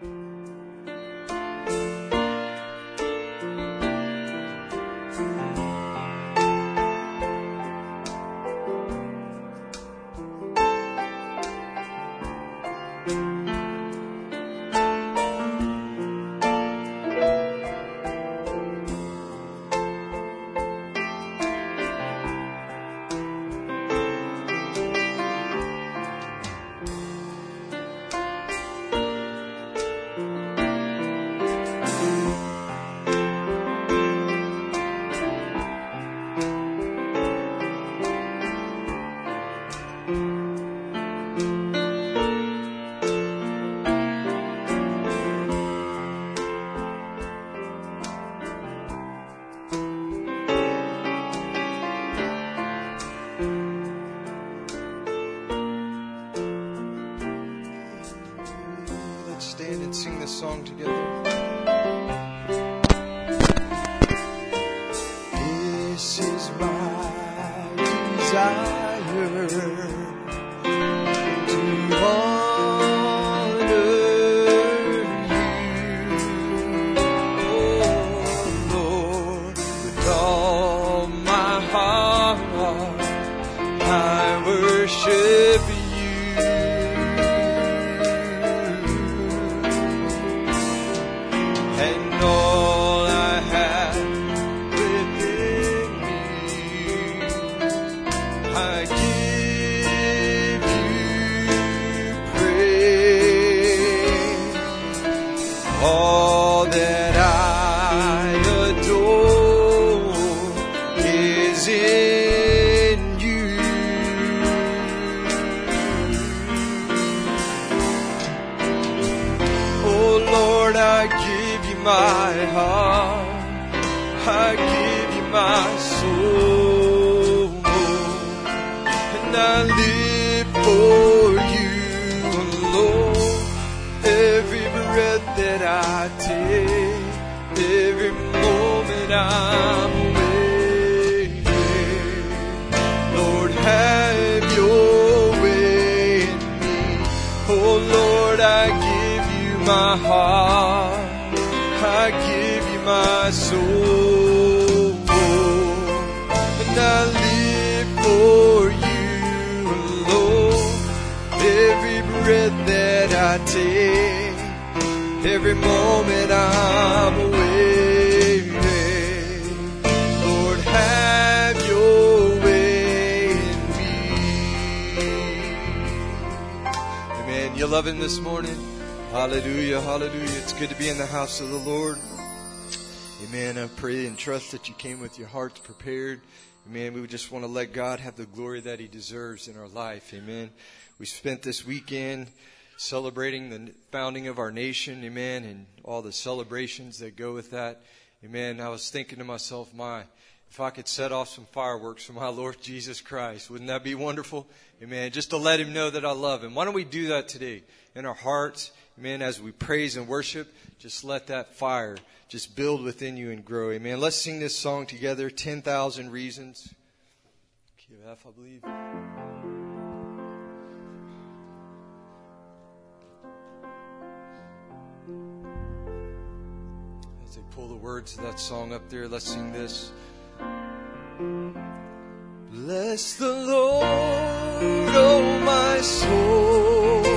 Let's trust that you came with your hearts prepared. Amen. We just want to let God have the glory that He deserves in our life. Amen. We spent this weekend celebrating the founding of our nation. Amen. And all the celebrations that go with that. Amen. I was thinking to myself, my, if I could set off some fireworks for my Lord Jesus Christ, wouldn't that be wonderful? Amen. Just to let Him know that I love Him. Why don't we do that today in our hearts? Amen. As we praise and worship, just let that fire just build within you and grow. Amen. Let's sing this song together 10,000 Reasons. key of F, I believe. As they pull the words of that song up there, let's sing this. Bless the Lord, oh my soul.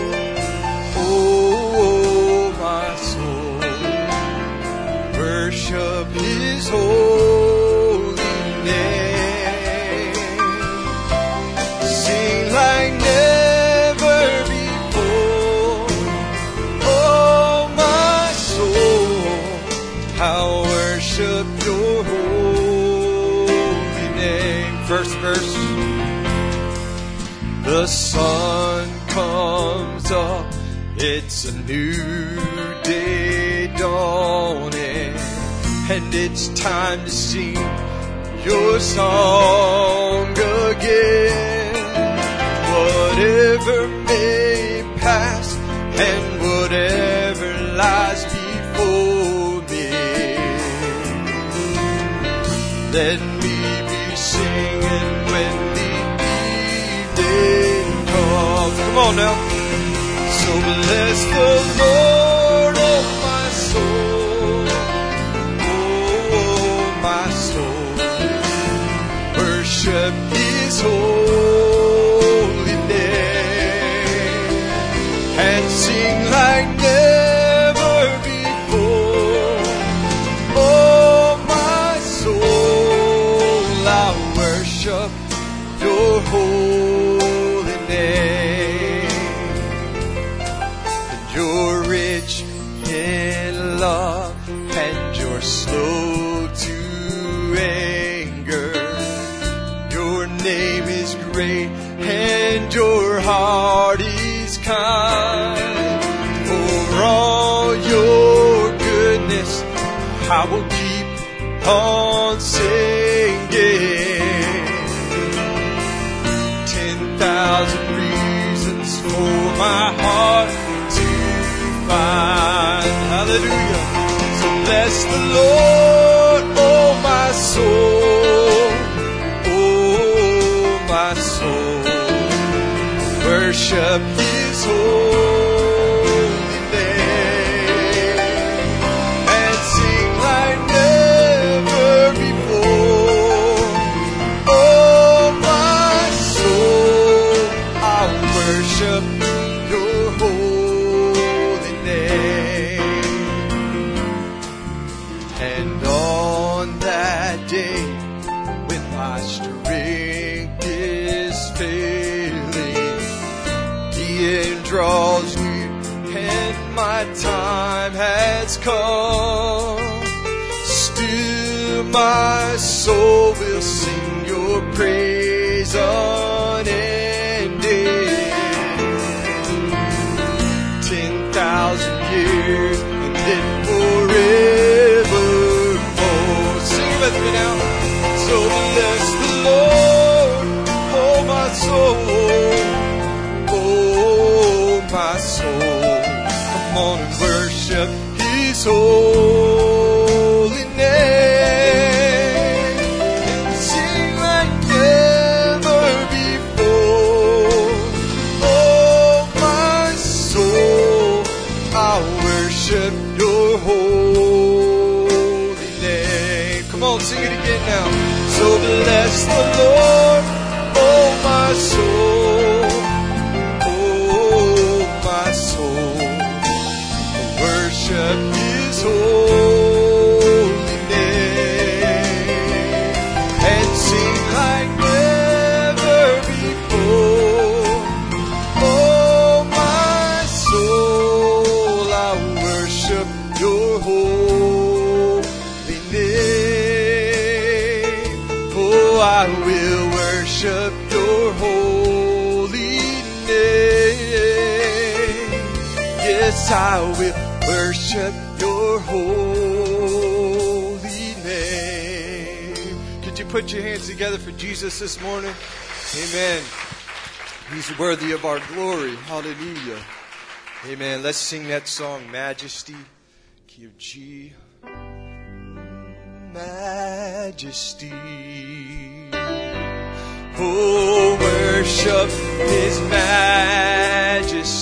Sun comes up, it's a new day dawning, and it's time to sing your song again. Whatever may pass, and whatever lies before me, let on out. So bless the Lord, oh my soul, oh, oh my soul, worship His holy. Ten thousand reasons for my heart to find. Hallelujah. So bless the Lord. I will worship your holy name. Could you put your hands together for Jesus this morning? Amen. He's worthy of our glory. Hallelujah. Amen. Let's sing that song, Majesty, key of G. Majesty. Oh, worship His Majesty.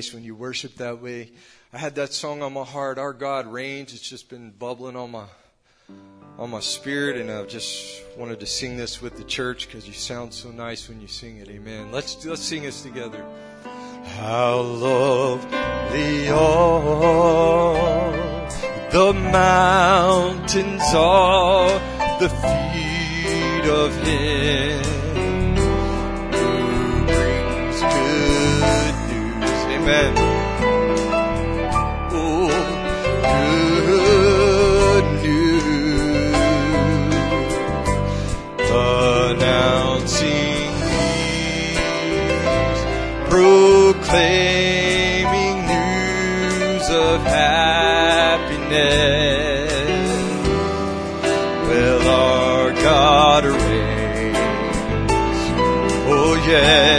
Nice when you worship that way. I had that song on my heart, Our God Reigns. It's just been bubbling on my on my spirit and I've just wanted to sing this with the church because you sound so nice when you sing it. Amen. Let's let's sing this together. How lovely are the mountains are the feet of him Amen. Oh, good news. Announcing peace, proclaiming news of happiness. Well, our God reigns. Oh, yes.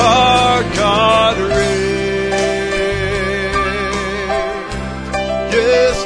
Our God reigns. Yes,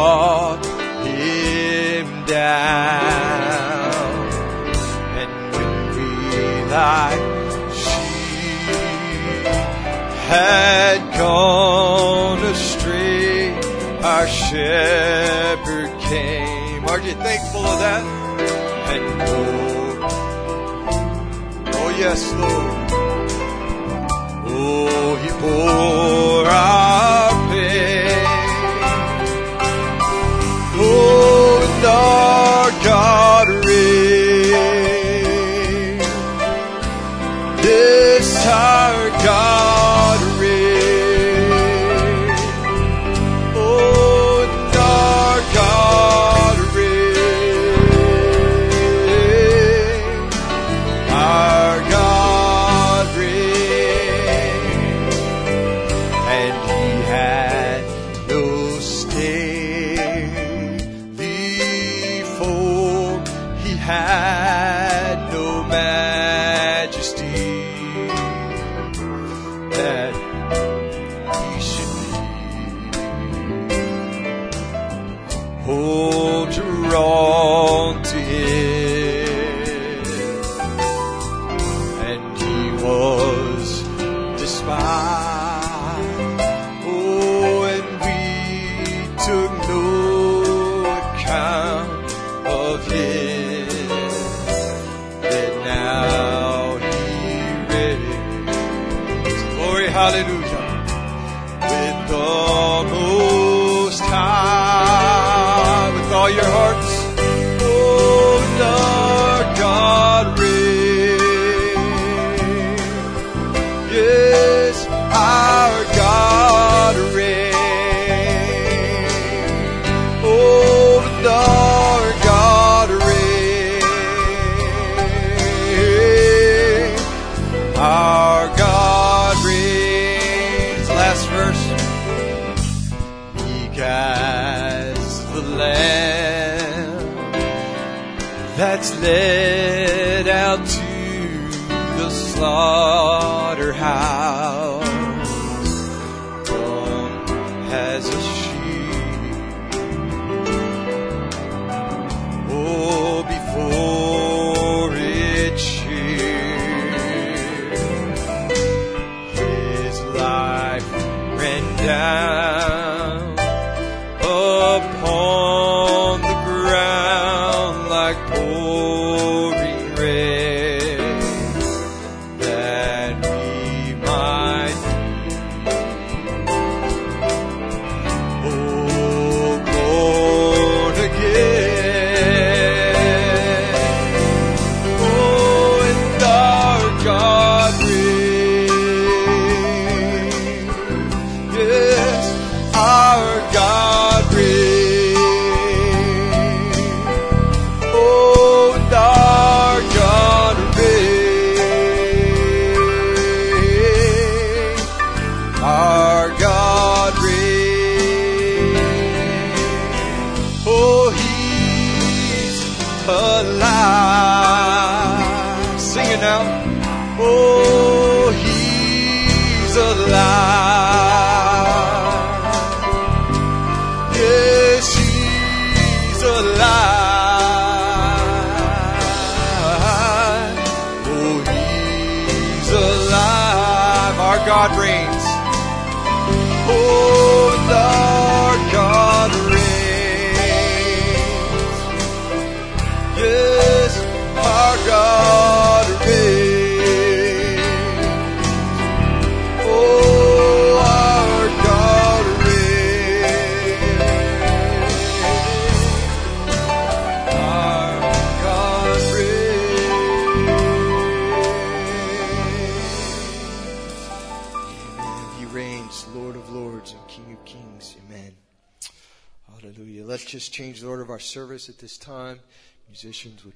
brought him down? And when we like sheep had gone astray, our shepherd came. Are you thankful of that? And oh, oh yes, Lord. Oh, he bore our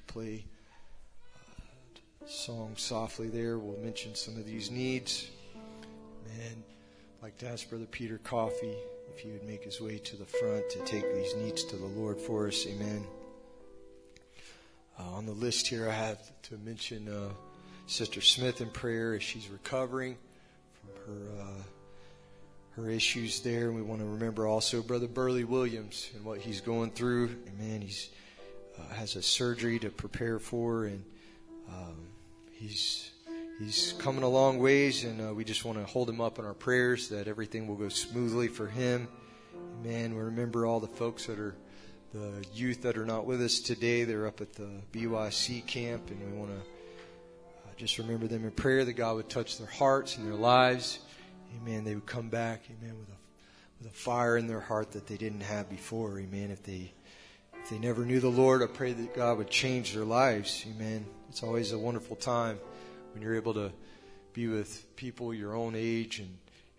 play uh, song softly there. We'll mention some of these needs. And I'd like to ask Brother Peter Coffee if he would make his way to the front to take these needs to the Lord for us. Amen. Uh, on the list here, I have to mention uh, Sister Smith in prayer as she's recovering from her uh, her issues there. And we want to remember also Brother Burley Williams and what he's going through. Amen. He's uh, has a surgery to prepare for, and um, he's he's coming a long ways, and uh, we just want to hold him up in our prayers that everything will go smoothly for him. Amen. We remember all the folks that are the youth that are not with us today. They're up at the BYC camp, and we want to uh, just remember them in prayer that God would touch their hearts and their lives. Amen. They would come back, amen, with a with a fire in their heart that they didn't have before. Amen. If they if they never knew the Lord, I pray that God would change their lives. Amen. It's always a wonderful time when you're able to be with people your own age and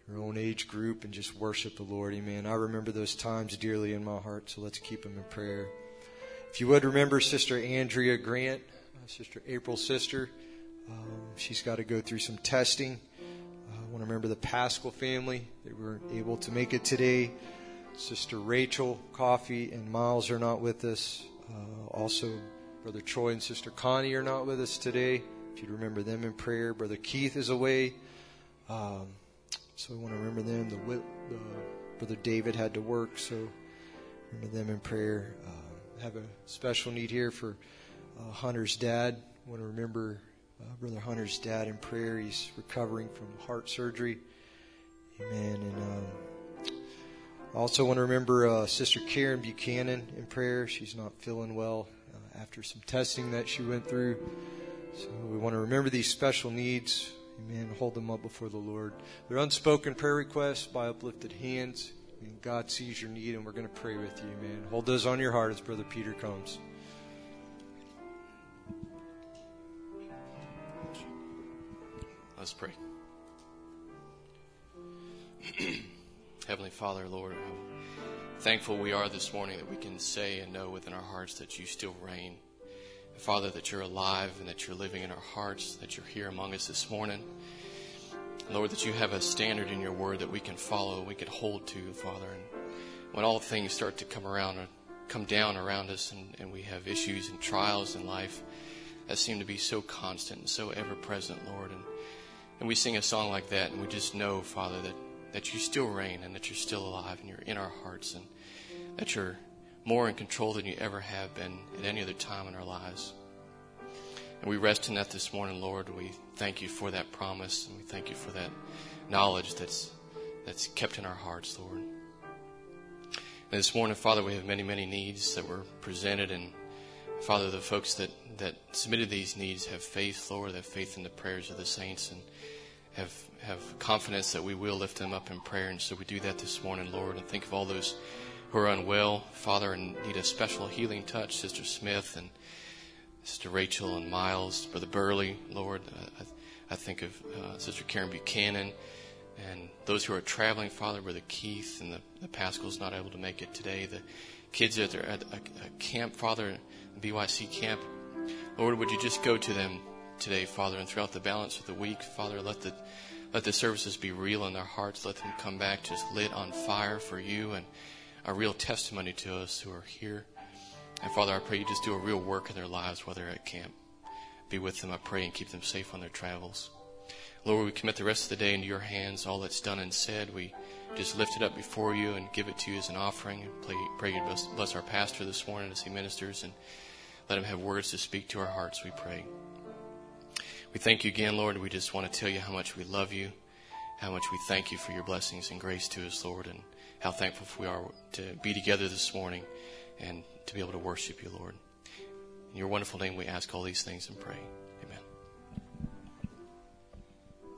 your own age group and just worship the Lord. Amen. I remember those times dearly in my heart, so let's keep them in prayer. If you would remember Sister Andrea Grant, uh, Sister April's sister, um, she's got to go through some testing. Uh, I want to remember the Pascal family. They weren't able to make it today. Sister Rachel Coffee and Miles are not with us. Uh, also, Brother Troy and Sister Connie are not with us today. If you'd remember them in prayer. Brother Keith is away. Um, so we want to remember them. The, Brother David had to work, so remember them in prayer. Uh, have a special need here for uh, Hunter's dad. want to remember uh, Brother Hunter's dad in prayer. He's recovering from heart surgery. Amen. And um, I also want to remember uh, Sister Karen Buchanan in prayer. She's not feeling well uh, after some testing that she went through. So we want to remember these special needs. Amen. Hold them up before the Lord. They're unspoken prayer requests by uplifted hands. And God sees your need, and we're going to pray with you. Amen. Hold those on your heart as Brother Peter comes. Let's pray. Heavenly Father, Lord, how thankful we are this morning that we can say and know within our hearts that you still reign. Father, that you're alive and that you're living in our hearts, that you're here among us this morning. Lord, that you have a standard in your word that we can follow, we can hold to, Father. And when all things start to come around, come down around us, and, and we have issues and trials in life that seem to be so constant and so ever present, Lord. And, and we sing a song like that, and we just know, Father, that, that you still reign and that you're still alive and you're in our hearts and that you're more in control than you ever have been at any other time in our lives. And we rest in that this morning, Lord. We thank you for that promise, and we thank you for that knowledge that's that's kept in our hearts, Lord. And this morning, Father, we have many, many needs that were presented, and Father, the folks that that submitted these needs have faith, Lord, have faith in the prayers of the saints, and have have confidence that we will lift them up in prayer. And so we do that this morning, Lord, and think of all those who are unwell, Father, and need a special healing touch, Sister Smith and Sister Rachel and Miles, Brother Burley, Lord. I, I, think of uh, Sister Karen Buchanan and those who are traveling, Father, Brother Keith and the, the Pascals not able to make it today. The kids that are at a, a camp, Father, BYC camp. Lord, would you just go to them today, Father, and throughout the balance of the week, Father, let the let the services be real in their hearts. Let them come back just lit on fire for you and a real testimony to us who are here. And Father, I pray you just do a real work in their lives while they're at camp. Be with them, I pray, and keep them safe on their travels. Lord, we commit the rest of the day into your hands. All that's done and said, we just lift it up before you and give it to you as an offering. And pray, you bless our pastor this morning as he ministers and let him have words to speak to our hearts, we pray. We thank you again, Lord. We just want to tell you how much we love you, how much we thank you for your blessings and grace to us, Lord, and how thankful we are to be together this morning and to be able to worship you, Lord. In your wonderful name, we ask all these things and pray. Amen.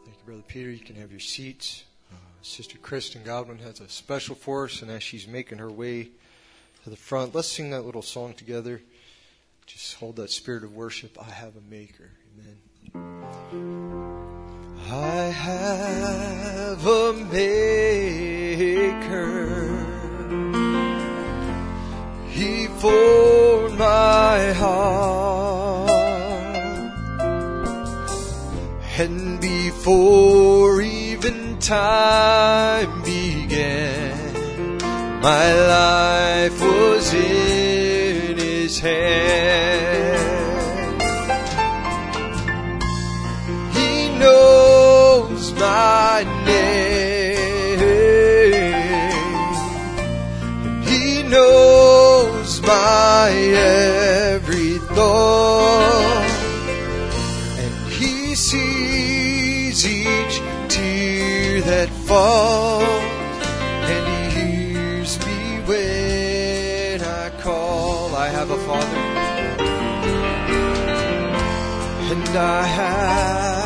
Thank you, Brother Peter. You can have your seats. Uh, Sister Kristen Godwin has a special for us, and as she's making her way to the front, let's sing that little song together. Just hold that spirit of worship. I have a maker. Amen. I have a maker. He formed my heart. And before even time began, my life was in his hand. My name. He knows my every thought. And he sees each tear that falls. And he hears me when I call. I have a father. And I have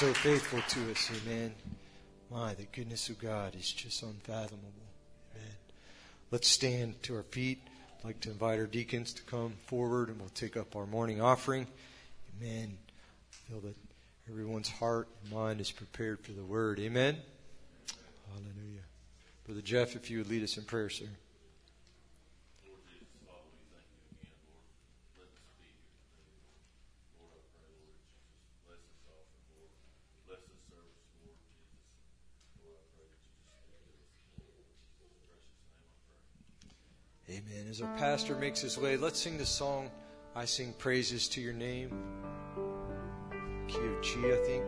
so faithful to us. Amen. My, the goodness of God is just unfathomable. Amen. Let's stand to our feet. I'd like to invite our deacons to come forward and we'll take up our morning offering. Amen. I feel that everyone's heart and mind is prepared for the word. Amen. Hallelujah. Brother Jeff, if you would lead us in prayer, sir. Amen. As our pastor makes his way, let's sing the song, I Sing Praises to Your Name. Key of think.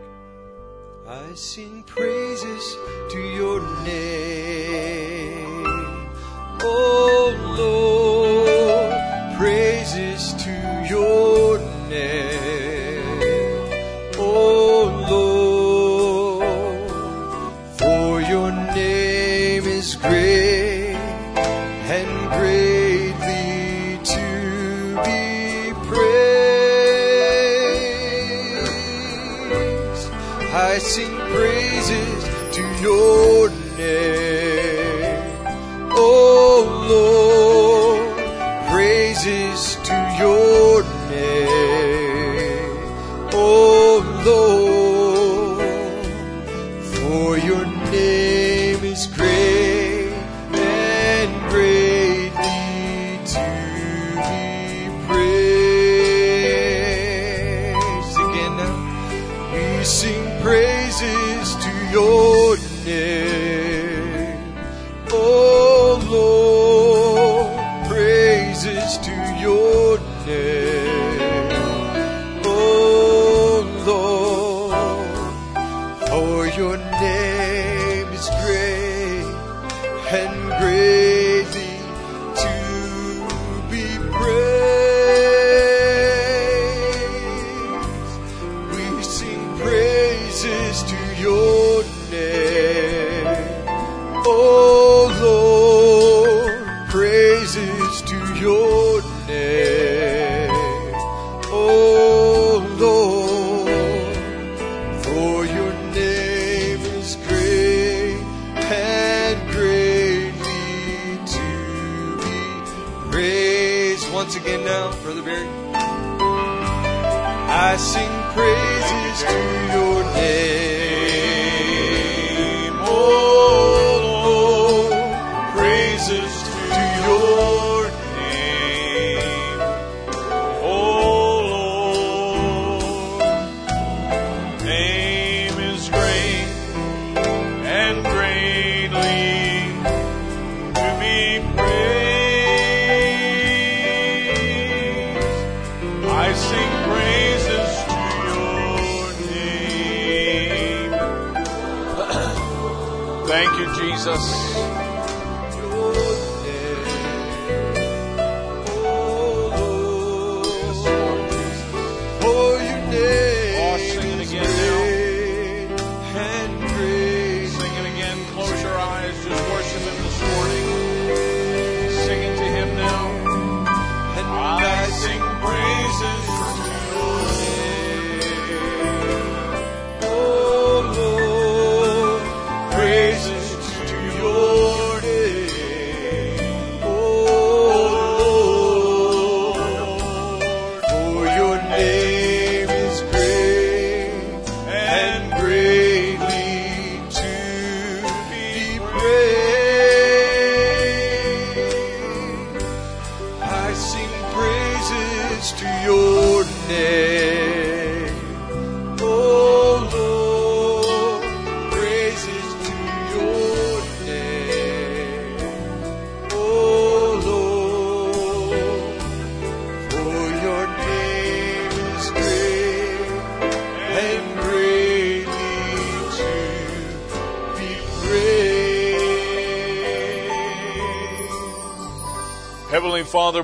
I sing praises to your name, oh Lord, praises to your name.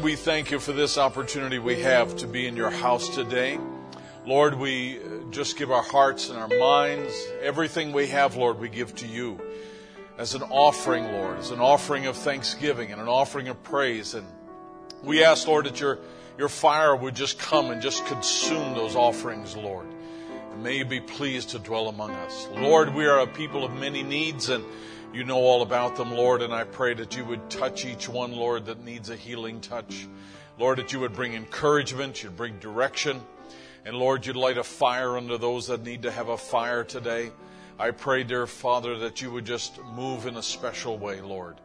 We thank you for this opportunity we have to be in your house today. Lord, we uh, just give our hearts and our minds, everything we have, Lord, we give to you as an offering, Lord, as an offering of thanksgiving and an offering of praise. And we ask, Lord, that your, your fire would just come and just consume those offerings, Lord. And may you be pleased to dwell among us. Lord, we are a people of many needs and you know all about them, Lord, and I pray that you would touch each one, Lord, that needs a healing touch. Lord, that you would bring encouragement, you'd bring direction, and Lord, you'd light a fire under those that need to have a fire today. I pray, dear Father, that you would just move in a special way, Lord.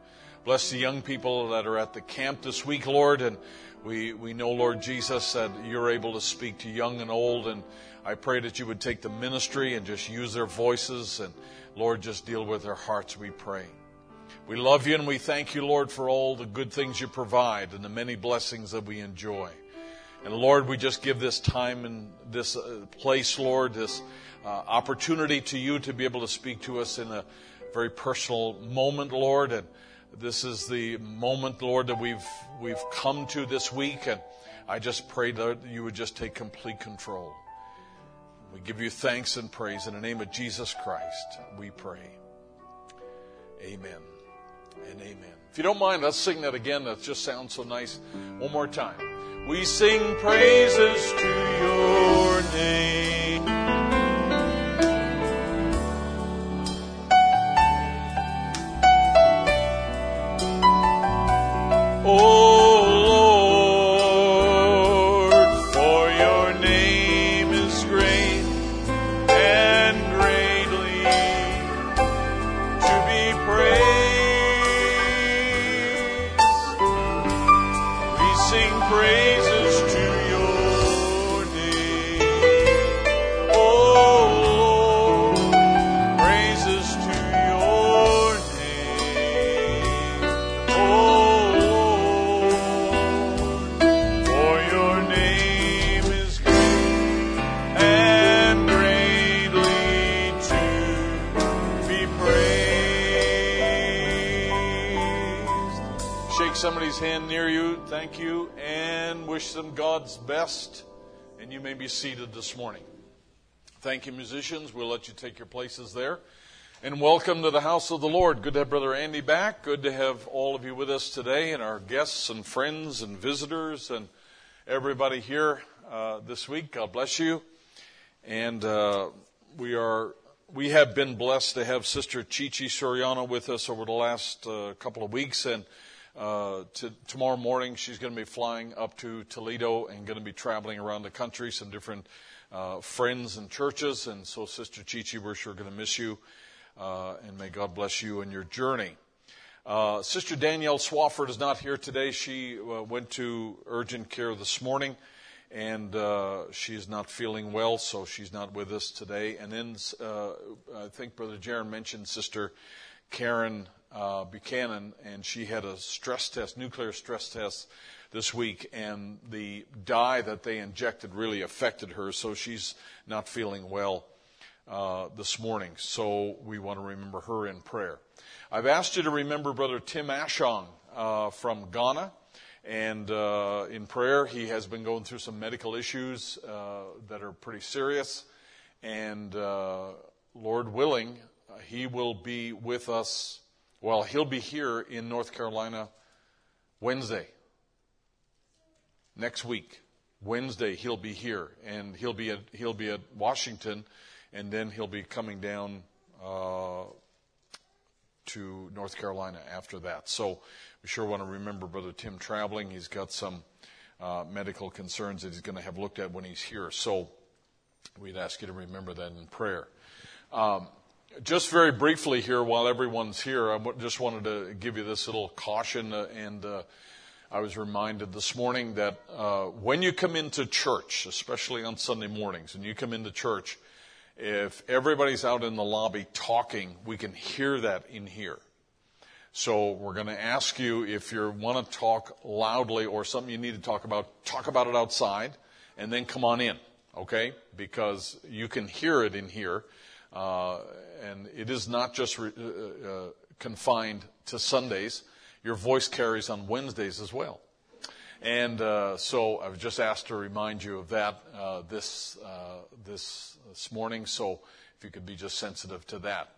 Bless the young people that are at the camp this week, Lord, and we, we know, Lord Jesus, that you're able to speak to young and old, and I pray that you would take the ministry and just use their voices, and Lord, just deal with their hearts, we pray. We love you and we thank you, Lord, for all the good things you provide and the many blessings that we enjoy. And Lord, we just give this time and this uh, place, Lord, this uh, opportunity to you to be able to speak to us in a very personal moment, Lord. And this is the moment, Lord, that we've we've come to this week, and I just pray that you would just take complete control. We give you thanks and praise in the name of Jesus Christ. We pray. Amen and amen. If you don't mind, let's sing that again. That just sounds so nice. One more time. We sing praises to your name. Oh somebody's hand near you, thank you, and wish them God's best. And you may be seated this morning. Thank you, musicians. We'll let you take your places there. And welcome to the house of the Lord. Good to have Brother Andy back. Good to have all of you with us today, and our guests and friends and visitors and everybody here uh, this week. God bless you. And uh, we are we have been blessed to have Sister Chichi Soriano with us over the last uh, couple of weeks, and uh, to, tomorrow morning she's going to be flying up to Toledo and going to be traveling around the country, some different uh, friends and churches. And so, Sister Chichi, we're sure going to miss you, uh, and may God bless you in your journey. Uh, Sister Danielle Swafford is not here today. She uh, went to urgent care this morning and uh, she's not feeling well, so she's not with us today. And then uh, I think Brother Jaron mentioned Sister Karen uh, Buchanan, and she had a stress test, nuclear stress test this week, and the dye that they injected really affected her, so she's not feeling well uh, this morning. So we want to remember her in prayer. I've asked you to remember Brother Tim Ashong uh, from Ghana. And uh, in prayer, he has been going through some medical issues uh, that are pretty serious. And uh, Lord willing, he will be with us. Well, he'll be here in North Carolina Wednesday. Next week, Wednesday, he'll be here, and he'll be at he'll be at Washington, and then he'll be coming down uh, to North Carolina after that. So we sure want to remember Brother Tim traveling. He's got some uh, medical concerns that he's going to have looked at when he's here. So we'd ask you to remember that in prayer. Um, just very briefly here, while everyone's here, I just wanted to give you this little caution. Uh, and uh, I was reminded this morning that uh, when you come into church, especially on Sunday mornings, and you come into church, if everybody's out in the lobby talking, we can hear that in here. So we're going to ask you if you want to talk loudly or something you need to talk about, talk about it outside and then come on in, okay? Because you can hear it in here. Uh, and it is not just re- uh, uh, confined to Sundays. Your voice carries on Wednesdays as well. And uh, so I was just asked to remind you of that uh, this, uh, this, this morning. So if you could be just sensitive to that.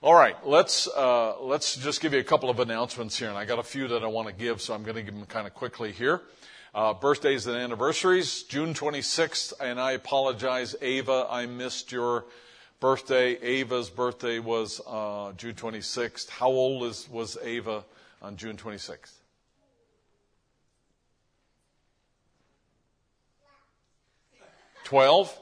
All right, let's uh, let's just give you a couple of announcements here, and I got a few that I want to give, so I'm going to give them kind of quickly here. Uh, birthdays and anniversaries, June 26th, and I apologize, Ava, I missed your birthday. Ava's birthday was uh, June 26th. How old is, was Ava on June 26th? Twelve.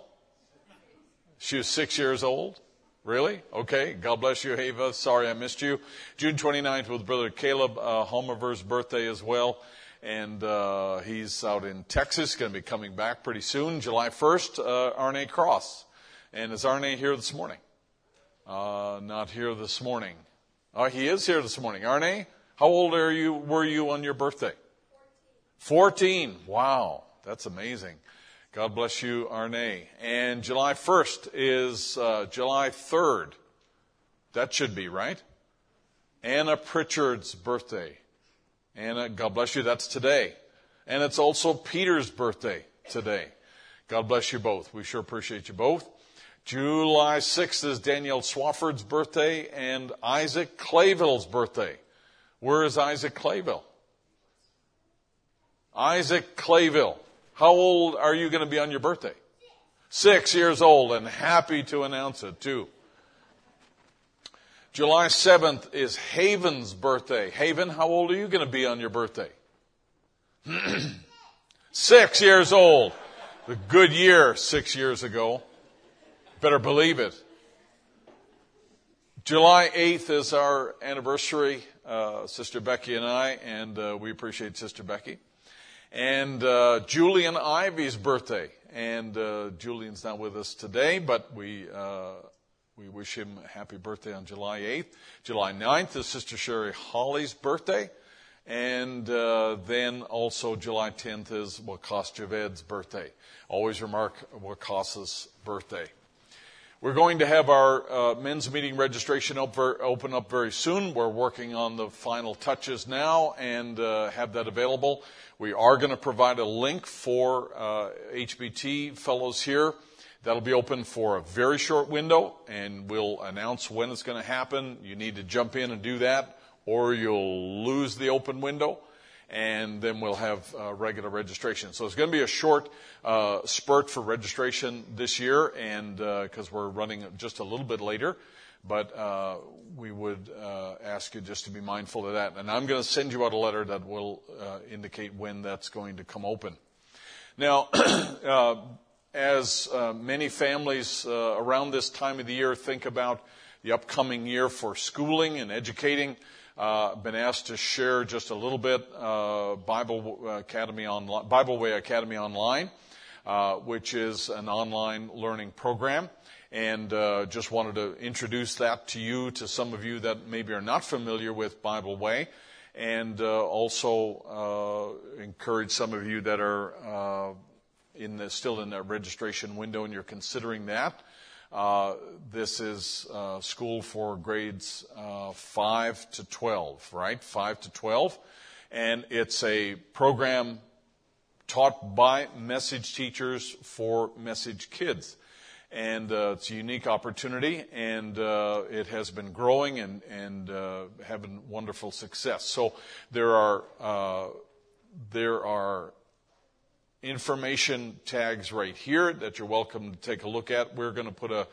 She was six years old. Really? Okay. God bless you, Ava. Sorry I missed you. June 29th with Brother Caleb uh, Homerver's birthday as well. And uh, he's out in Texas, going to be coming back pretty soon. July 1st, uh, Cross. And is Arne here this morning? Uh, not here this morning. Oh, he is here this morning. Arne, how old are you, were you on your birthday? 14. 14. Wow. That's amazing. God bless you, Arne. And July 1st is uh, July 3rd. That should be, right? Anna Pritchard's birthday. Anna, God bless you, that's today. And it's also Peter's birthday today. God bless you both. We sure appreciate you both. July 6th is Danielle Swafford's birthday and Isaac Clayville's birthday. Where is Isaac Clayville? Isaac Clayville. How old are you going to be on your birthday? Six years old and happy to announce it too. July 7th is Haven's birthday. Haven, how old are you going to be on your birthday? six years old. The good year six years ago. Better believe it. July 8th is our anniversary, uh, Sister Becky and I, and uh, we appreciate Sister Becky and uh, Julian Ivy's birthday. And uh, Julian's not with us today, but we uh, we wish him a happy birthday on July 8th. July 9th is Sister Sherry Holly's birthday. And uh, then also July 10th is Wakas Javed's birthday. Always remark Wakas's birthday. We're going to have our uh, men's meeting registration op- open up very soon. We're working on the final touches now and uh, have that available. We are going to provide a link for uh, HBT fellows here. That'll be open for a very short window, and we'll announce when it's going to happen. You need to jump in and do that, or you'll lose the open window and then we'll have uh, regular registration. So it's going to be a short uh, spurt for registration this year, and because uh, we're running just a little bit later, but uh, we would uh, ask you just to be mindful of that. And I'm going to send you out a letter that will uh, indicate when that's going to come open. Now, as many families around this time of the year think about the upcoming year for schooling and educating, uh, been asked to share just a little bit uh, Bible Academy online, Bible Way Academy online, uh, which is an online learning program, and uh, just wanted to introduce that to you, to some of you that maybe are not familiar with Bible Way, and uh, also uh, encourage some of you that are in the, still in the registration window and you're considering that. Uh, this is uh, school for grades uh, 5 to 12, right? 5 to 12. And it's a program taught by message teachers for message kids. And uh, it's a unique opportunity, and uh, it has been growing and, and having wonderful success. So there are there are information tags right here that you're welcome to take a look at. We're going to put a,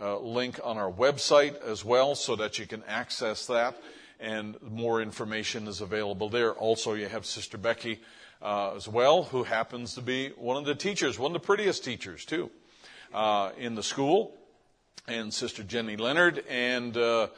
a link on our website as well so that you can access that and more information is available there. Also, you have Sister Becky uh, as well, who happens to be one of the teachers, one of the prettiest teachers too, uh, in the school, and Sister Jenny Leonard, and uh,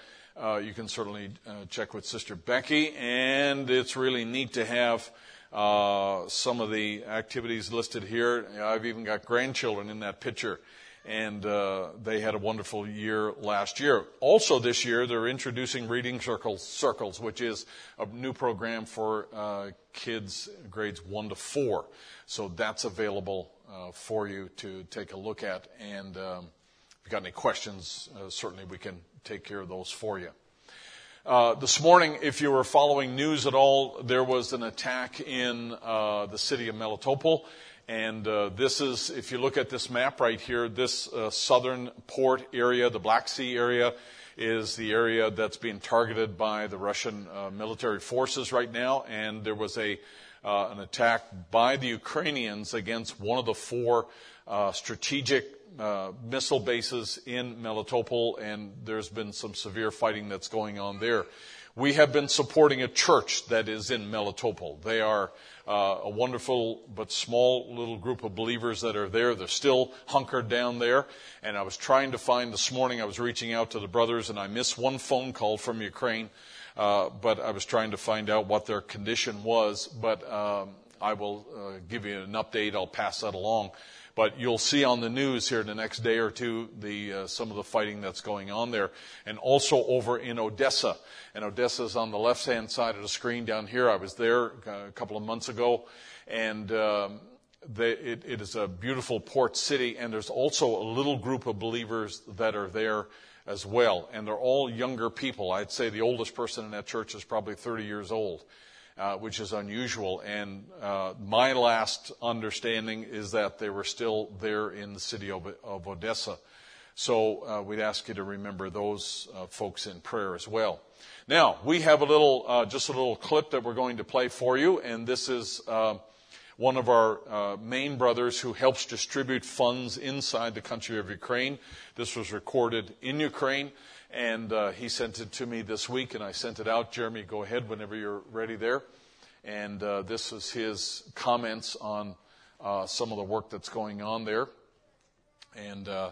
uh you can certainly uh, check with Sister Becky, and it's really neat to have uh, some of the activities listed here. I've even got grandchildren in that picture, and uh, they had a wonderful year last year. Also, this year they're introducing reading circles, circles which is a new program for uh, kids grades one to four. So that's available uh, for you to take a look at. And um, if you've got any questions, uh, certainly we can take care of those for you. Uh, this morning, if you were following news at all, there was an attack in uh, the city of Melitopol. And uh, this is, if you look at this map right here, this uh, southern port area, the Black Sea area, is the area that's being targeted by the Russian uh, military forces right now. And there was a an attack by the Ukrainians against one of the four strategic uh, missile bases in Melitopol, and there's been some severe fighting that's going on there. We have been supporting a church that is in Melitopol. They are uh, a wonderful but small little group of believers that are there. They're still hunkered down there. And I was trying to find this morning, I was reaching out to the brothers, and I missed one phone call from Ukraine. Uh, but I was trying to find out what their condition was. But um, I will uh, give you an update. I'll pass that along. But you'll see on the news here in the next day or two the uh, some of the fighting that's going on there, and also over in Odessa. And Odessa is on the left-hand side of the screen down here. I was there uh, a couple of months ago, and um, it, it is a beautiful port city. And there's also a little group of believers that are there as well, and they're all younger people. I'd say the oldest person in that church is probably 30 years old uh, which is unusual. And uh, my last understanding is that they were still there in the city of, of Odessa. So uh, we'd ask you to remember those uh, folks in prayer as well. Now we have a little, uh, just a little clip that we're going to play for you, and this is uh, one of our main brothers who helps distribute funds inside the country of Ukraine. This was recorded in Ukraine. And uh, he sent it to me this week, and I sent it out. Jeremy, go ahead whenever you're ready there. And uh, this is his comments on uh, some of the work that's going on there. And uh,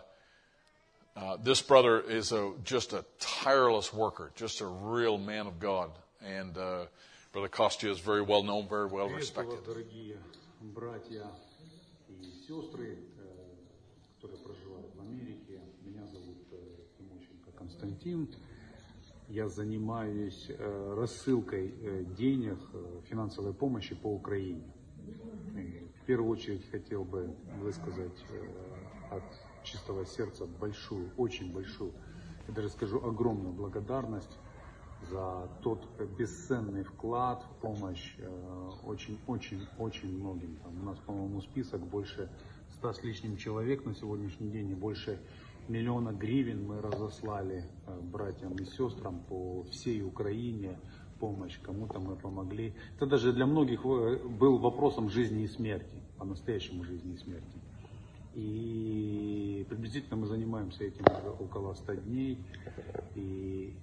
uh, this brother is a, just a tireless worker, just a real man of God. And uh, Brother Kostya is very well known, very well respected. Константин. Я занимаюсь рассылкой денег, финансовой помощи по Украине. И в первую очередь хотел бы высказать от чистого сердца большую, очень большую, я даже скажу огромную благодарность за тот бесценный вклад, помощь очень-очень-очень многим. Там у нас, по-моему, список больше ста с лишним человек на сегодняшний день и больше миллиона гривен мы разослали э, братьям и сестрам по всей Украине помощь, кому-то мы помогли. Это даже для многих э, был вопросом жизни и смерти, по-настоящему жизни и смерти. И приблизительно мы занимаемся этим уже около 100 дней. И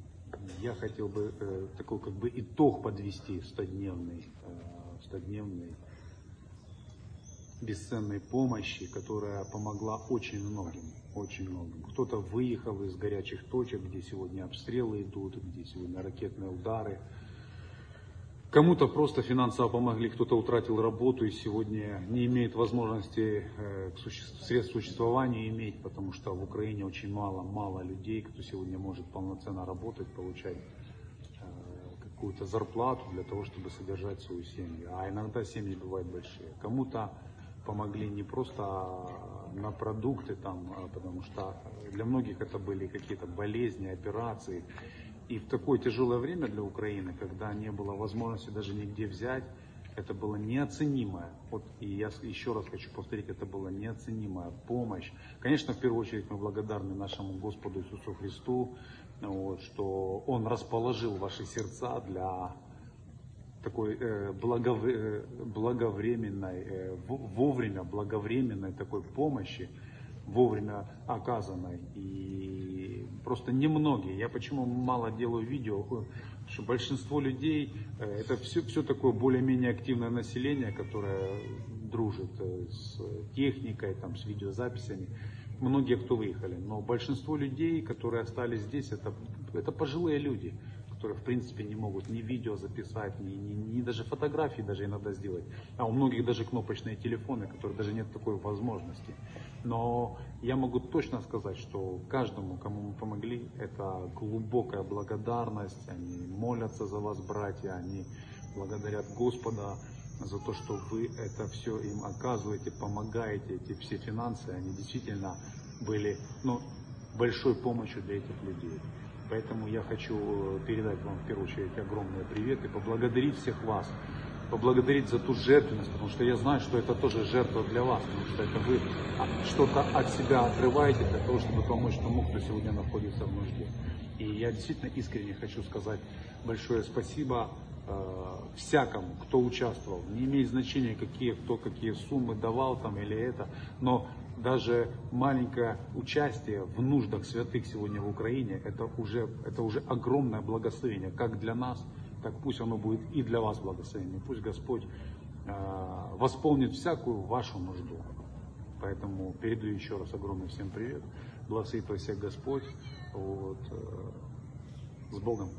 я хотел бы э, такой как бы итог подвести 100-дневный, э, 100-дневный бесценной помощи, которая помогла очень многим, очень многим. Кто-то выехал из горячих точек, где сегодня обстрелы идут, где сегодня ракетные удары. Кому-то просто финансово помогли, кто-то утратил работу и сегодня не имеет возможности э, средств существования иметь, потому что в Украине очень мало-мало людей, кто сегодня может полноценно работать, получать э, какую-то зарплату для того, чтобы содержать свою семью. А иногда семьи бывают большие. Кому-то помогли не просто на продукты, там, а потому что для многих это были какие-то болезни, операции. И в такое тяжелое время для Украины, когда не было возможности даже нигде взять, это было неоценимое. Вот, и я еще раз хочу повторить, это была неоценимая помощь. Конечно, в первую очередь мы благодарны нашему Господу Иисусу Христу, вот, что Он расположил ваши сердца для такой э, благов, э, благовременной, э, вовремя благовременной такой помощи, вовремя оказанной. И просто немногие. Я почему мало делаю видео, что большинство людей, э, это все, все такое более-менее активное население, которое дружит э, с техникой, там, с видеозаписями. Многие, кто выехали. Но большинство людей, которые остались здесь, это, это пожилые люди которые в принципе не могут ни видео записать, ни, ни, ни даже фотографии даже иногда сделать. А у многих даже кнопочные телефоны, которые даже нет такой возможности. Но я могу точно сказать, что каждому, кому мы помогли, это глубокая благодарность. Они молятся за вас, братья, они благодарят Господа за то, что вы это все им оказываете, помогаете, эти все финансы, они действительно были ну, большой помощью для этих людей. Поэтому я хочу э, передать вам в первую очередь огромный привет и поблагодарить всех вас. Поблагодарить за ту жертвенность, потому что я знаю, что это тоже жертва для вас, потому что это вы что-то от себя отрываете для того, чтобы помочь тому, кто сегодня находится в нужде. И я действительно искренне хочу сказать большое спасибо э, всякому, кто участвовал. Не имеет значения, какие, кто какие суммы давал там или это, но даже маленькое участие в нуждах святых сегодня в Украине, это уже, это уже огромное благословение, как для нас, так пусть оно будет и для вас благословение. Пусть Господь э, восполнит всякую вашу нужду. Поэтому передаю еще раз огромный всем привет. Благословит всех Господь. Вот, э, с Богом.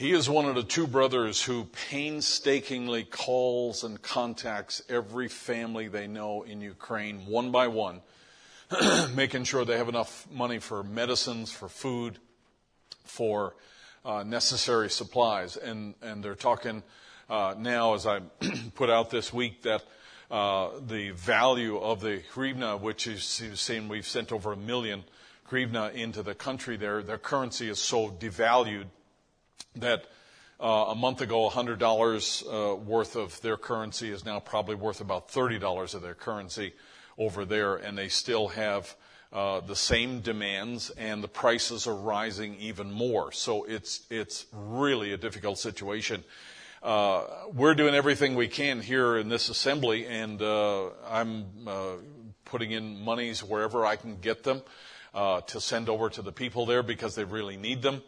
He is one of the two brothers who painstakingly calls and contacts every family they know in Ukraine, one by one, making sure they have enough money for medicines, for food, for uh, necessary supplies. And, and they're talking uh, now, as I put out this week, that uh, the value of the hryvnia, which is saying we've sent over a million hryvnia into the country there, their currency is so devalued that uh, a month ago, $100 uh, worth of their currency is now probably worth about $30 of their currency over there, and they still have uh, the same demands, and the prices are rising even more. So it's it's really a difficult situation. Uh, we're doing everything we can here in this assembly, and uh, I'm uh, putting in monies wherever I can get them to send over to the people there because they really need them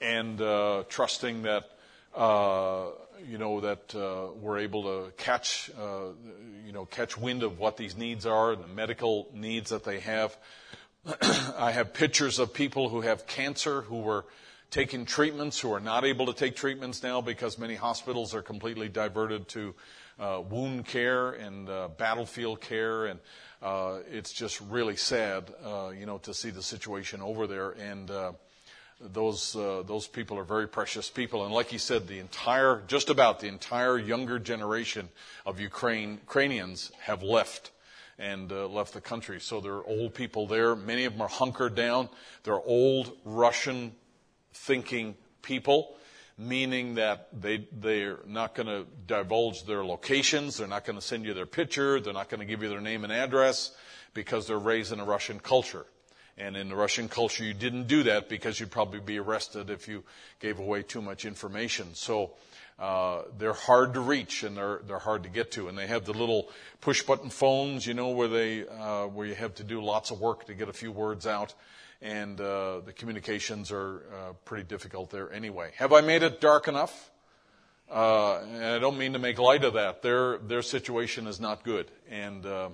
and uh, trusting that uh, you know that uh, we're able to catch uh, you know catch wind of what these needs are and the medical needs that they have. I have pictures of people who have cancer who were taking treatments who are not able to take treatments now because many hospitals are completely diverted to uh, wound care and uh, battlefield care and uh, it's just really sad, uh, you know, to see the situation over there. And uh, those uh, those people are very precious people, and like he said, the entire, just about the entire younger generation of Ukraine, Ukrainians have left, and uh, left the country. So there are old people there. Many of them are hunkered down. They're old Russian thinking people, meaning that they, they're not going to divulge their locations. They're not going to send you their picture. They're not going to give you their name and address because they're raised in a Russian culture. And in the Russian culture, you didn't do that because you'd probably be arrested if you gave away too much information. So uh, they're hard to reach and they're they're hard to get to. And they have the little push button phones, you know, where they uh, where you have to do lots of work to get a few words out. And uh, the communications are uh, pretty difficult there anyway. Have I made it dark enough? Uh, and I don't mean to make light of that. Their their situation is not good, and uh,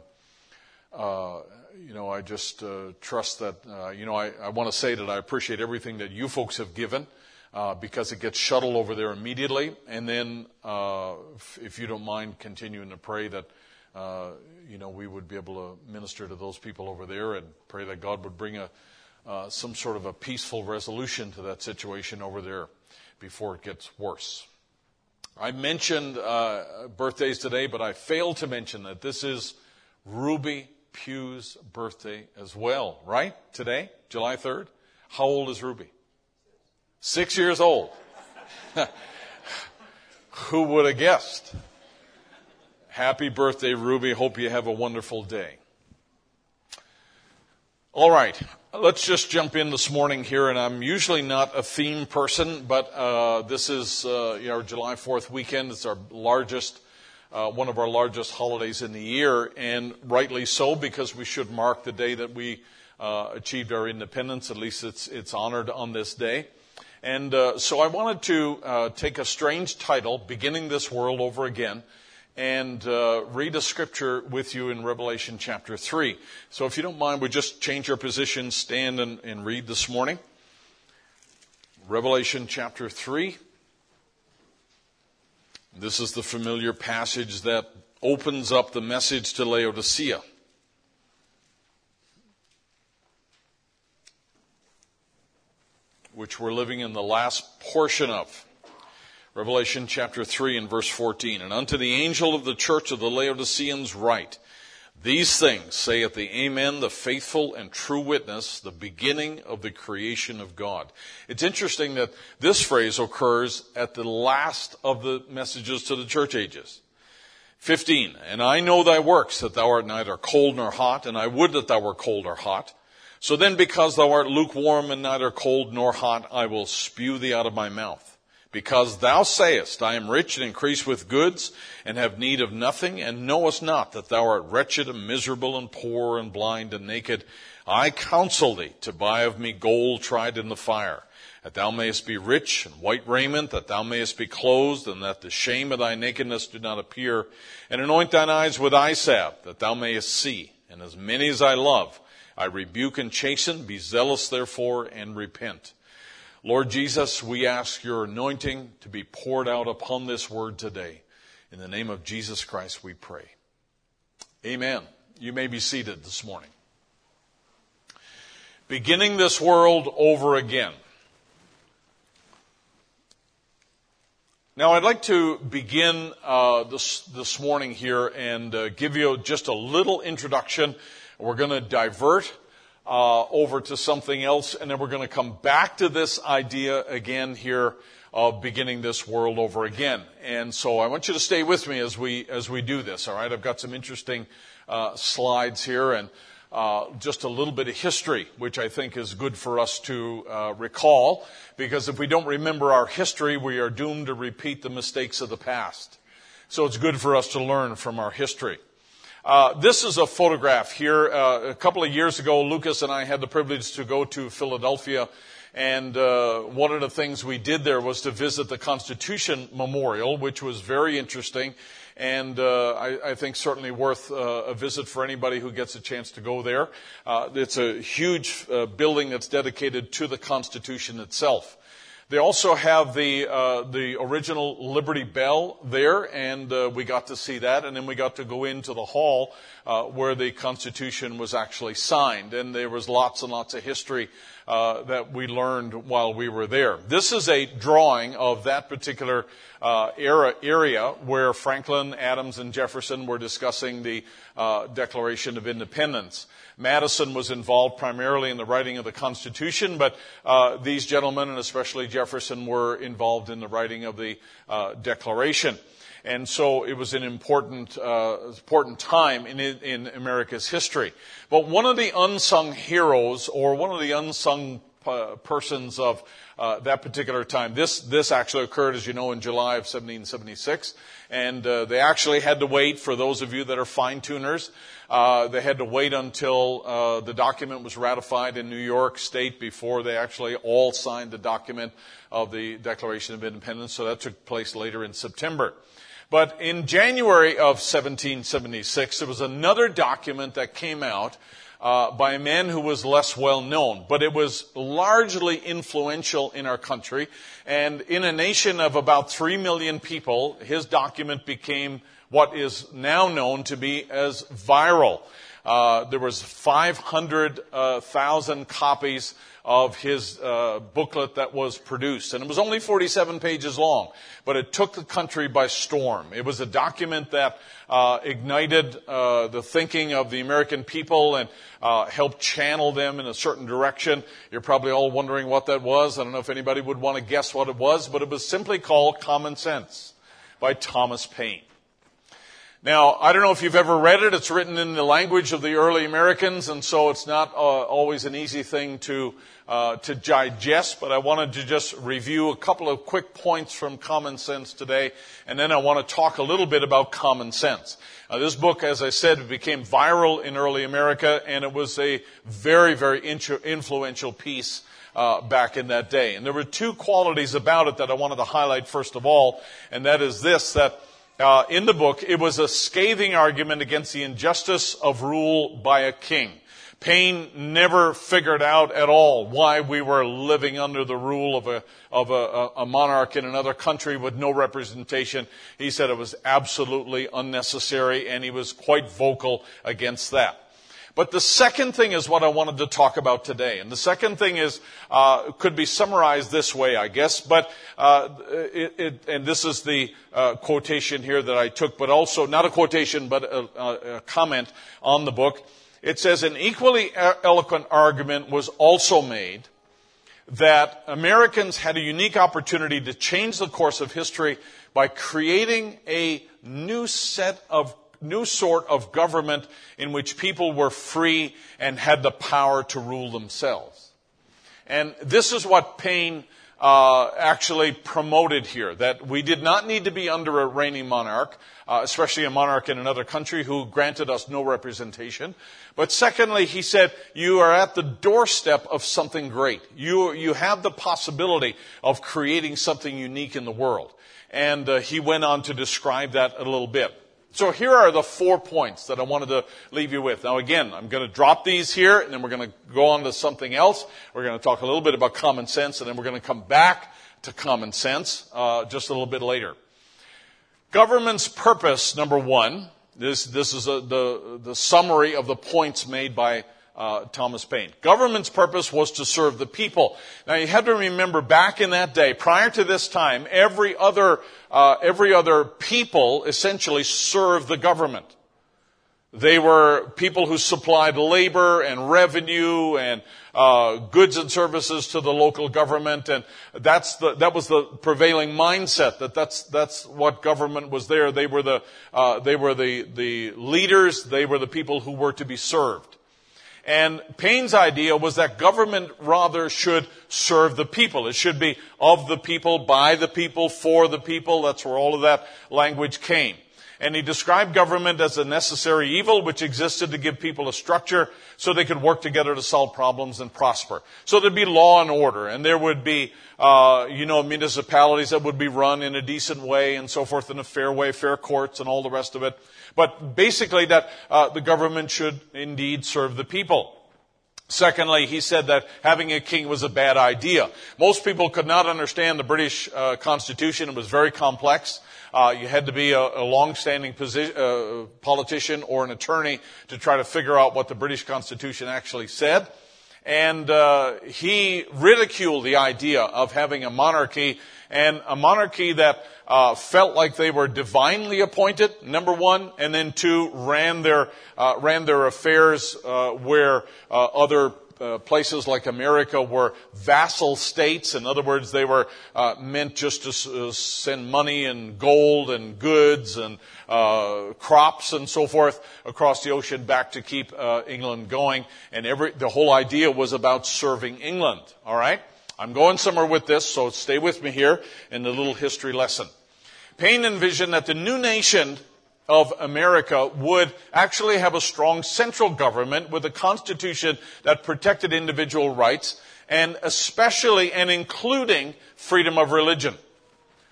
uh, you know, I just uh, trust that, uh, you know, I, I want to say that I appreciate everything that you folks have given uh, because it gets shuttled over there immediately. And then, uh, if, if, you don't mind continuing to pray that, uh, you know, we would be able to minister to those people over there and pray that God would bring a, some sort of a peaceful resolution to that situation over there before it gets worse. I mentioned birthdays today, but I failed to mention that this is Ruby Pugh's birthday as well, right? Today, July 3rd. How old is Ruby? Six years old. Who would have guessed? Happy birthday, Ruby. Hope you have a wonderful day. All right, let's just jump in this morning here. And I'm usually not a theme person, but uh, this is uh, our July 4th weekend. It's our largest uh, one of our largest holidays in the year, and rightly so because we should mark the day that we uh, achieved our independence. At least it's it's honored on this day. And uh, so I wanted to uh, take a strange title, beginning this world over again, and uh, read a scripture with you in Revelation chapter three. So if you don't mind, we just change our position, stand and, and read this morning. Revelation chapter three. This is the familiar passage that opens up the message to Laodicea. Which we're living in the last portion of. Revelation chapter 3 and verse 14. And unto the angel of the church of the Laodiceans write, these things saith the Amen, the faithful and true witness, the beginning of the creation of God. It's interesting that this phrase occurs at the last of the messages to the church ages. 15. And I know thy works, that thou art neither cold nor hot, and I would that thou were cold or hot. So then because thou art lukewarm and neither cold nor hot, I will spew thee out of my mouth. Because thou sayest, I am rich and increase with goods, and have need of nothing, and knowest not that thou art wretched and miserable and poor and blind and naked. I counsel thee to buy of me gold tried in the fire, that thou mayest be rich and white raiment, that thou mayest be clothed, and that the shame of thy nakedness do not appear, and anoint thine eyes with eye salve, that thou mayest see. And as many as I love, I rebuke and chasten. Be zealous therefore and repent. Lord Jesus, we ask your anointing to be poured out upon this word today. In the name of Jesus Christ, we pray. Amen. You may be seated this morning. Beginning this world over again. Now, I'd like to begin uh, this this morning here and uh, give you just a little introduction. We're going to divert uh, over to something else, and then we're going to come back to this idea again here of beginning this world over again. And so I want you to stay with me as we as we do this. All right, I've got some interesting uh, slides here and. Uh, just a little bit of history, which I think is good for us to uh, recall, because if we don't remember our history, we are doomed to repeat the mistakes of the past. So it's good for us to learn from our history. Uh, this is a photograph here. Uh, a couple of years ago, Lucas and I had the privilege to go to Philadelphia, and uh, one of the things we did there was to visit the Constitution Memorial, which was very interesting, and uh, I, I, think certainly worth uh, a visit for anybody who gets a chance to go there. it's a huge building that's dedicated to the Constitution itself. They also have the uh, the original Liberty Bell there, and uh, we got to see that. And then we got to go into the hall uh, where the Constitution was actually signed, and there was lots and lots of history uh, that we learned while we were there. This is a drawing of that particular uh, era area where Franklin, Adams, and Jefferson were discussing the uh, Declaration of Independence. Madison was involved primarily in the writing of the Constitution, but uh, these gentlemen, and especially Jefferson, were involved in the writing of the uh, Declaration. And so it was an important, uh, important time in, in America's history. But one of the unsung heroes, or one of the unsung uh, persons of uh, that particular time. This this actually occurred, as you know, in July of 1776, and uh, they actually had to wait. For those of you that are fine tuners, uh, they had to wait until uh, the document was ratified in New York State before they actually all signed the document of the Declaration of Independence. So that took place later in September. But in January of 1776, there was another document that came out uh, by a man who was less well known, but it was largely influential in our country. And in a nation of about three million people, his document became what is now known to be as viral. Uh, there was 500,000 uh, copies of his uh, booklet that was produced. And it was only 47 pages long, but it took the country by storm. It was a document that uh, ignited uh, the thinking of the American people and uh, helped channel them in a certain direction. You're probably all wondering what that was. I don't know if anybody would want to guess what it was, but it was simply called Common Sense by Thomas Paine. Now, I don't know if you've ever read it. It's written in the language of the early Americans, and so it's not uh, always an easy thing to uh, to digest. But I wanted to just review a couple of quick points from Common Sense today, and then I want to talk a little bit about common sense. Uh, this book, as I said, became viral in early America, and it was a very, very influential piece. Uh, back in that day. And there were two qualities about it that I wanted to highlight first of all, and that is this, that uh, in the book, it was a scathing argument against the injustice of rule by a king. Paine never figured out at all why we were living under the rule of a, of a, a, monarch in another country with no representation. He said it was absolutely unnecessary and he was quite vocal against that. But the second thing is what I wanted to talk about today. And the second thing is, uh, could be summarized this way, I guess, but, uh, it, it, and this is the uh, quotation here that I took, but also, not a quotation, but a, a comment on the book. It says, an equally eloquent argument was also made that Americans had a unique opportunity to change the course of history by creating a new set of new sort of government in which people were free and had the power to rule themselves. And this is what Paine uh, actually promoted here that we did not need to be under a reigning monarch, uh, especially a monarch in another country who granted us no representation. But secondly, he said, you are at the doorstep of something great. You, you have the possibility of creating something unique in the world. And uh, he went on to describe that a little bit. So here are the four points that I wanted to leave you with. Now again, I'm going to drop these here and then we're going to go on to something else. We're going to talk a little bit about common sense and then we're going to come back to common sense uh, just a little bit later. Government's purpose, number one, this, this is a, the, the summary of the points made by uh, Thomas Paine. Government's purpose was to serve the people. Now you have to remember back in that day, prior to this time, every other, uh, every other people essentially served the government. They were people who supplied labor and revenue and uh, goods and services to the local government, and that's the, that was the prevailing mindset. That that's that's what government was there. They were the uh, they were the the leaders. They were the people who were to be served. And Paine's idea was that government rather should serve the people. It should be of the people, by the people, for the people. That's where all of that language came. And he described government as a necessary evil which existed to give people a structure so they could work together to solve problems and prosper. So there'd be law and order, and there would be, uh, you know, municipalities that would be run in a decent way and so forth in a fair way, fair courts and all the rest of it. But basically that uh, the government should indeed serve the people. Secondly, he said that having a king was a bad idea. Most people could not understand the British uh, Constitution. It was very complex. Uh, you had to be a, a long-standing uh, politician or an attorney to try to figure out what the British Constitution actually said. And uh, he ridiculed the idea of having a monarchy and a monarchy that uh, felt like they were divinely appointed. Number one, and then two, ran their uh, ran their affairs uh, where uh, other uh, places like America were vassal states. In other words, they were uh, meant just to uh, send money and gold and goods and uh, crops and so forth across the ocean back to keep uh, England going. And every the whole idea was about serving England. All right, I'm going somewhere with this, so stay with me here in the little history lesson. Paine envisioned that the new nation of America would actually have a strong central government with a constitution that protected individual rights and especially and including freedom of religion.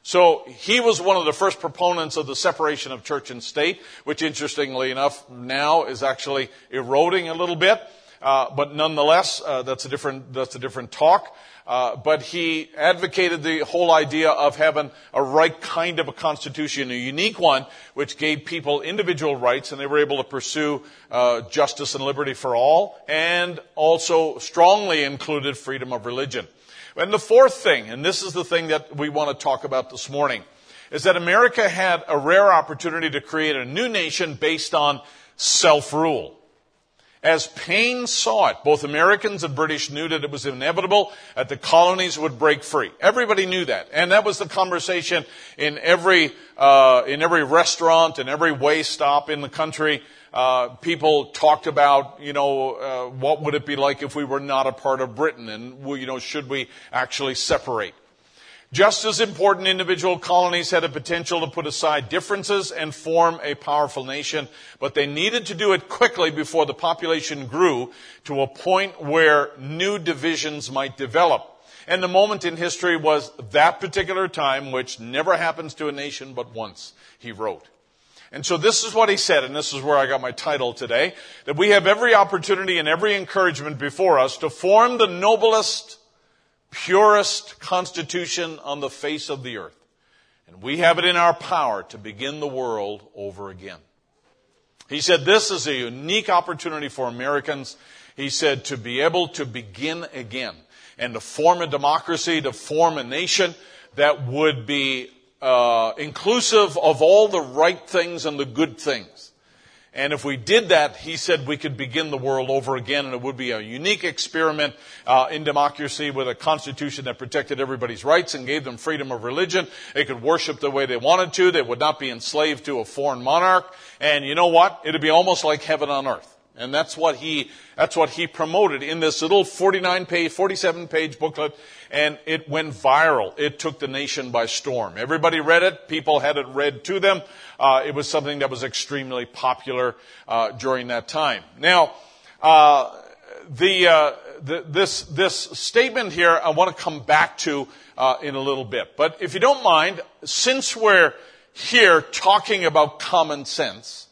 So he was one of the first proponents of the separation of church and state, which interestingly enough now is actually eroding a little bit. Uh, but nonetheless, uh, that's a different that's a different talk. Uh, but he advocated the whole idea of having a right kind of a constitution, a unique one, which gave people individual rights, and they were able to pursue uh, justice and liberty for all, and also strongly included freedom of religion. And the fourth thing, and this is the thing that we want to talk about this morning, is that America had a rare opportunity to create a new nation based on self-rule. As Paine saw it, both Americans and British knew that it was inevitable that the colonies would break free. Everybody knew that. And that was the conversation in every, uh, in every restaurant and every way stop in the country. Uh, people talked about, you know, uh, what would it be like if we were not a part of Britain and, you know, should we actually separate? Just as important, individual colonies had a potential to put aside differences and form a powerful nation, but they needed to do it quickly before the population grew to a point where new divisions might develop. And the moment in history was that particular time, which never happens to a nation but once, he wrote. And so this is what he said, and this is where I got my title today, that we have every opportunity and every encouragement before us to form the noblest purest constitution on the face of the earth. And we have it in our power to begin the world over again. He said this is a unique opportunity for Americans. He said to be able to begin again and to form a democracy, to form a nation that would be uh, inclusive of all the right things and the good things. And if we did that, he said we could begin the world over again and it would be a unique experiment uh, in democracy with a constitution that protected everybody's rights and gave them freedom of religion. They could worship the way they wanted to. They would not be enslaved to a foreign monarch. And you know what? It'd be almost like heaven on earth. And that's what he, that's what he promoted in this little 49 page, 47 page booklet. And it went viral. It took the nation by storm. Everybody read it. People had it read to them. Uh, it was something that was extremely popular, uh, during that time. Now, uh, the, uh, the, this, this statement here I want to come back to, uh, in a little bit. But if you don't mind, since we're here talking about common sense,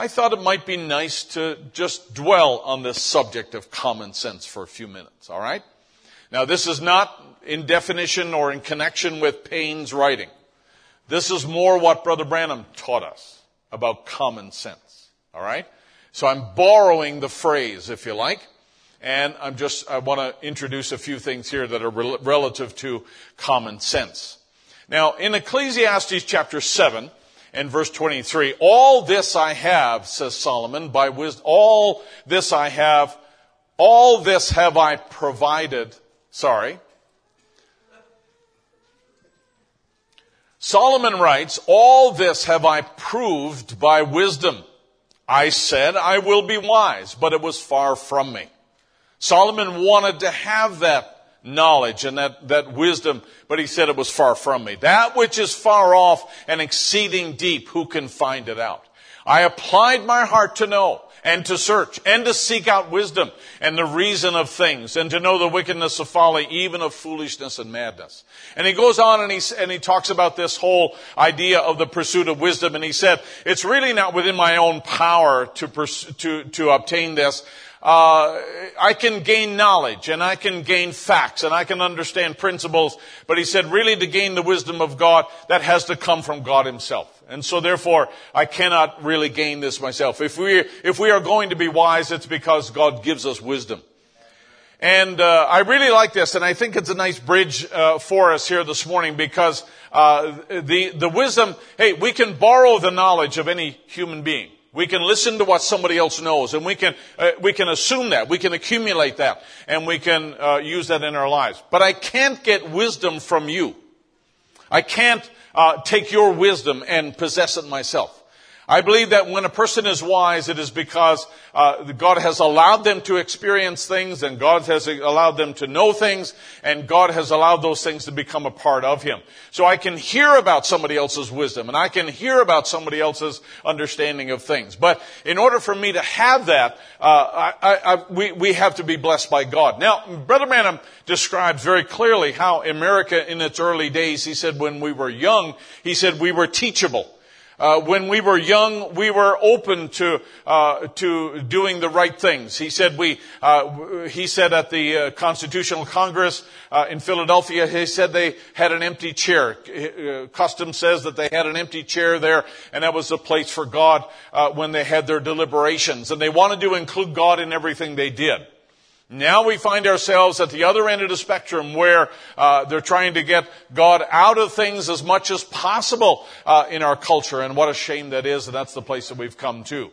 I thought it might be nice to just dwell on this subject of common sense for a few minutes, all right? Now, this is not in definition or in connection with Paine's writing. This is more what Brother Branham taught us about common sense, all right? So I'm borrowing the phrase, if you like, and I'm just, I want to introduce a few things here that are rel- relative to common sense. Now, in Ecclesiastes chapter 7, and verse 23. All this I have, says Solomon, by wisdom, all this I have, all this have I provided. Sorry. Solomon writes, all this have I proved by wisdom. I said, I will be wise, but it was far from me. Solomon wanted to have that knowledge and that, that wisdom, but he said it was far from me. That which is far off and exceeding deep, who can find it out? I applied my heart to know and to search and to seek out wisdom and the reason of things and to know the wickedness of folly, even of foolishness and madness. And he goes on and he, and he talks about this whole idea of the pursuit of wisdom and he said, it's really not within my own power to, pursue, to, to obtain this. Uh, I can gain knowledge and I can gain facts and I can understand principles. But he said, really to gain the wisdom of God, that has to come from God himself. And so therefore, I cannot really gain this myself. If we, if we are going to be wise, it's because God gives us wisdom. And uh, I really like this, and I think it's a nice bridge uh, for us here this morning because uh, the the wisdom. Hey, we can borrow the knowledge of any human being. We can listen to what somebody else knows, and we can uh, we can assume that we can accumulate that, and we can uh, use that in our lives. But I can't get wisdom from you. I can't uh, take your wisdom and possess it myself. I believe that when a person is wise, it is because uh, God has allowed them to experience things, and God has allowed them to know things, and God has allowed those things to become a part of Him. So I can hear about somebody else's wisdom, and I can hear about somebody else's understanding of things. But in order for me to have that, uh, I, I, we, we have to be blessed by God. Now, Brother Branham describes very clearly how America in its early days, he said when we were young, he said we were teachable. Uh, when we were young, we were open to uh, to doing the right things. He said we. Uh, he said at the uh, Constitutional Congress uh, in Philadelphia, he said they had an empty chair. Uh, custom says that they had an empty chair there, and that was a place for God when they had their deliberations, and they wanted to include God in everything they did. Now we find ourselves at the other end of the spectrum where uh, they're trying to get God out of things as much as possible uh, in our culture, and what a shame that is, and that's the place that we've come to.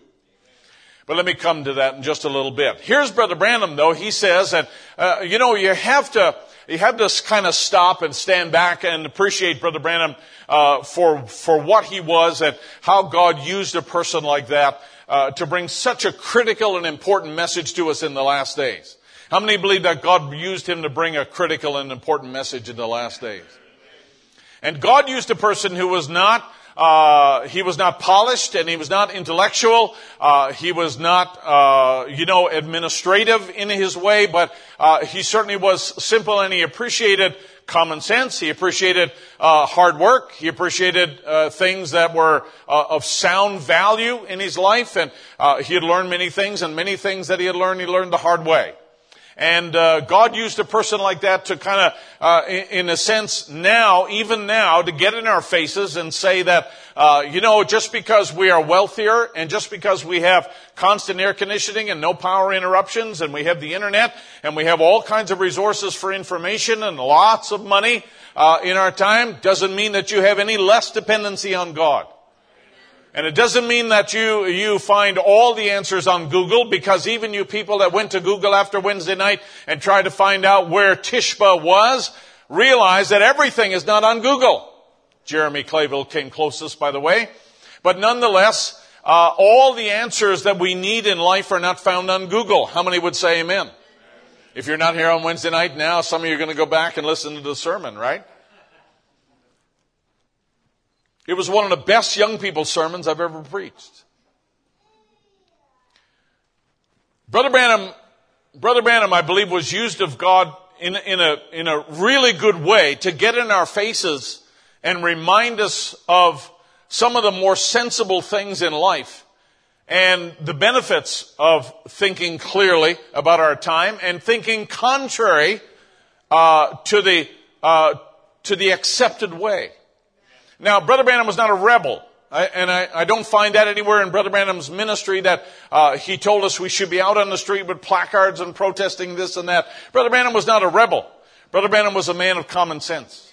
But let me come to that in just a little bit. Here's Brother Branham, though. He says that, uh, you know, you have to, you have to kind of stop and stand back and appreciate Brother Branham uh, for for what he was and how God used a person like that uh, to bring such a critical and important message to us in the last days. How many believe that God used him to bring a critical and important message in the last days? And God used a person who was not uh, he was not polished and he was not intellectual. Uh, he was not, uh, you know, administrative in his way, but uh, he certainly was simple and he appreciated common sense. He appreciated uh, hard work. He appreciated uh, things that were of sound value in his life, and he had learned many things, and many things that he had learned, he learned the hard way. And uh, God used a person like that to kind of, uh, in, a sense, now, even now, to get in our faces and say that, uh, you know, just because we are wealthier and just because we have constant air conditioning and no power interruptions and we have the internet and we have all kinds of resources for information and lots of money uh, in our time, doesn't mean that you have any less dependency on God. And it doesn't mean that you, you find all the answers on Google because even you people that went to Google after Wednesday night and tried to find out where Tishba was realize that everything is not on Google. Jeremy Clayville came closest, by the way. But nonetheless, uh, all the answers that we need in life are not found on Google. How many would say amen? If you're not here on Wednesday night now, some of you are going to go back and listen to the sermon, right? It was one of the best young people sermons I've ever preached. Brother Branham, Brother Branham, I believe, was used of God in, in, a, in a really good way to get in our faces and remind us of some of the more sensible things in life and the benefits of thinking clearly about our time and thinking contrary uh, to the uh, to the accepted way. Now, Brother Branham was not a rebel. I, and I, I, don't find that anywhere in Brother Branham's ministry that uh, he told us we should be out on the street with placards and protesting this and that. Brother Branham was not a rebel. Brother Branham was a man of common sense.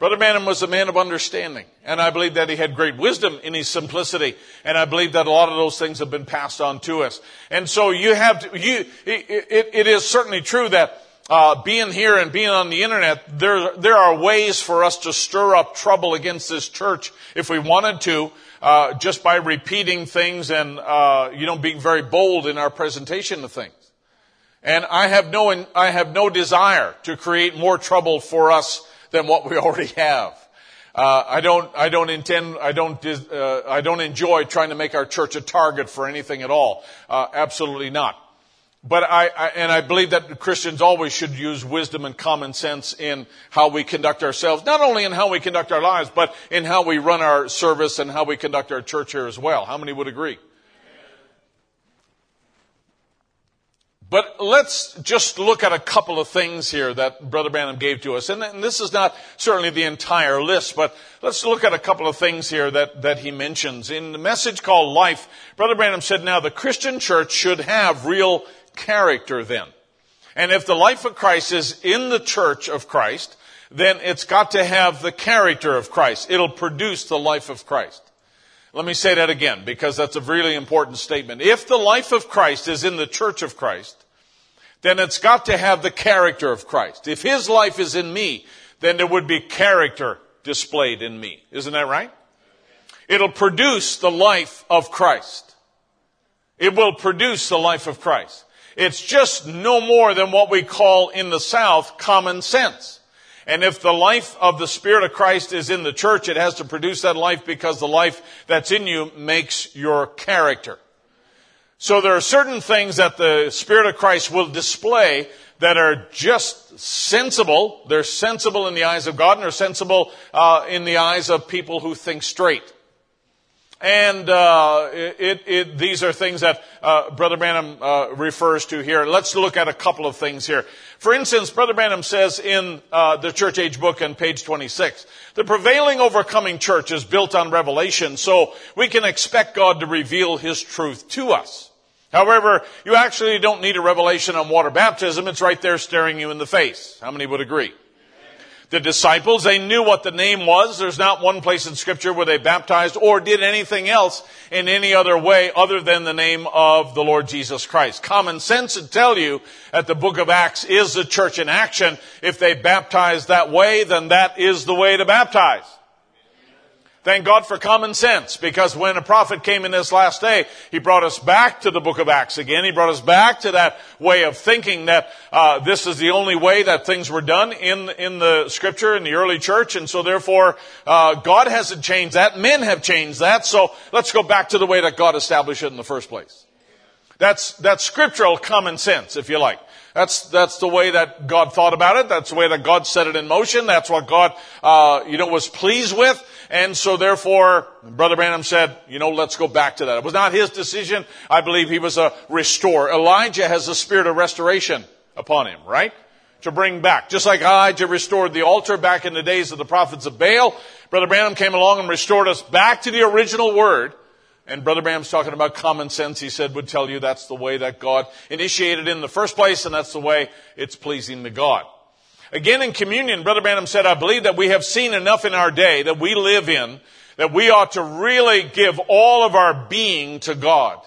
Brother Branham was a man of understanding. And I believe that he had great wisdom in his simplicity. And I believe that a lot of those things have been passed on to us. And so you have to, you, it, it, it is certainly true that uh, being here and being on the internet, there, there are ways for us to stir up trouble against this church if we wanted to, uh, just by repeating things and, uh, you know, being very bold in our presentation of things. And I have no, I have no desire to create more trouble for us than what we already have. Uh, I don't, I don't intend, I don't, uh, I don't enjoy trying to make our church a target for anything at all. Uh, absolutely not. But I, I, and I believe that Christians always should use wisdom and common sense in how we conduct ourselves, not only in how we conduct our lives, but in how we run our service and how we conduct our church here as well. How many would agree? But let's just look at a couple of things here that Brother Branham gave to us. And, and this is not certainly the entire list, but let's look at a couple of things here that, that he mentions. In the message called Life, Brother Branham said, now the Christian church should have real character then. And if the life of Christ is in the church of Christ, then it's got to have the character of Christ. It'll produce the life of Christ. Let me say that again because that's a really important statement. If the life of Christ is in the church of Christ, then it's got to have the character of Christ. If his life is in me, then there would be character displayed in me. Isn't that right? It'll produce the life of Christ. It will produce the life of Christ. It's just no more than what we call in the South common sense. And if the life of the Spirit of Christ is in the church, it has to produce that life because the life that's in you makes your character. So there are certain things that the Spirit of Christ will display that are just sensible. They're sensible in the eyes of God and they're sensible uh, in the eyes of people who think straight. And uh, it, it, these are things that uh, Brother Branham uh, refers to here. Let's look at a couple of things here. For instance, Brother Branham says in uh, the Church Age book on page 26, the prevailing overcoming church is built on revelation, so we can expect God to reveal His truth to us. However, you actually don't need a revelation on water baptism. It's right there staring you in the face. How many would agree? The disciples. They knew what the name was. There's not one place in scripture where they baptized or did anything else in any other way other than the name of the Lord Jesus Christ. Common sense would tell you that the book of Acts is the church in action. If they baptize that way, then that is the way to baptize. Thank God for common sense, because when a prophet came in this last day, he brought us back to the book of Acts again. He brought us back to that way of thinking that uh, this is the only way that things were done in in the scripture in the early church, and so therefore uh, God hasn't changed that. Men have changed that. So let's go back to the way that God established it in the first place. That's that's scriptural common sense, if you like. That's, that's the way that God thought about it. That's the way that God set it in motion. That's what God, uh, you know, was pleased with. And so therefore, Brother Branham said, you know, let's go back to that. It was not his decision. I believe he was a restorer. Elijah has the spirit of restoration upon him, right? To bring back. Just like Elijah restored the altar back in the days of the prophets of Baal, Brother Branham came along and restored us back to the original word and Brother Branham's talking about common sense, he said, would tell you that's the way that God initiated in the first place, and that's the way it's pleasing to God. Again, in communion, Brother Branham said, I believe that we have seen enough in our day that we live in that we ought to really give all of our being to God.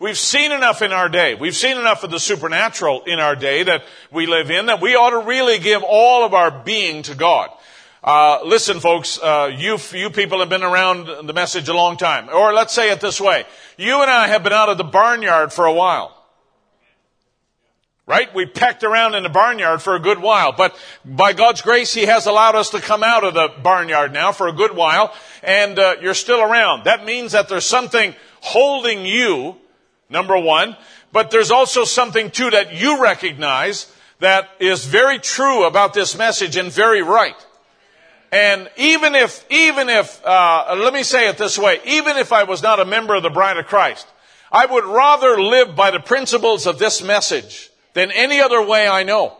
We've seen enough in our day. We've seen enough of the supernatural in our day that we live in that we ought to really give all of our being to God. Uh, listen, folks, uh, you, you people have been around the message a long time. Or let's say it this way. You and I have been out of the barnyard for a while. Right? We pecked around in the barnyard for a good while, but by God's grace, He has allowed us to come out of the barnyard now for a good while, and uh, you're still around. That means that there's something holding you, number one, but there's also something too that you recognize that is very true about this message and very right. And even if, even if, uh, let me say it this way, even if I was not a member of the bride of Christ, I would rather live by the principles of this message than any other way I know.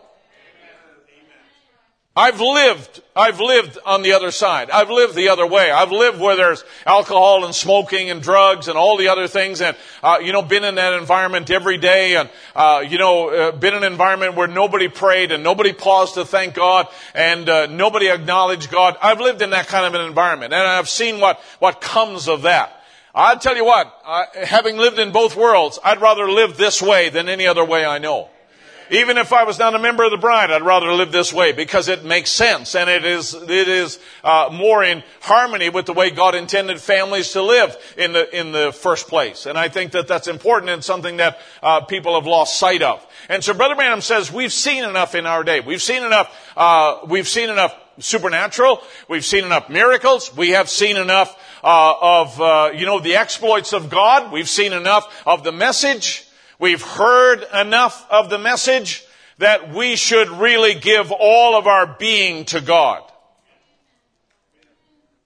I've lived, I've lived on the other side. I've lived the other way. I've lived where there's alcohol and smoking and drugs and all the other things and, uh, you know, been in that environment every day and, uh, you know, uh, been in an environment where nobody prayed and nobody paused to thank God and, uh, nobody acknowledged God. I've lived in that kind of an environment and I've seen what, what comes of that. I'll tell you what, having lived in both worlds, I'd rather live this way than any other way I know. Even if I was not a member of the bride, I'd rather live this way because it makes sense and it is, it is uh, more in harmony with the way God intended families to live in the, in the first place. And I think that that's important and something that uh, people have lost sight of. And so Brother Branham says we've seen enough in our day. We've seen enough, uh, we've seen enough supernatural. We've seen enough miracles. We have seen enough uh, of, uh, you know, the exploits of God. We've seen enough of the message. We've heard enough of the message that we should really give all of our being to God.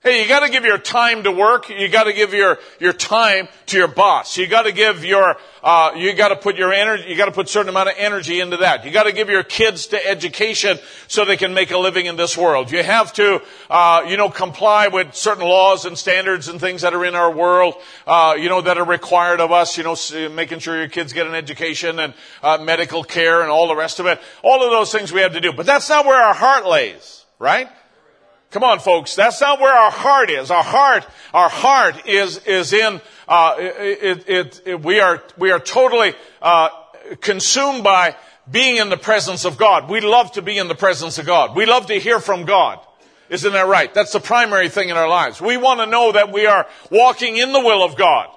Hey, you gotta give your time to work. You gotta give your, your time to your boss. You gotta give your, uh, you gotta put your energy, you gotta put a certain amount of energy into that. You gotta give your kids to education so they can make a living in this world. You have to, uh, you know, comply with certain laws and standards and things that are in our world, uh, you know, that are required of us, you know, making sure your kids get an education and, uh, medical care and all the rest of it. All of those things we have to do. But that's not where our heart lays, right? Come on, folks. That's not where our heart is. Our heart, our heart is is in. Uh, it, it, it, we are we are totally uh, consumed by being in the presence of God. We love to be in the presence of God. We love to hear from God. Isn't that right? That's the primary thing in our lives. We want to know that we are walking in the will of God.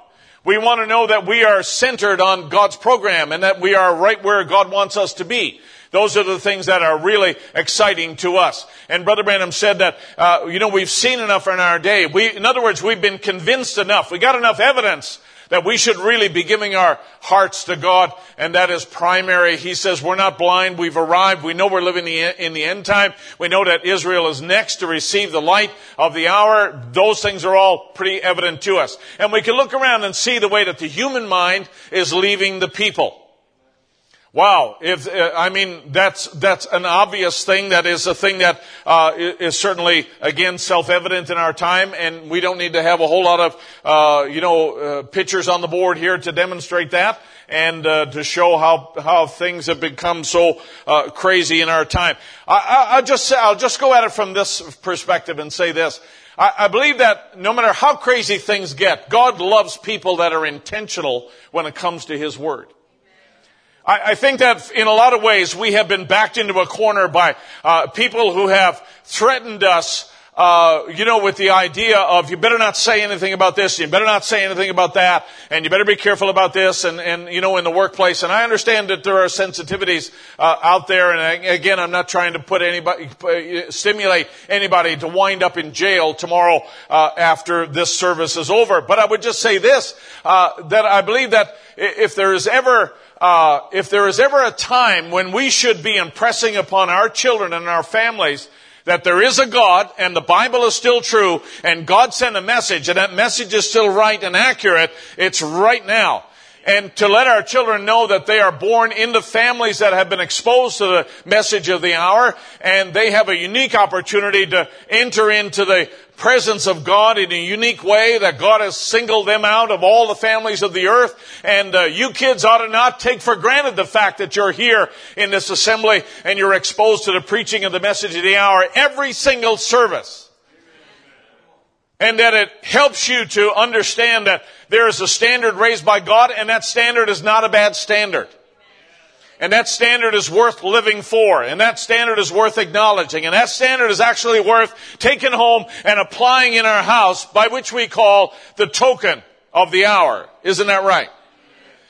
We want to know that we are centered on God's program and that we are right where God wants us to be. Those are the things that are really exciting to us. And Brother Branham said that, uh, you know, we've seen enough in our day. We, in other words, we've been convinced enough. We got enough evidence that we should really be giving our hearts to God, and that is primary. He says we're not blind. We've arrived. We know we're living in the end time. We know that Israel is next to receive the light of the hour. Those things are all pretty evident to us. And we can look around and see the way that the human mind is leaving the people. Wow, if uh, I mean that's that's an obvious thing. That is a thing that uh, is certainly again self-evident in our time, and we don't need to have a whole lot of uh, you know uh, pictures on the board here to demonstrate that and uh, to show how how things have become so uh, crazy in our time. I, will just say, I'll just go at it from this perspective and say this. I, I believe that no matter how crazy things get, God loves people that are intentional when it comes to His Word. I, I think that in a lot of ways we have been backed into a corner by uh, people who have threatened us uh, you know, with the idea of you better not say anything about this, you better not say anything about that, and you better be careful about this, and, and you know, in the workplace. And I understand that there are sensitivities uh, out there, and I, again, I'm not trying to put anybody, uh, stimulate anybody to wind up in jail tomorrow uh, after this service is over. But I would just say this: uh, that I believe that if there is ever uh, if there is ever a time when we should be impressing upon our children and our families that there is a God and the Bible is still true and God sent a message and that message is still right and accurate, it's right now. And to let our children know that they are born into families that have been exposed to the message of the hour and they have a unique opportunity to enter into the presence of God in a unique way, that God has singled them out of all the families of the earth. And uh, you kids ought to not take for granted the fact that you're here in this assembly and you're exposed to the preaching of the message of the hour every single service. And that it helps you to understand that there is a standard raised by God and that standard is not a bad standard. And that standard is worth living for. And that standard is worth acknowledging. And that standard is actually worth taking home and applying in our house by which we call the token of the hour. Isn't that right?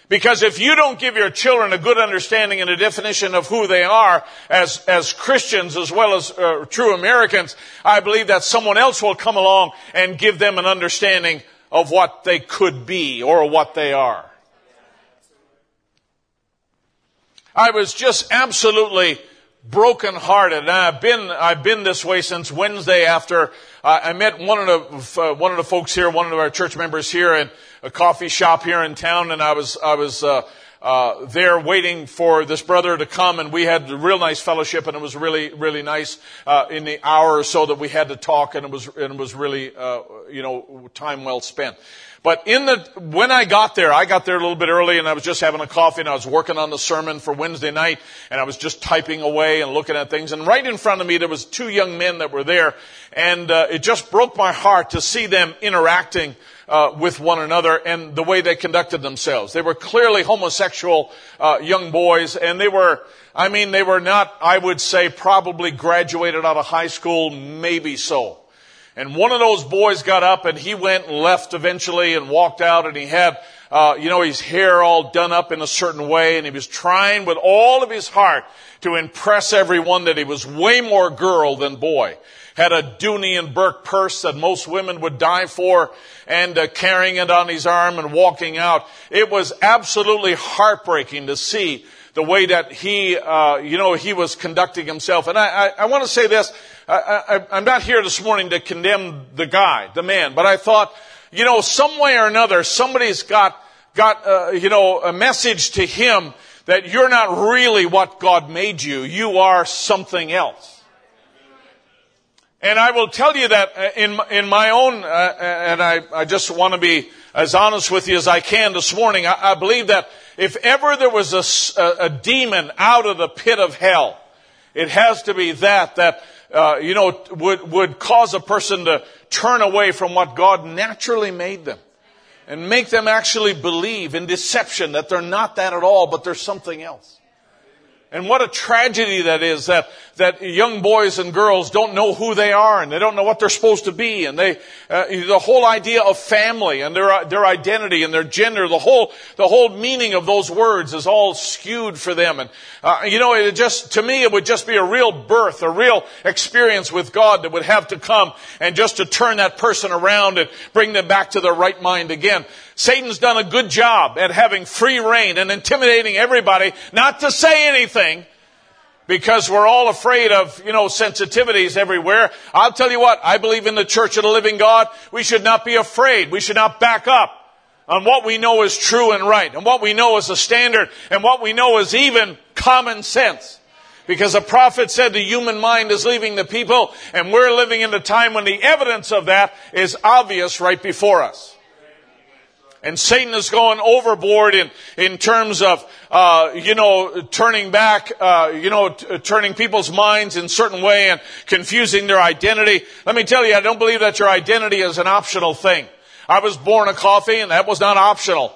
Because if you don't give your children a good understanding and a definition of who they are as, as Christians as well as uh, true Americans, I believe that someone else will come along and give them an understanding of what they could be or what they are. I was just absolutely brokenhearted. And I've been, I've been this way since Wednesday after uh, I met one of the, uh, one of the folks here, one of our church members here in a coffee shop here in town. And I was, I was, uh, uh, there waiting for this brother to come and we had a real nice fellowship and it was really, really nice, uh, in the hour or so that we had to talk and it was, and it was really, uh, you know, time well spent. But in the, when I got there, I got there a little bit early and I was just having a coffee and I was working on the sermon for Wednesday night and I was just typing away and looking at things. And right in front of me, there was two young men that were there and uh, it just broke my heart to see them interacting uh, with one another and the way they conducted themselves. They were clearly homosexual uh, young boys and they were, I mean, they were not, I would say, probably graduated out of high school, maybe so. And one of those boys got up and he went and left eventually and walked out and he had, uh, you know, his hair all done up in a certain way and he was trying with all of his heart to impress everyone that he was way more girl than boy. Had a Dooney and Bourke purse that most women would die for and uh, carrying it on his arm and walking out. It was absolutely heartbreaking to see the way that he, uh, you know, he was conducting himself. And I, I, I want to say this. I, I, I'm not here this morning to condemn the guy, the man, but I thought, you know, some way or another, somebody's got, got, uh, you know, a message to him that you're not really what God made you. You are something else. And I will tell you that uh, in, in my own, uh, and I, I just want to be as honest with you as I can this morning, I, I believe that if ever there was a, a, a, demon out of the pit of hell, it has to be that, that, uh, you know, would, would cause a person to turn away from what God naturally made them. And make them actually believe in deception that they're not that at all, but they're something else. And what a tragedy that is that, that young boys and girls don't know who they are and they don't know what they're supposed to be and they, uh, the whole idea of family and their, their identity and their gender, the whole, the whole meaning of those words is all skewed for them. And, uh, you know, it just, to me, it would just be a real birth, a real experience with God that would have to come and just to turn that person around and bring them back to their right mind again. Satan's done a good job at having free reign and intimidating everybody not to say anything because we're all afraid of, you know, sensitivities everywhere. I'll tell you what, I believe in the church of the living God. We should not be afraid. We should not back up on what we know is true and right and what we know is a standard and what we know is even common sense. Because the prophet said the human mind is leaving the people and we're living in a time when the evidence of that is obvious right before us. And Satan is going overboard in, in terms of, uh, you know, turning back, uh, you know, t- turning people's minds in certain way and confusing their identity. Let me tell you, I don't believe that your identity is an optional thing. I was born a coffee and that was not optional.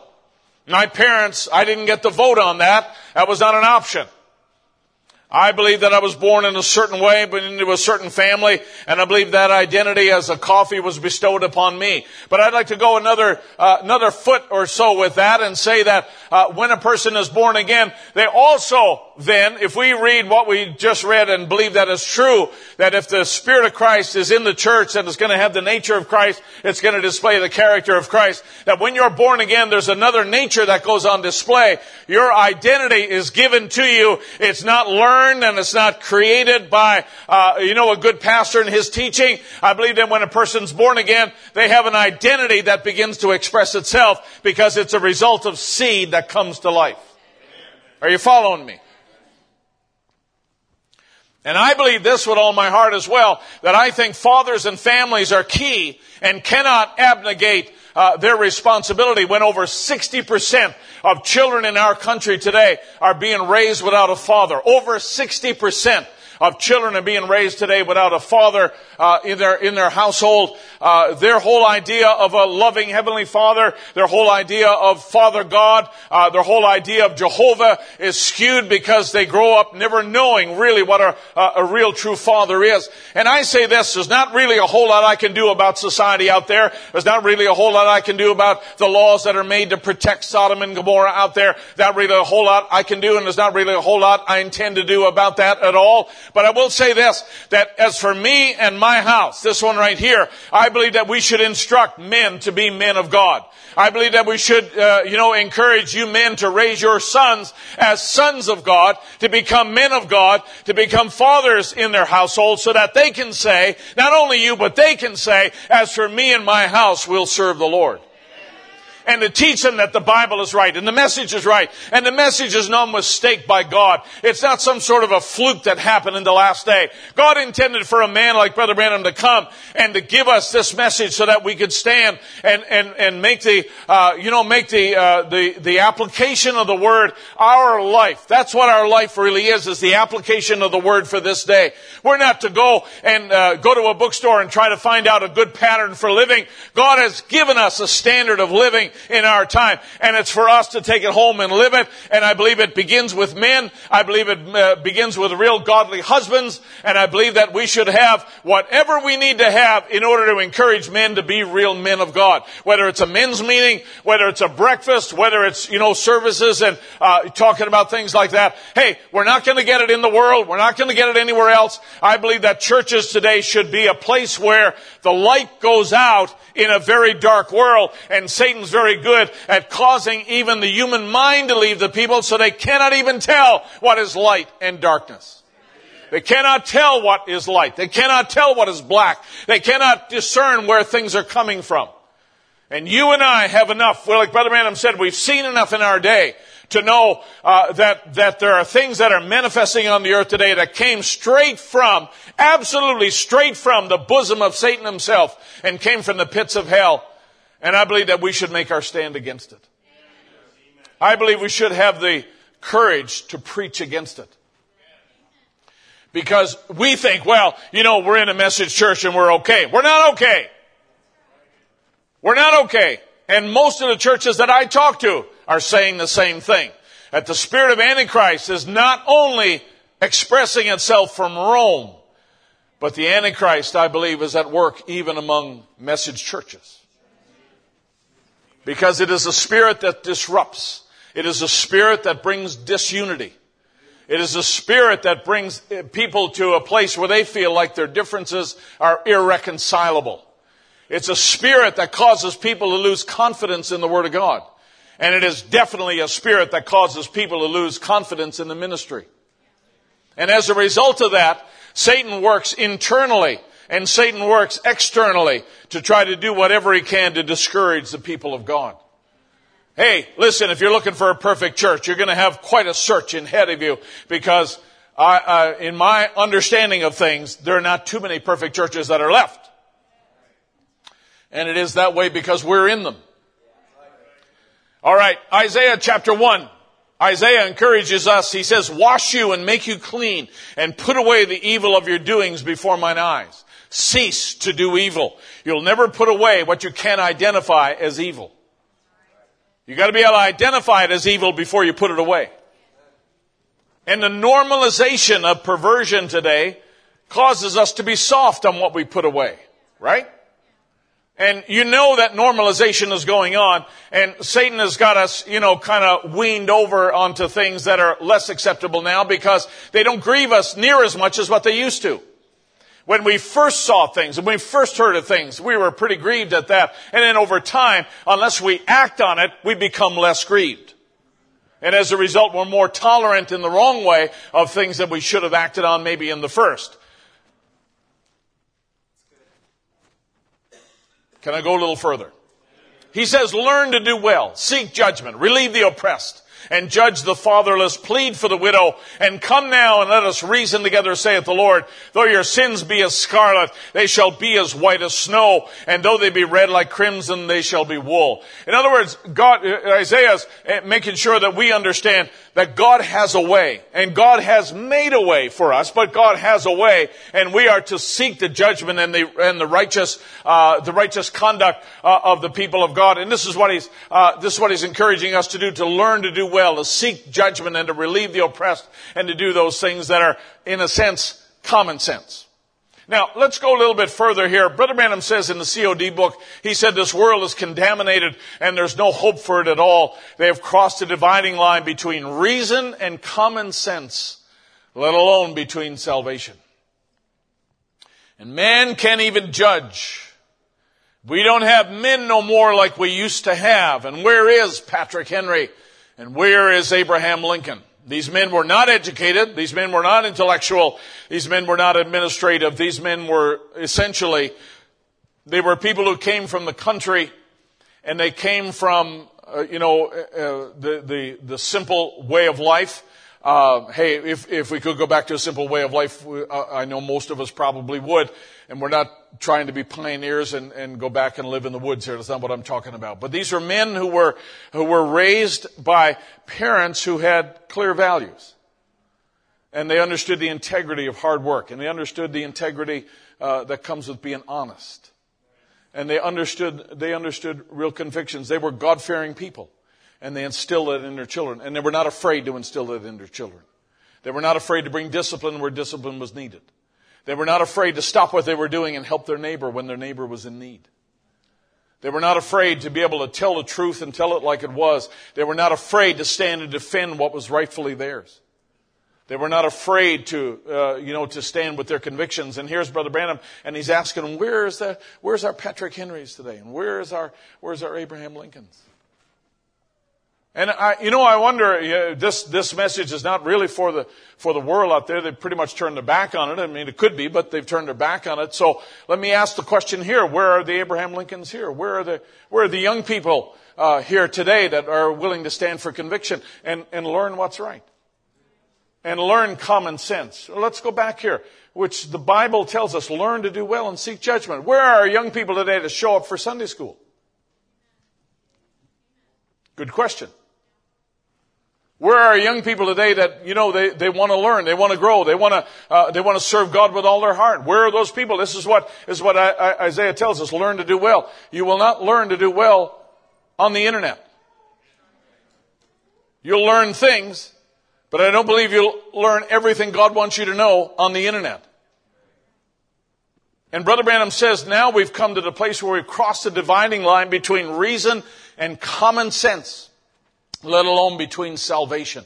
My parents, I didn't get the vote on that. That was not an option. I believe that I was born in a certain way, but into a certain family, and I believe that identity as a coffee was bestowed upon me. But I'd like to go another uh, another foot or so with that and say that uh, when a person is born again, they also then, if we read what we just read and believe that is true, that if the Spirit of Christ is in the church and is going to have the nature of Christ, it's going to display the character of Christ. That when you're born again, there's another nature that goes on display. Your identity is given to you. It's not learned and it's not created by, uh, you know, a good pastor and his teaching. I believe that when a person's born again, they have an identity that begins to express itself because it's a result of seed that comes to life. Are you following me? And I believe this with all my heart as well, that I think fathers and families are key and cannot abnegate uh, their responsibility when over 60% of children in our country today are being raised without a father. Over 60% of children are being raised today without a father uh, in their in their household. Uh, their whole idea of a loving heavenly Father, their whole idea of Father God, uh, their whole idea of Jehovah is skewed because they grow up never knowing really what a, a real true Father is. And I say this: there's not really a whole lot I can do about society out there. There's not really a whole lot I can do about the laws that are made to protect Sodom and Gomorrah out there. Not really a whole lot I can do, and there's not really a whole lot I intend to do about that at all. But I will say this, that as for me and my house, this one right here, I believe that we should instruct men to be men of God. I believe that we should, uh, you know, encourage you men to raise your sons as sons of God, to become men of God, to become fathers in their household so that they can say, not only you, but they can say, as for me and my house, we'll serve the Lord and to teach them that the Bible is right and the message is right and the message is no mistake by God. It's not some sort of a fluke that happened in the last day. God intended for a man like Brother Branham to come and to give us this message so that we could stand and, and, and make the, uh, you know, make the, uh, the, the application of the word our life. That's what our life really is, is the application of the word for this day. We're not to go and uh, go to a bookstore and try to find out a good pattern for living. God has given us a standard of living in our time. And it's for us to take it home and live it. And I believe it begins with men. I believe it uh, begins with real godly husbands. And I believe that we should have whatever we need to have in order to encourage men to be real men of God. Whether it's a men's meeting, whether it's a breakfast, whether it's, you know, services and uh, talking about things like that. Hey, we're not going to get it in the world. We're not going to get it anywhere else. I believe that churches today should be a place where the light goes out in a very dark world and Satan's very very good at causing even the human mind to leave the people so they cannot even tell what is light and darkness. They cannot tell what is light. They cannot tell what is black. They cannot discern where things are coming from. And you and I have enough, well, like Brother Branham said, we've seen enough in our day to know uh, that that there are things that are manifesting on the earth today that came straight from, absolutely straight from the bosom of Satan himself, and came from the pits of hell. And I believe that we should make our stand against it. I believe we should have the courage to preach against it. Because we think, well, you know, we're in a message church and we're okay. We're not okay. We're not okay. And most of the churches that I talk to are saying the same thing. That the spirit of Antichrist is not only expressing itself from Rome, but the Antichrist, I believe, is at work even among message churches. Because it is a spirit that disrupts. It is a spirit that brings disunity. It is a spirit that brings eh, people to a place where they feel like their differences are irreconcilable. It's a spirit that causes people to lose confidence in the Word of God. And it is definitely a spirit that causes people to lose confidence in the ministry. And as a result of that, Satan works internally and Satan works externally to try to do whatever he can to discourage the people of God. Hey, listen, if you're looking for a perfect church, you're going to have quite a search ahead of you because I, uh, in my understanding of things, there are not too many perfect churches that are left. And it is that way because we're in them. All right, Isaiah chapter 1. Isaiah encourages us. He says, wash you and make you clean and put away the evil of your doings before mine eyes. Cease to do evil. You'll never put away what you can identify as evil. You gotta be able to identify it as evil before you put it away. And the normalization of perversion today causes us to be soft on what we put away, right? And you know that normalization is going on, and Satan has got us, you know, kind of weaned over onto things that are less acceptable now because they don't grieve us near as much as what they used to. When we first saw things and we first heard of things, we were pretty grieved at that. And then over time, unless we act on it, we become less grieved. And as a result, we're more tolerant in the wrong way of things that we should have acted on maybe in the first. Can I go a little further? He says, learn to do well, seek judgment, relieve the oppressed, and judge the fatherless, plead for the widow, and come now and let us reason together, saith the Lord. Though your sins be as scarlet, they shall be as white as snow, and though they be red like crimson, they shall be wool. In other words, God, Isaiah's making sure that we understand that God has a way, and God has made a way for us, but God has a way, and we are to seek the judgment and the, and the righteous, uh, the righteous conduct uh, of the people of God. And this is what he's, uh, this is what he's encouraging us to do, to learn to do well, to seek judgment and to relieve the oppressed, and to do those things that are, in a sense, common sense. Now, let's go a little bit further here. Brother Branham says in the COD book, he said this world is contaminated and there's no hope for it at all. They have crossed the dividing line between reason and common sense, let alone between salvation. And man can't even judge. We don't have men no more like we used to have. And where is Patrick Henry? And where is Abraham Lincoln? These men were not educated. These men were not intellectual. These men were not administrative. These men were essentially, they were people who came from the country and they came from, uh, you know, uh, the, the, the simple way of life. Uh, hey, if, if we could go back to a simple way of life, uh, I know most of us probably would. And we're not trying to be pioneers and, and go back and live in the woods here. That's not what I'm talking about. But these are men who were, who were raised by parents who had clear values. And they understood the integrity of hard work. And they understood the integrity uh, that comes with being honest. And they understood, they understood real convictions. They were God-fearing people and they instilled it in their children. And they were not afraid to instill it in their children. They were not afraid to bring discipline where discipline was needed. They were not afraid to stop what they were doing and help their neighbor when their neighbor was in need. They were not afraid to be able to tell the truth and tell it like it was. They were not afraid to stand and defend what was rightfully theirs. They were not afraid to, uh, you know, to stand with their convictions. And here's Brother Branham, and he's asking where is the, where's our Patrick Henrys today? And where's our, where's our Abraham Lincolns? And I, you know, I wonder, you know, this, this message is not really for the, for the world out there. They've pretty much turned their back on it. I mean, it could be, but they've turned their back on it. So let me ask the question here. Where are the Abraham Lincolns here? Where are the, where are the young people, uh, here today that are willing to stand for conviction and, and learn what's right? And learn common sense. Let's go back here, which the Bible tells us, learn to do well and seek judgment. Where are young people today to show up for Sunday school? Good question. Where are young people today that, you know, they, they want to learn, they want to grow, they want to, uh, they want to serve God with all their heart? Where are those people? This is what, is what I, I, Isaiah tells us, learn to do well. You will not learn to do well on the internet. You'll learn things, but I don't believe you'll learn everything God wants you to know on the internet. And Brother Branham says now we've come to the place where we've crossed the dividing line between reason and common sense let alone between salvation.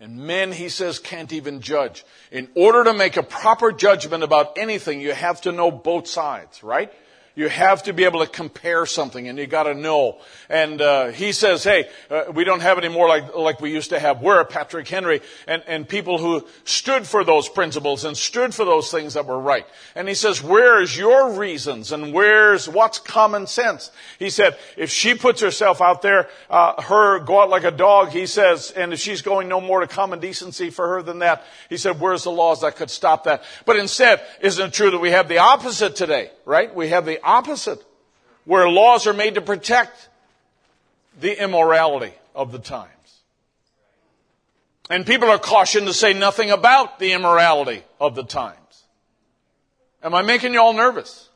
And men, he says, can't even judge. In order to make a proper judgment about anything, you have to know both sides, right? You have to be able to compare something and you gotta know. And, uh, he says, hey, uh, we don't have any more like, like we used to have. We're Patrick Henry and, and people who stood for those principles and stood for those things that were right. And he says, where's your reasons and where's, what's common sense? He said, if she puts herself out there, uh, her go out like a dog, he says, and if she's going no more to common decency for her than that, he said, where's the laws that could stop that? But instead, isn't it true that we have the opposite today, right? We have the opposite, where laws are made to protect the immorality of the times. And people are cautioned to say nothing about the immorality of the times. Am I making you all nervous?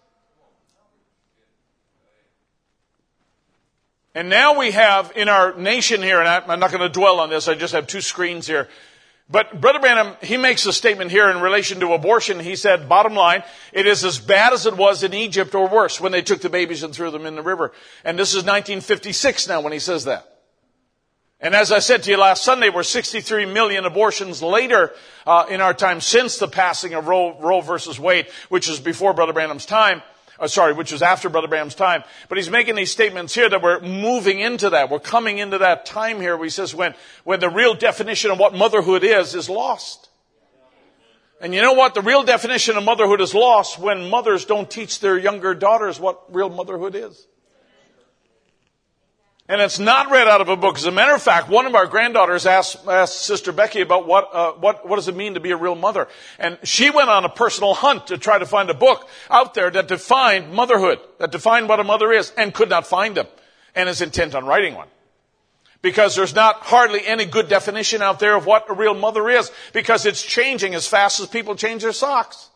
And now we have in our nation here, and I'm not going to dwell on this, I just have two screens here. But Brother Branham, he makes a statement here in relation to abortion. He said, bottom line, it is as bad as it was in Egypt or worse when they took the babies and threw them in the river. And this is 1956 now when he says that. And as I said to you last Sunday, we're 63 million abortions later uh, in our time since the passing of Roe, Roe versus Wade, which is before Brother Branham's time uh, sorry, which was after Brother Branham's time. But he's making these statements here that we're moving into that. We're coming into that time here where he says when, when the real definition of what motherhood is, is lost. And you know what? The real definition of motherhood is lost when mothers don't teach their younger daughters what real motherhood is. And it's not read out of a book. As a matter of fact, one of our granddaughters asked, asked Sister Becky about what, uh, what, what does it mean to be a real mother. And she went on a personal hunt to try to find a book out there that defined motherhood, that defined what a mother is, and could not find them, and is intent on writing one. Because there's not hardly any good definition out there of what a real mother is, because it's changing as fast as people change their socks.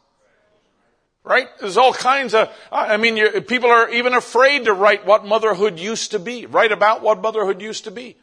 Right? There's all kinds of, I mean, people are even afraid to write what motherhood used to be, write about what motherhood used to be.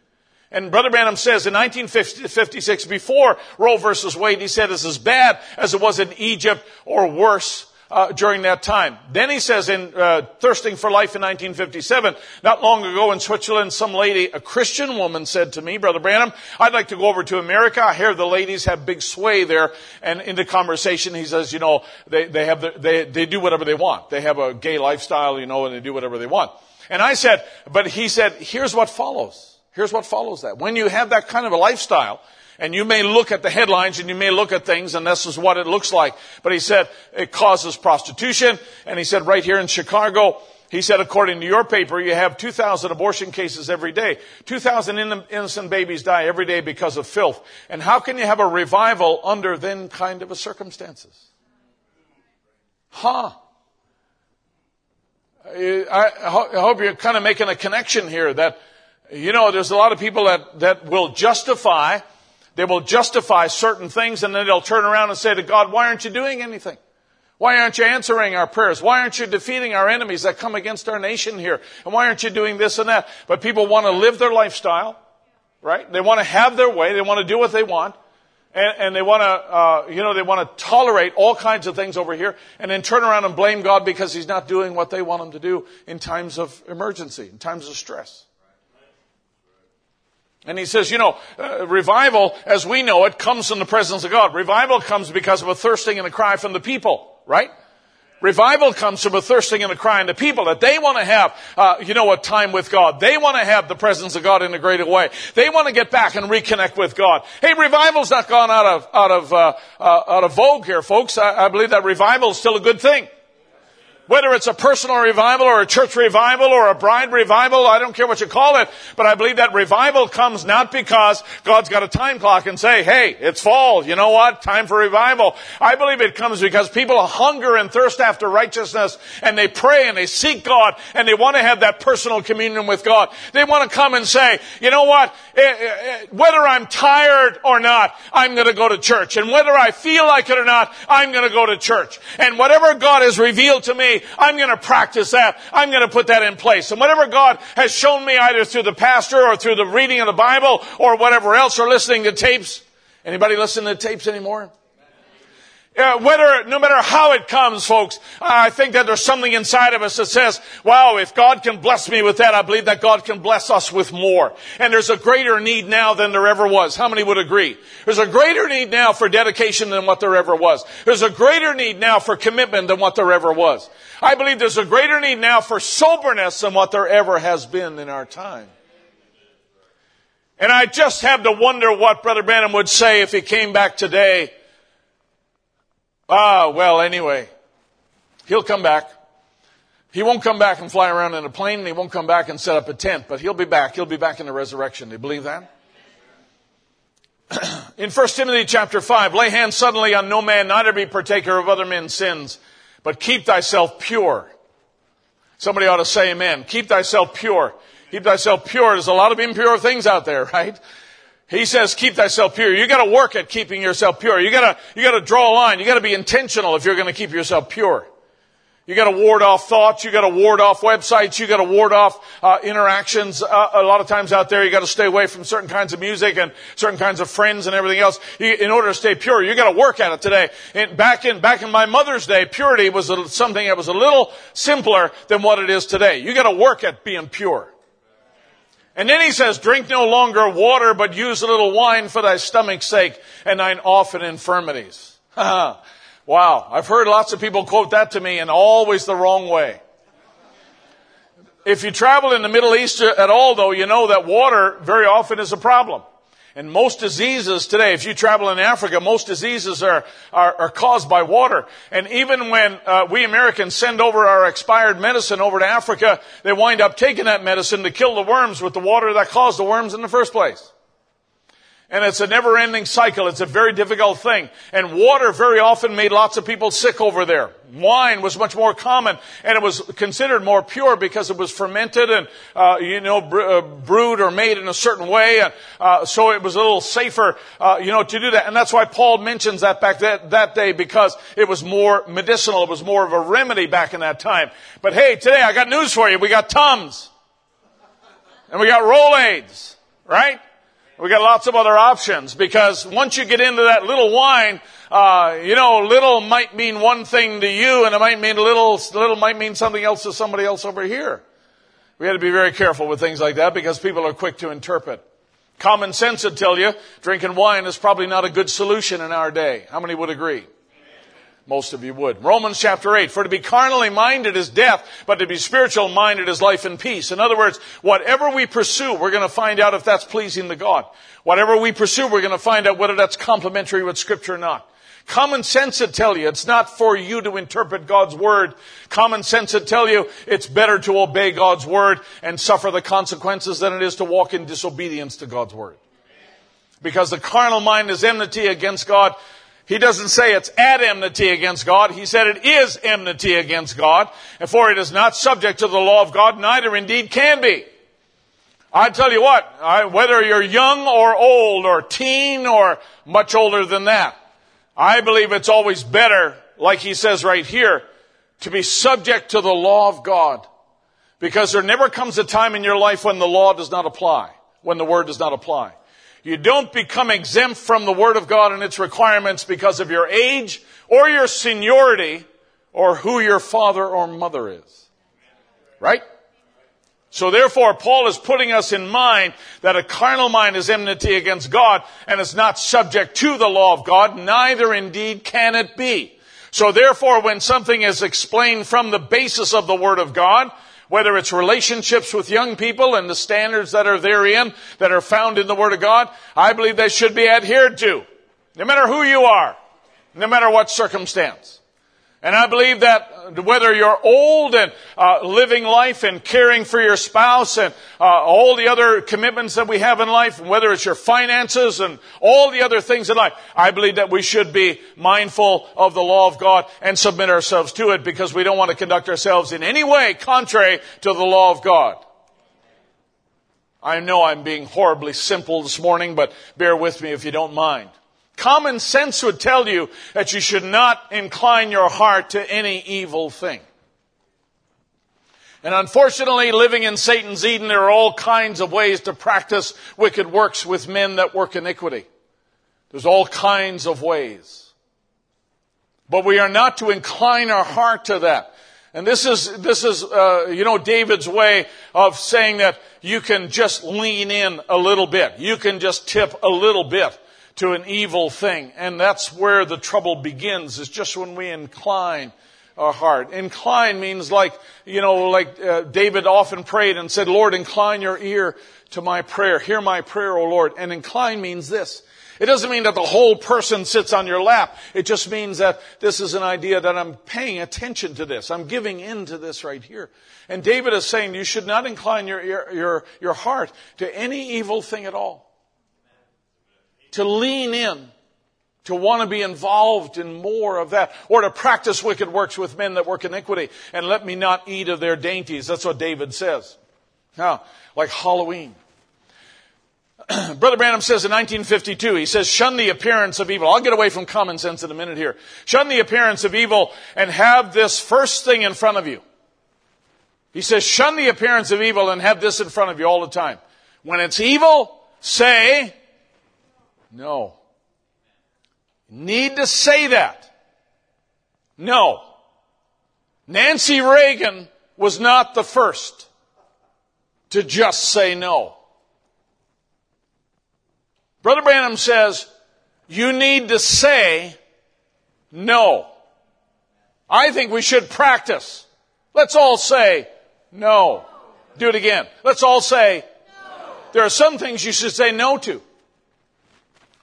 And Brother Branham says in 1956, before Roe versus Wade, he said it's as bad as it was in Egypt or worse uh, during that time. Then he says in uh, Thirsting for Life in 1957, not long ago in Switzerland, some lady, a Christian woman, said to me, Brother Branham, I'd like to go over to America. I hear the ladies have big sway there. And in the conversation, he says, you know, they, they have the, they, they do whatever they want. They have a gay lifestyle, you know, and they do whatever they want. And I said, but he said, here's what follows. Here's what follows that. When you have that kind of a lifestyle, and you may look at the headlines and you may look at things and this is what it looks like. But he said it causes prostitution. And he said right here in Chicago, he said, according to your paper, you have 2,000 abortion cases every day. 2,000 innocent babies die every day because of filth. And how can you have a revival under then kind of a circumstances? Huh. I hope you're kind of making a connection here that, you know, there's a lot of people that, that will justify they will justify certain things and then they'll turn around and say to God, why aren't you doing anything? Why aren't you answering our prayers? Why aren't you defeating our enemies that come against our nation here? And why aren't you doing this and that? But people want to live their lifestyle, right? They want to have their way. They want to do what they want. And, and they want to, uh, you know, they want to tolerate all kinds of things over here and then turn around and blame God because He's not doing what they want Him to do in times of emergency, in times of stress. And he says, you know, uh, revival, as we know it, comes from the presence of God. Revival comes because of a thirsting and a cry from the people, right? Revival comes from a thirsting and a crying the people that they want to have, uh, you know, a time with God. They want to have the presence of God in a greater way. They want to get back and reconnect with God. Hey, revival's not gone out of out of uh, uh, out of vogue here, folks. I, I believe that revival is still a good thing. Whether it's a personal revival or a church revival or a bride revival, I don't care what you call it, but I believe that revival comes not because God's got a time clock and say, hey, it's fall, you know what, time for revival. I believe it comes because people hunger and thirst after righteousness and they pray and they seek God and they want to have that personal communion with God. They want to come and say, you know what, eh, eh, eh, whether I'm tired or not, I'm going to go to church. And whether I feel like it or not, I'm going to go to church. And whatever God has revealed to me, I'm going to practice that. I'm going to put that in place. And whatever God has shown me either through the pastor or through the reading of the Bible or whatever else or listening to tapes. Anybody listen to tapes anymore? Uh, whether, no matter how it comes, folks, I think that there's something inside of us that says, wow, if God can bless me with that, I believe that God can bless us with more. And there's a greater need now than there ever was. How many would agree? There's a greater need now for dedication than what there ever was. There's a greater need now for commitment than what there ever was. I believe there's a greater need now for soberness than what there ever has been in our time. And I just have to wonder what Brother Branham would say if he came back today Ah, well, anyway, he'll come back. He won't come back and fly around in a plane, and he won't come back and set up a tent, but he'll be back. He'll be back in the resurrection. Do you believe that? in 1 Timothy chapter 5, lay hands suddenly on no man, neither be partaker of other men's sins, but keep thyself pure. Somebody ought to say amen. Keep thyself pure. Keep thyself pure. There's a lot of impure things out there, right? He says, keep thyself pure. You gotta work at keeping yourself pure. You gotta, you gotta draw a line. You gotta be intentional if you're gonna keep yourself pure. You gotta ward off thoughts. You gotta ward off websites. You gotta ward off uh, interactions. Uh, a lot of times out there, you gotta stay away from certain kinds of music and certain kinds of friends and everything else. You, in order to stay pure, you gotta work at it today. And back in back in my mother's day, purity was a, something that was a little simpler than what it is today. You gotta work at being pure. And then he says, drink no longer water, but use a little wine for thy stomach's sake and thine often infirmities. wow. I've heard lots of people quote that to me and always the wrong way. If you travel in the Middle East at all though, you know that water very often is a problem. And most diseases today, if you travel in Africa, most diseases are, are, are caused by water. And even when uh, we Americans send over our expired medicine over to Africa, they wind up taking that medicine to kill the worms with the water that caused the worms in the first place. And it's a never ending cycle. It's a very difficult thing. And water very often made lots of people sick over there. Wine was much more common and it was considered more pure because it was fermented and, uh, you know, uh, brewed or made in a certain way. And, uh, so it was a little safer, uh, you know, to do that. And that's why Paul mentions that back that, that day because it was more medicinal. It was more of a remedy back in that time. But hey, today I got news for you. We got Tums. And we got Rolaids. Right? We got lots of other options because once you get into that little wine, uh, you know, little might mean one thing to you and it might mean little, little might mean something else to somebody else over here. We had to be very careful with things like that because people are quick to interpret. Common sense would tell you drinking wine is probably not a good solution in our day. How many would agree? Most of you would. Romans chapter 8. For to be carnally minded is death, but to be spiritual minded is life and peace. In other words, whatever we pursue, we're going to find out if that's pleasing to God. Whatever we pursue, we're going to find out whether that's complementary with scripture or not. Common sense would tell you it's not for you to interpret God's word. Common sense would tell you it's better to obey God's word and suffer the consequences than it is to walk in disobedience to God's word. Because the carnal mind is enmity against God he doesn't say it's at enmity against God. He said it is enmity against God. And for it is not subject to the law of God, neither indeed can be. I tell you what, I, whether you're young or old or teen or much older than that, I believe it's always better, like he says right here, to be subject to the law of God. Because there never comes a time in your life when the law does not apply, when the word does not apply. You don't become exempt from the Word of God and its requirements because of your age or your seniority or who your father or mother is. Right? So therefore, Paul is putting us in mind that a carnal mind is enmity against God and is not subject to the law of God, neither indeed can it be. So therefore, when something is explained from the basis of the Word of God, whether it's relationships with young people and the standards that are therein that are found in the Word of God, I believe they should be adhered to. No matter who you are, no matter what circumstance. And I believe that whether you're old and uh, living life and caring for your spouse and uh, all the other commitments that we have in life, whether it's your finances and all the other things in life, I believe that we should be mindful of the law of God and submit ourselves to it because we don't want to conduct ourselves in any way contrary to the law of God. I know I'm being horribly simple this morning, but bear with me if you don't mind. Common sense would tell you that you should not incline your heart to any evil thing. And unfortunately, living in Satan's Eden, there are all kinds of ways to practice wicked works with men that work iniquity. There's all kinds of ways. But we are not to incline our heart to that. And this is, this is, uh, you know, David's way of saying that you can just lean in a little bit. You can just tip a little bit to an evil thing. And that's where the trouble begins, is just when we incline our heart. Incline means like, you know, like uh, David often prayed and said, Lord, incline your ear to my prayer. Hear my prayer, O Lord. And incline means this. It doesn't mean that the whole person sits on your lap. It just means that this is an idea that I'm paying attention to this. I'm giving in to this right here. And David is saying you should not incline your, your, your heart to any evil thing at all to lean in, to want to be involved in more of that, or to practice wicked works with men that work iniquity, and let me not eat of their dainties. That's what David says. Now, like Halloween. Brother Branham says in 1952, he says, shun the appearance of evil. I'll get away from common sense in a minute here. Shun the appearance of evil and have this first thing in front of you. He says, shun the appearance of evil and have this in front of you all the time. When it's evil, say, no. Need to say that? No. Nancy Reagan was not the first to just say no. Brother Branham says, you need to say no. I think we should practice. Let's all say no. Do it again. Let's all say no. There are some things you should say no to.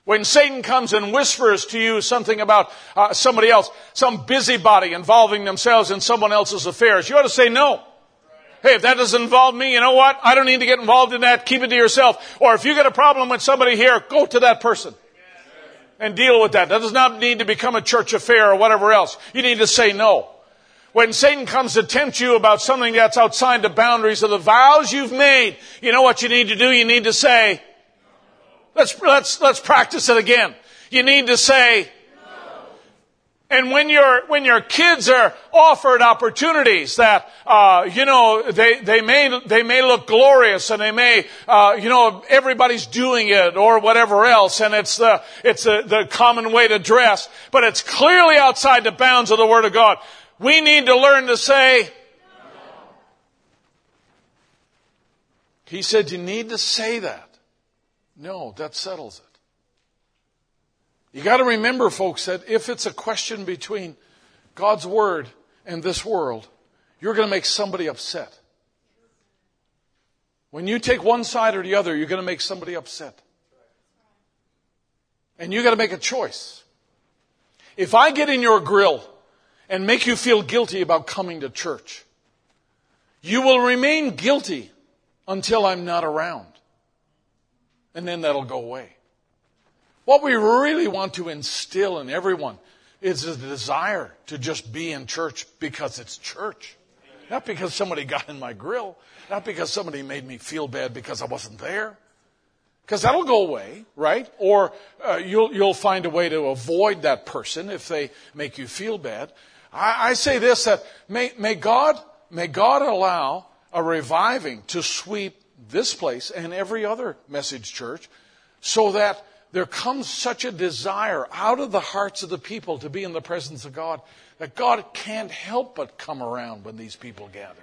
When Satan comes and whispers to you something about uh, somebody else, some busybody involving themselves in someone else's affairs, you ought to say no. Hey, if that doesn't involve me, you know what? I don't need to get involved in that. Keep it to yourself. Or if you get a problem with somebody here, go to that person and deal with that. That does not need to become a church affair or whatever else. You need to say no. When Satan comes to tempt you about something that's outside the boundaries of the vows you've made, you know what you need to do? You need to say, Let's, let's, let's practice it again. You need to say, and when your when your kids are offered opportunities that uh, you know they they may they may look glorious and they may uh, you know everybody's doing it or whatever else and it's the it's a, the common way to dress but it's clearly outside the bounds of the Word of God. We need to learn to say. He said you need to say that. No, that settles it. You got to remember, folks, that if it's a question between God's Word and this world, you're going to make somebody upset. When you take one side or the other, you're going to make somebody upset. And you got to make a choice. If I get in your grill and make you feel guilty about coming to church, you will remain guilty until I'm not around and then that'll go away. What we really want to instill in everyone is a desire to just be in church because it's church. Not because somebody got in my grill. Not because somebody made me feel bad because I wasn't there. Because that'll go away, right? Or uh, you'll, you'll find a way to avoid that person if they make you feel bad. I, I say this, that may, may God, may God allow a reviving to sweep this place and every other message church so that there comes such a desire out of the hearts of the people to be in the presence of God that God can't help but come around when these people gather.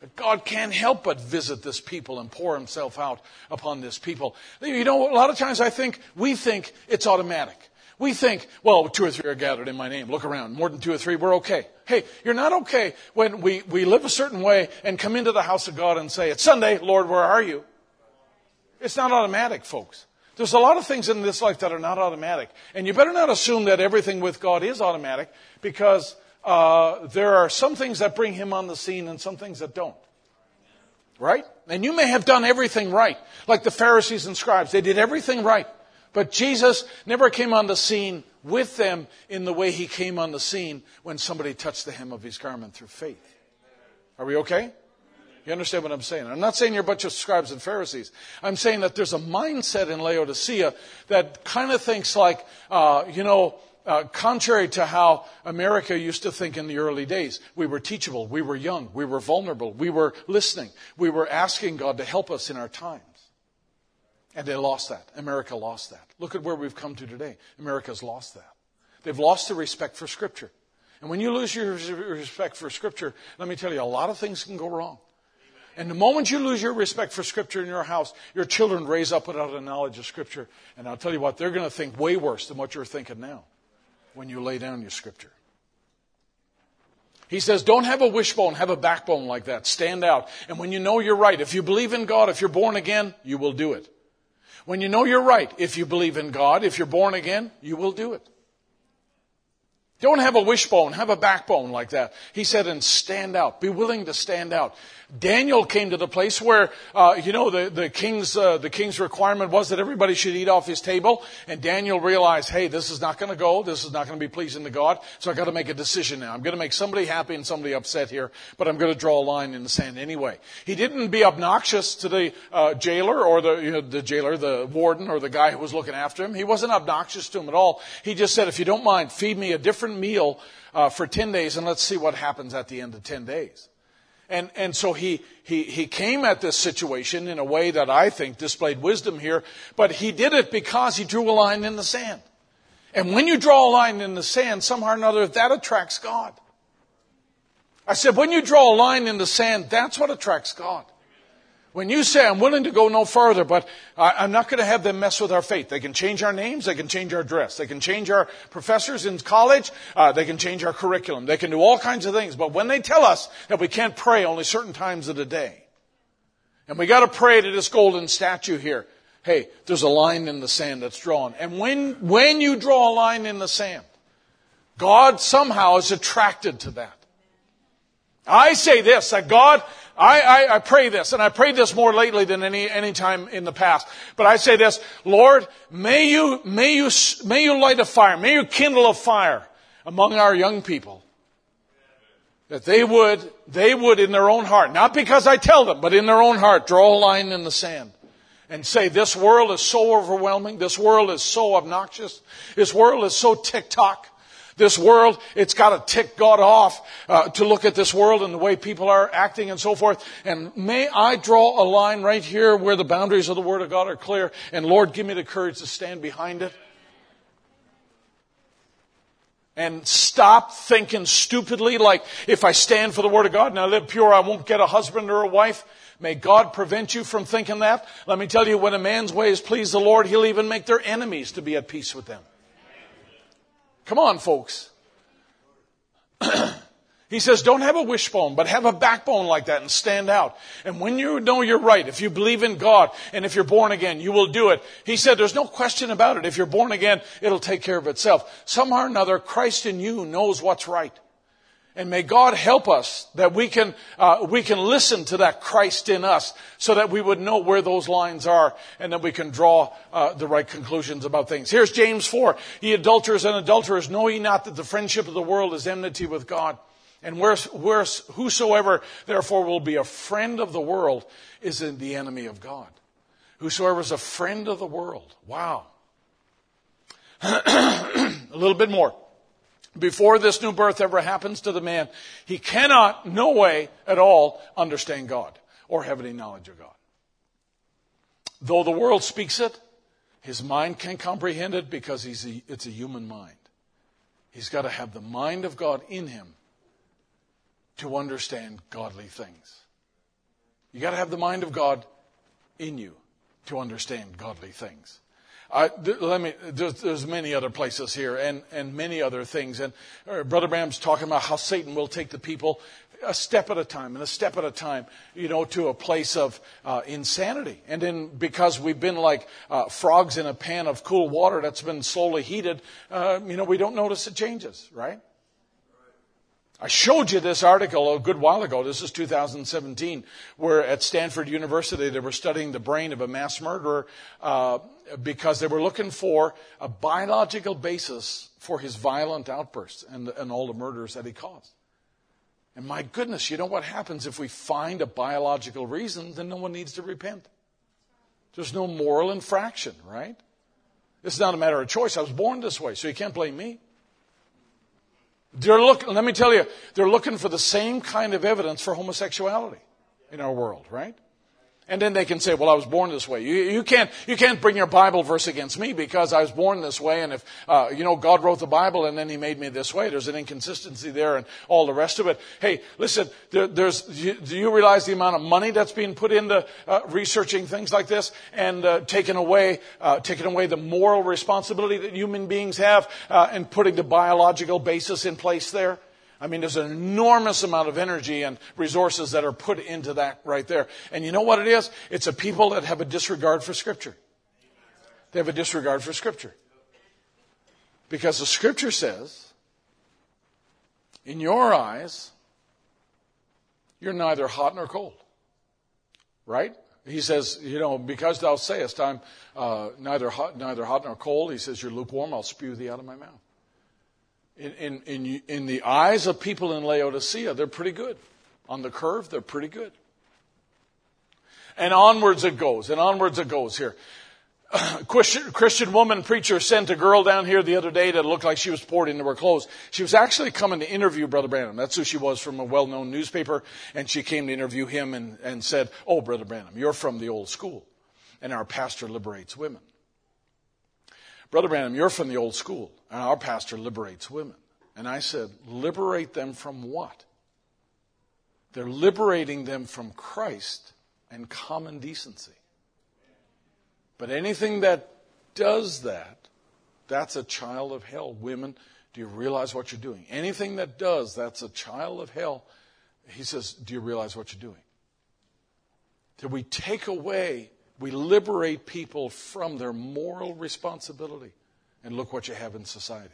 That God can't help but visit this people and pour himself out upon this people. You know, a lot of times I think, we think it's automatic. We think, well, two or three are gathered in my name. Look around. More than two or three, we're okay. Hey, you're not okay when we, we live a certain way and come into the house of God and say, it's Sunday, Lord, where are you? It's not automatic, folks. There's a lot of things in this life that are not automatic. And you better not assume that everything with God is automatic because uh, there are some things that bring Him on the scene and some things that don't. Right? And you may have done everything right, like the Pharisees and scribes. They did everything right. But Jesus never came on the scene with them in the way He came on the scene when somebody touched the hem of His garment through faith. Are we okay? You understand what I'm saying? I'm not saying you're a bunch of scribes and Pharisees. I'm saying that there's a mindset in Laodicea that kind of thinks like, uh, you know, uh, contrary to how America used to think in the early days. We were teachable, we were young, we were vulnerable, we were listening, we were asking God to help us in our times. And they lost that. America lost that. Look at where we've come to today. America's lost that. They've lost the respect for Scripture. And when you lose your respect for Scripture, let me tell you, a lot of things can go wrong. And the moment you lose your respect for Scripture in your house, your children raise up without a knowledge of Scripture. And I'll tell you what, they're going to think way worse than what you're thinking now when you lay down your Scripture. He says, don't have a wishbone, have a backbone like that. Stand out. And when you know you're right, if you believe in God, if you're born again, you will do it. When you know you're right, if you believe in God, if you're born again, you will do it. Don't have a wishbone, have a backbone like that. He said, and stand out. Be willing to stand out. Daniel came to the place where, uh, you know, the, the king's, uh, the king's requirement was that everybody should eat off his table. And Daniel realized, hey, this is not going to go. This is not going to be pleasing to God. So I got to make a decision now. I'm going to make somebody happy and somebody upset here, but I'm going to draw a line in the sand anyway. He didn't be obnoxious to the uh, jailer or the, you know, the jailer, the warden or the guy who was looking after him. He wasn't obnoxious to him at all. He just said, if you don't mind, feed me a different meal uh, for 10 days and let's see what happens at the end of 10 days. And, and so he, he, he came at this situation in a way that I think displayed wisdom here, but he did it because he drew a line in the sand. And when you draw a line in the sand, somehow or another, that attracts God. I said, when you draw a line in the sand, that's what attracts God. When you say, I'm willing to go no further, but I'm not going to have them mess with our faith. They can change our names. They can change our dress. They can change our professors in college. Uh, they can change our curriculum. They can do all kinds of things. But when they tell us that we can't pray only certain times of the day, and we got to pray to this golden statue here, hey, there's a line in the sand that's drawn. And when, when you draw a line in the sand, God somehow is attracted to that. I say this, that God, I, I, I, pray this, and I prayed this more lately than any, any time in the past. But I say this, Lord, may you, may you, may you light a fire, may you kindle a fire among our young people. That they would, they would in their own heart, not because I tell them, but in their own heart, draw a line in the sand and say, this world is so overwhelming, this world is so obnoxious, this world is so tick-tock, this world, it's got to tick God off uh, to look at this world and the way people are acting and so forth. And may I draw a line right here where the boundaries of the Word of God are clear. And Lord, give me the courage to stand behind it. And stop thinking stupidly like, if I stand for the Word of God and I live pure, I won't get a husband or a wife. May God prevent you from thinking that. Let me tell you, when a man's ways please the Lord, he'll even make their enemies to be at peace with them. Come on, folks. he says, don't have a wishbone, but have a backbone like that and stand out. And when you know you're right, if you believe in God and if you're born again, you will do it. He said, there's no question about it. If you're born again, it'll take care of itself. Somehow or another, Christ in you knows what's right. And may God help us that we can, uh, we can listen to that Christ in us so that we would know where those lines are and that we can draw uh, the right conclusions about things. Here's James 4. Ye adulterers and adulterers, know ye not that the friendship of the world is enmity with God? And where's, whosoever therefore will be a friend of the world is in the enemy of God. Whosoever is a friend of the world. Wow. a little bit more before this new birth ever happens to the man, he cannot, no way at all, understand God or have any knowledge of God. Though the world speaks it, his mind can't comprehend it because a, it's a human mind. He's got to have the mind of God in him to understand godly things. You got to have the mind of God in you to understand godly things. I, let me, there's, there's, many other places here and, and many other things. And uh, Brother Branham's talking about how Satan will take the people a step at a time and a step at a time, you know, to a place of uh, insanity. And then because we've been like uh, frogs in a pan of cool water that's been slowly heated, uh, you know, we don't notice the changes, right? I showed you this article a good while ago. This is 2017, where at Stanford University they were studying the brain of a mass murderer uh, because they were looking for a biological basis for his violent outbursts and, and all the murders that he caused. And my goodness, you know what happens if we find a biological reason? Then no one needs to repent. There's no moral infraction, right? It's not a matter of choice. I was born this way, so you can't blame me. They're looking, let me tell you, they're looking for the same kind of evidence for homosexuality in our world, right? And then they can say, well, I was born this way. You, you, can't, you can't bring your Bible verse against me because I was born this way. And if, uh, you know, God wrote the Bible and then he made me this way, there's an inconsistency there and all the rest of it. Hey, listen, there, there's, do you realize the amount of money that's being put into uh, researching things like this and uh, taking away, uh, taking away the moral responsibility that human beings have uh, and putting the biological basis in place there? I mean, there's an enormous amount of energy and resources that are put into that right there. And you know what it is? It's a people that have a disregard for Scripture. They have a disregard for Scripture. Because the Scripture says, in your eyes, you're neither hot nor cold. Right? He says, you know, because thou sayest, I'm uh, neither, hot, neither hot nor cold, he says, you're lukewarm, I'll spew thee out of my mouth in, in, in, in the eyes of people in Laodicea, they're pretty good. On the curve, they're pretty good. And onwards it goes, and onwards it goes here. Christian, Christian woman preacher sent a girl down here the other day that looked like she was poured into her clothes. She was actually coming to interview Brother Branham. That's who she was from a well-known newspaper. And she came to interview him and, and said, Oh, Brother Branham, you're from the old school. And our pastor liberates women. Brother Branham, you're from the old school, and our pastor liberates women. And I said, Liberate them from what? They're liberating them from Christ and common decency. But anything that does that, that's a child of hell. Women, do you realize what you're doing? Anything that does, that's a child of hell. He says, Do you realize what you're doing? That we take away we liberate people from their moral responsibility. And look what you have in society.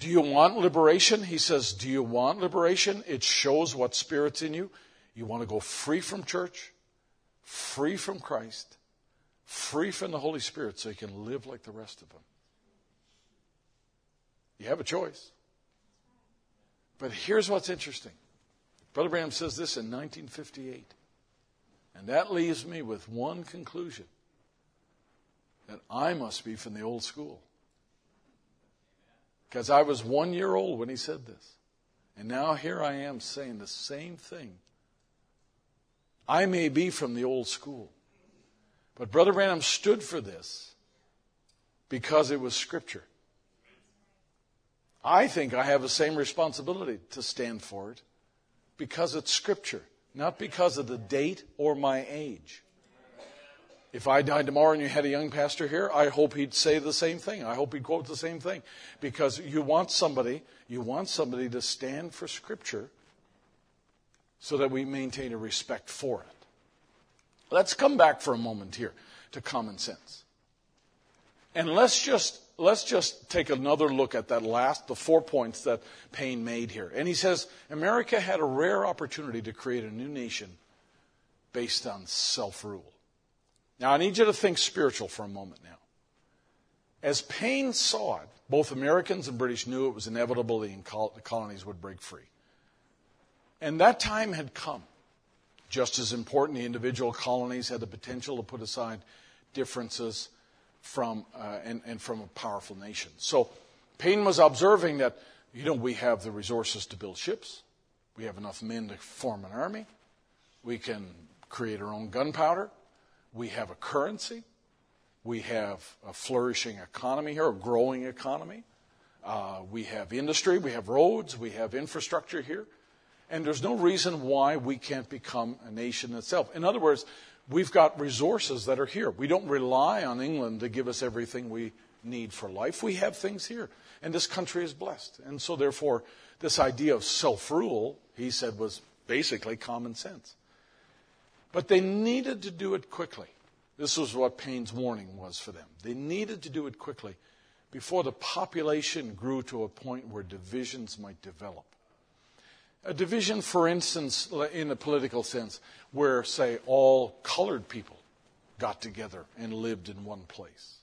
Do you want liberation? He says, Do you want liberation? It shows what spirit's in you. You want to go free from church, free from Christ, free from the Holy Spirit so you can live like the rest of them. You have a choice. But here's what's interesting. Brother Branham says this in 1958. And that leaves me with one conclusion that I must be from the old school. Because I was one year old when he said this. And now here I am saying the same thing. I may be from the old school. But Brother Branham stood for this because it was Scripture. I think I have the same responsibility to stand for it because it's Scripture not because of the date or my age. If I died tomorrow and you had a young pastor here, I hope he'd say the same thing. I hope he'd quote the same thing. Because you want somebody, you want somebody to stand for Scripture so that we maintain a respect for it. Let's come back for a moment here to common sense. And let's just let's just take another look at that last, the four points that Paine made here. And he says America had a rare opportunity to create a new nation based on self rule. Now, I need you to think spiritual for a moment now. As Paine saw it, both Americans and British knew it was inevitable the colonies would break free. And that time had come. Just as important, the individual colonies had the potential to put aside differences from, uh, and, and from a powerful nation. So Paine was observing that, you know, we have the resources to build ships. We have enough men to form an army. We can create our own gunpowder. We have a currency. We have a flourishing economy here, a growing economy. Uh, we have industry. We have roads. We have infrastructure here. And there's no reason why we can't become a nation itself. In other words, we've got resources that are here. We don't rely on England to give us everything we need for life. We have things here. And this country is blessed. And so, therefore, this idea of self rule, he said, was basically common sense. But they needed to do it quickly. This was what Paine's warning was for them. They needed to do it quickly before the population grew to a point where divisions might develop. A division, for instance, in a political sense, where, say, all colored people got together and lived in one place,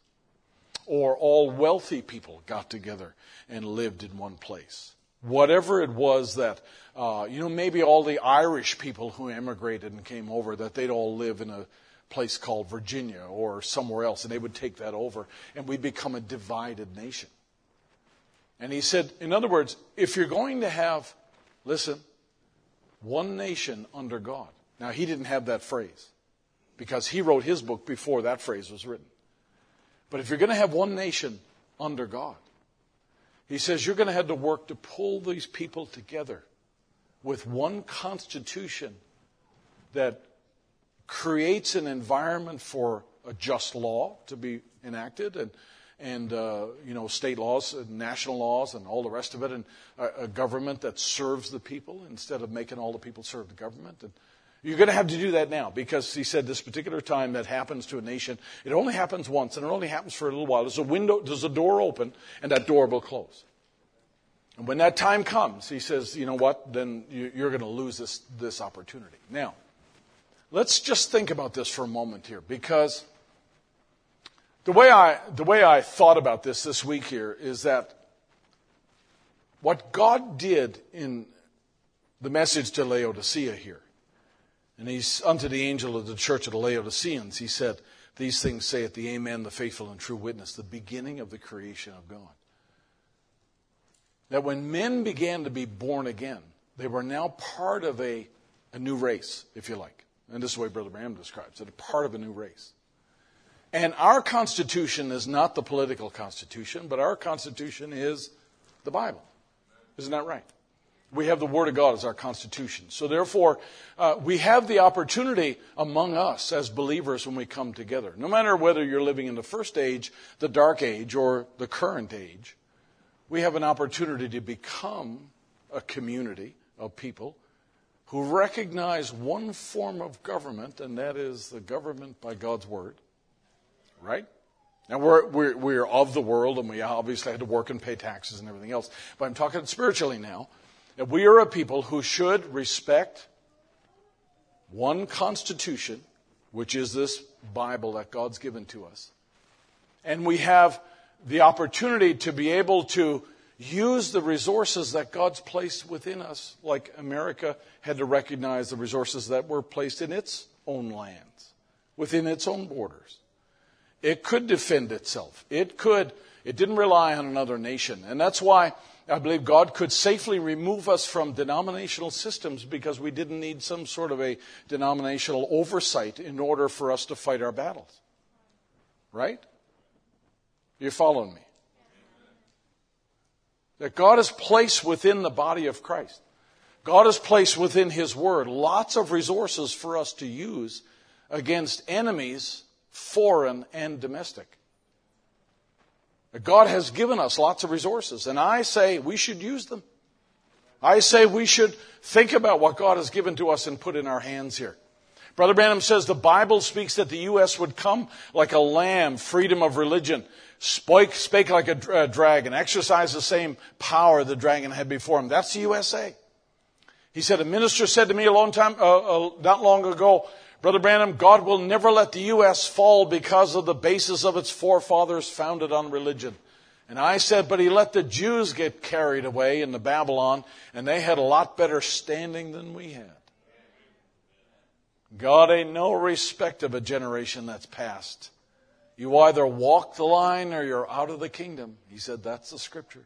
or all wealthy people got together and lived in one place. Whatever it was that, uh, you know, maybe all the Irish people who emigrated and came over, that they'd all live in a place called Virginia or somewhere else, and they would take that over, and we'd become a divided nation. And he said, in other words, if you're going to have Listen, one nation under God. Now, he didn't have that phrase because he wrote his book before that phrase was written. But if you're going to have one nation under God, he says you're going to have to work to pull these people together with one constitution that creates an environment for a just law to be enacted and and uh, you know state laws and national laws and all the rest of it, and a, a, government that serves the people instead of making all the people serve the government. And you're going to have to do that now because he said this particular time that happens to a nation, it only happens once and it only happens for a little while. There's a window, there's a door open, and that door will close. And when that time comes, he says, you know what? Then you're going to lose this this opportunity. Now, let's just think about this for a moment here because the way I, the way I thought about this this week here is that what God did in the message to Laodicea here, and he's unto the angel of the church of the Laodiceans, he said, These things saith the Amen, the faithful and true witness, the beginning of the creation of God. That when men began to be born again, they were now part of a, a new race, if you like. And this is the way Brother Branham describes it, a part of a new race. And our Constitution is not the political Constitution, but our Constitution is the Bible. Isn't that right? We have the Word of God as our Constitution. So, therefore, uh, we have the opportunity among us as believers when we come together. No matter whether you're living in the first age, the dark age, or the current age, we have an opportunity to become a community of people who recognize one form of government, and that is the government by God's Word right? Now, we're, we're, we're of the world, and we obviously had to work and pay taxes and everything else. But I'm talking spiritually now. We are a people who should respect one constitution, which is this Bible that God's given to us. And we have the opportunity to be able to use the resources that God's placed within us, like America had to recognize the resources that were placed in its own lands, within its own borders. It could defend itself. It could, it didn't rely on another nation. And that's why I believe God could safely remove us from denominational systems because we didn't need some sort of a denominational oversight in order for us to fight our battles. Right? You're following me? That God has placed within the body of Christ. God has placed within His Word lots of resources for us to use against enemies foreign and domestic. God has given us lots of resources, and I say we should use them. I say we should think about what God has given to us and put in our hands here. Brother Branham says the Bible speaks that the U.S. would come like a lamb, freedom of religion, spake, spake like a dragon, exercise the same power the dragon had before him. That's the USA. He said, a minister said to me a long time, uh, uh, not long ago, Brother Branham, God will never let the U.S. fall because of the basis of its forefathers founded on religion. And I said, but he let the Jews get carried away into Babylon, and they had a lot better standing than we had. God ain't no respect of a generation that's passed. You either walk the line or you're out of the kingdom. He said, that's the scripture.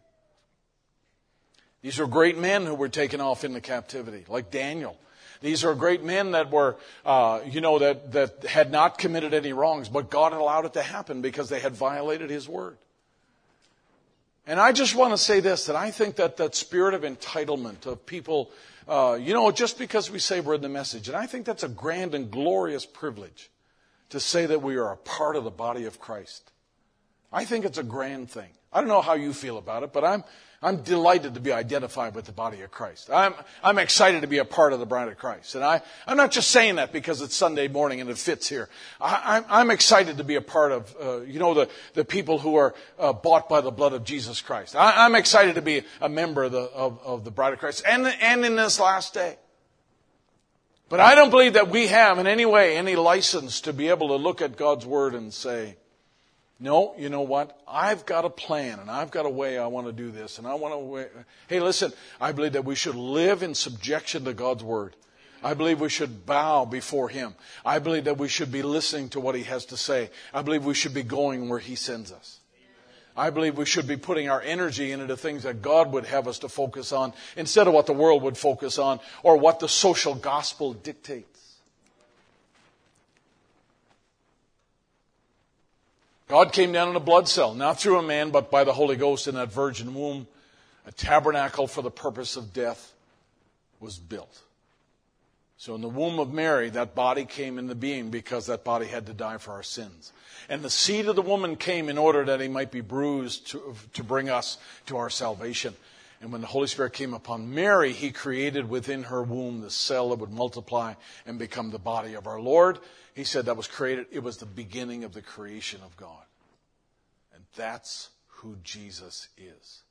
These are great men who were taken off into captivity, like Daniel. These are great men that were, uh, you know, that, that had not committed any wrongs, but God allowed it to happen because they had violated His word. And I just want to say this, that I think that that spirit of entitlement of people uh, you know, just because we say we're in the message, and I think that's a grand and glorious privilege to say that we are a part of the body of Christ. I think it's a grand thing. I don't know how you feel about it, but I'm, I'm delighted to be identified with the body of Christ. I'm, I'm excited to be a part of the bride of Christ. And I, I'm not just saying that because it's Sunday morning and it fits here. I, I'm, I'm excited to be a part of, uh, you know, the, the people who are uh, bought by the blood of Jesus Christ. I, I'm excited to be a member of the, of, of the bride of Christ and, and in this last day. But I don't believe that we have in any way any license to be able to look at God's word and say, no, you know what? I've got a plan and I've got a way I want to do this and I want to. Hey, listen, I believe that we should live in subjection to God's word. I believe we should bow before Him. I believe that we should be listening to what He has to say. I believe we should be going where He sends us. I believe we should be putting our energy into the things that God would have us to focus on instead of what the world would focus on or what the social gospel dictates. God came down in a blood cell, not through a man, but by the Holy Ghost in that virgin womb. A tabernacle for the purpose of death was built. So in the womb of Mary, that body came into being because that body had to die for our sins. And the seed of the woman came in order that he might be bruised to, to bring us to our salvation. And when the Holy Spirit came upon Mary, he created within her womb the cell that would multiply and become the body of our Lord. He said that was created, it was the beginning of the creation of God. And that's who Jesus is.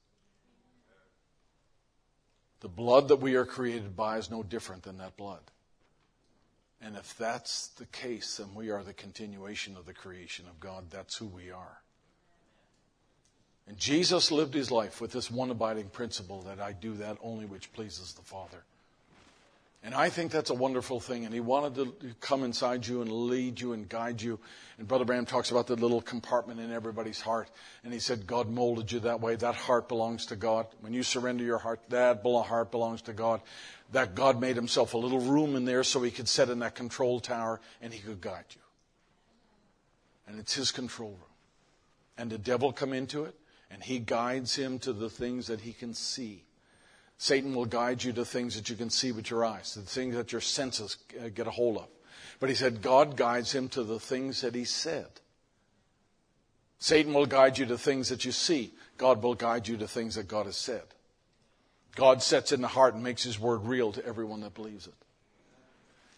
The blood that we are created by is no different than that blood. And if that's the case, then we are the continuation of the creation of God. That's who we are. And Jesus lived his life with this one abiding principle that I do that only which pleases the Father. And I think that's a wonderful thing. And he wanted to come inside you and lead you and guide you. And Brother Branham talks about the little compartment in everybody's heart. And he said, God molded you that way. That heart belongs to God. When you surrender your heart, that heart belongs to God. That God made himself a little room in there so he could sit in that control tower and he could guide you. And it's his control room. And the devil come into it and he guides him to the things that he can see Satan will guide you to things that you can see with your eyes, the things that your senses uh, get a hold of. But he said God guides him to the things that he said. Satan will guide you to things that you see. God will guide you to things that God has said. God sets in the heart and makes his word real to everyone that believes it.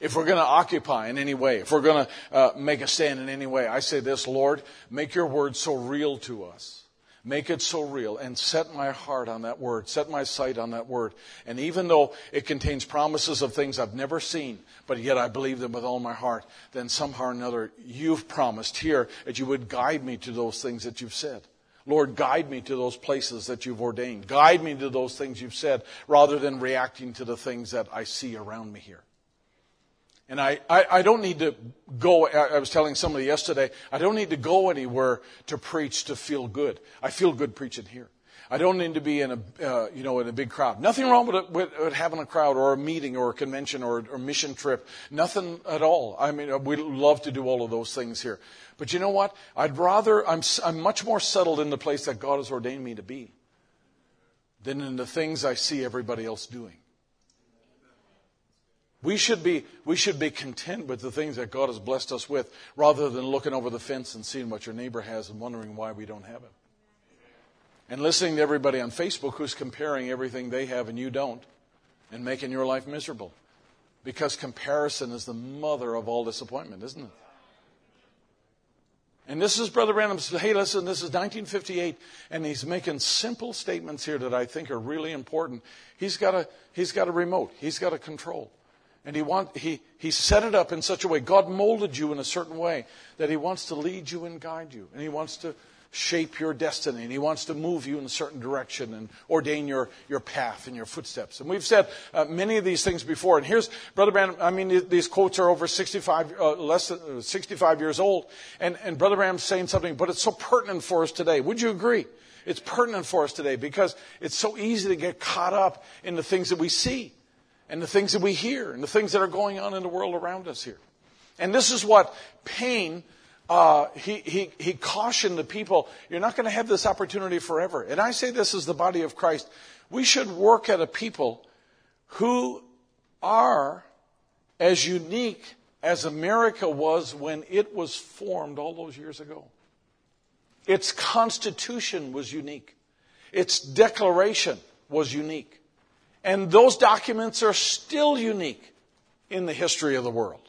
If we're going to occupy in any way, if we're going to uh, make a stand in any way, I say this, Lord, make your word so real to us Make it so real and set my heart on that word, set my sight on that word. And even though it contains promises of things I've never seen, but yet I believe them with all my heart, then somehow or another you've promised here that you would guide me to those things that you've said. Lord, guide me to those places that you've ordained. Guide me to those things you've said rather than reacting to the things that I see around me here. And I, I, I, don't need to go, I was telling somebody yesterday, I don't need to go anywhere to preach to feel good. I feel good preaching here. I don't need to be in a, uh, you know, in a big crowd. Nothing wrong with, with, with, having a crowd or a meeting or a convention or a mission trip. Nothing at all. I mean, we love to do all of those things here. But you know what? I'd rather, I'm, I'm much more settled in the place that God has ordained me to be than in the things I see everybody else doing. We should, be, we should be content with the things that God has blessed us with rather than looking over the fence and seeing what your neighbor has and wondering why we don't have it. And listening to everybody on Facebook who's comparing everything they have and you don't and making your life miserable. Because comparison is the mother of all disappointment, isn't it? And this is Brother Branham. Hey, listen, this is 1958, and he's making simple statements here that I think are really important. He's got a, he's got a remote. He's got a control. And he, want, he, he set it up in such a way. God molded you in a certain way that he wants to lead you and guide you. And he wants to shape your destiny. And he wants to move you in a certain direction and ordain your, your path and your footsteps. And we've said uh, many of these things before. And here's Brother Branham. I mean, these quotes are over 65, uh, less than uh, 65 years old. And, and Brother Branham's saying something, but it's so pertinent for us today. Would you agree? It's pertinent for us today because it's so easy to get caught up in the things that we see and the things that we hear and the things that are going on in the world around us here. And this is what Paine, uh, he, he, he cautioned the people, you're not going to have this opportunity forever. And I say this as the body of Christ. We should work at a people who are as unique as America was when it was formed all those years ago. Its constitution was unique. Its declaration was unique. And those documents are still unique in the history of the world.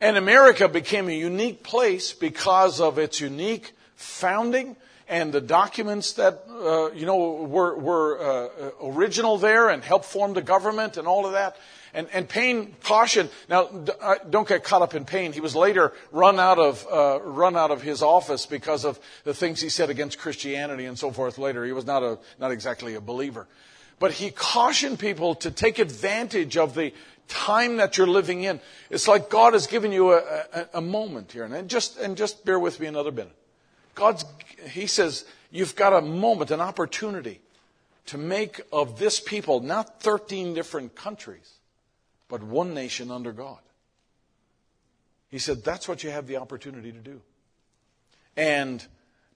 And America became a unique place because of its unique founding and the documents that uh, you know were, were uh, original there and helped form the government and all of that. And, and Paine cautioned. Now, uh, don't get caught up in Paine. He was later run out of uh, run out of his office because of the things he said against Christianity and so forth. Later, he was not a not exactly a believer, but he cautioned people to take advantage of the time that you're living in. It's like God has given you a, a, a moment here, and just and just bear with me another minute. God's He says you've got a moment, an opportunity to make of this people not 13 different countries but one nation under God. He said, that's what you have the opportunity to do. And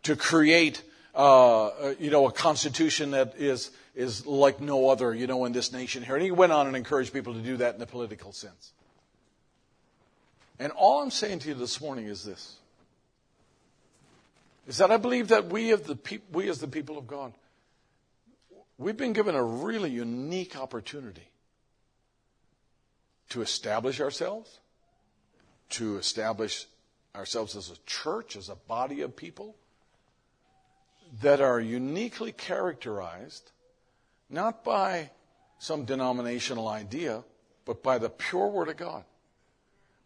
to create, uh, you know, a constitution that is, is like no other, you know, in this nation here. And he went on and encouraged people to do that in the political sense. And all I'm saying to you this morning is this. Is that I believe that we, the we as the people of God, we've been given a really unique opportunity to establish ourselves, to establish ourselves as a church, as a body of people that are uniquely characterized not by some denominational idea, but by the pure Word of God.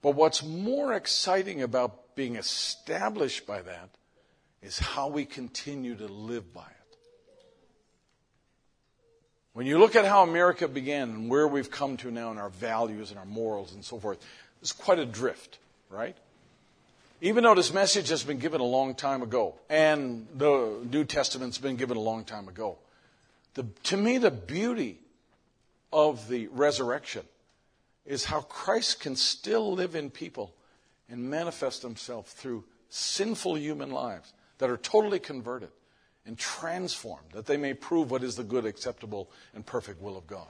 But what's more exciting about being established by that is how we continue to live by it. When you look at how America began and where we've come to now in our values and our morals and so forth, it's quite a drift, right? Even though this message has been given a long time ago, and the New Testament's been given a long time ago, the, to me, the beauty of the resurrection is how Christ can still live in people and manifest himself through sinful human lives that are totally converted and transformed, that they may prove what is the good, acceptable, and perfect will of God.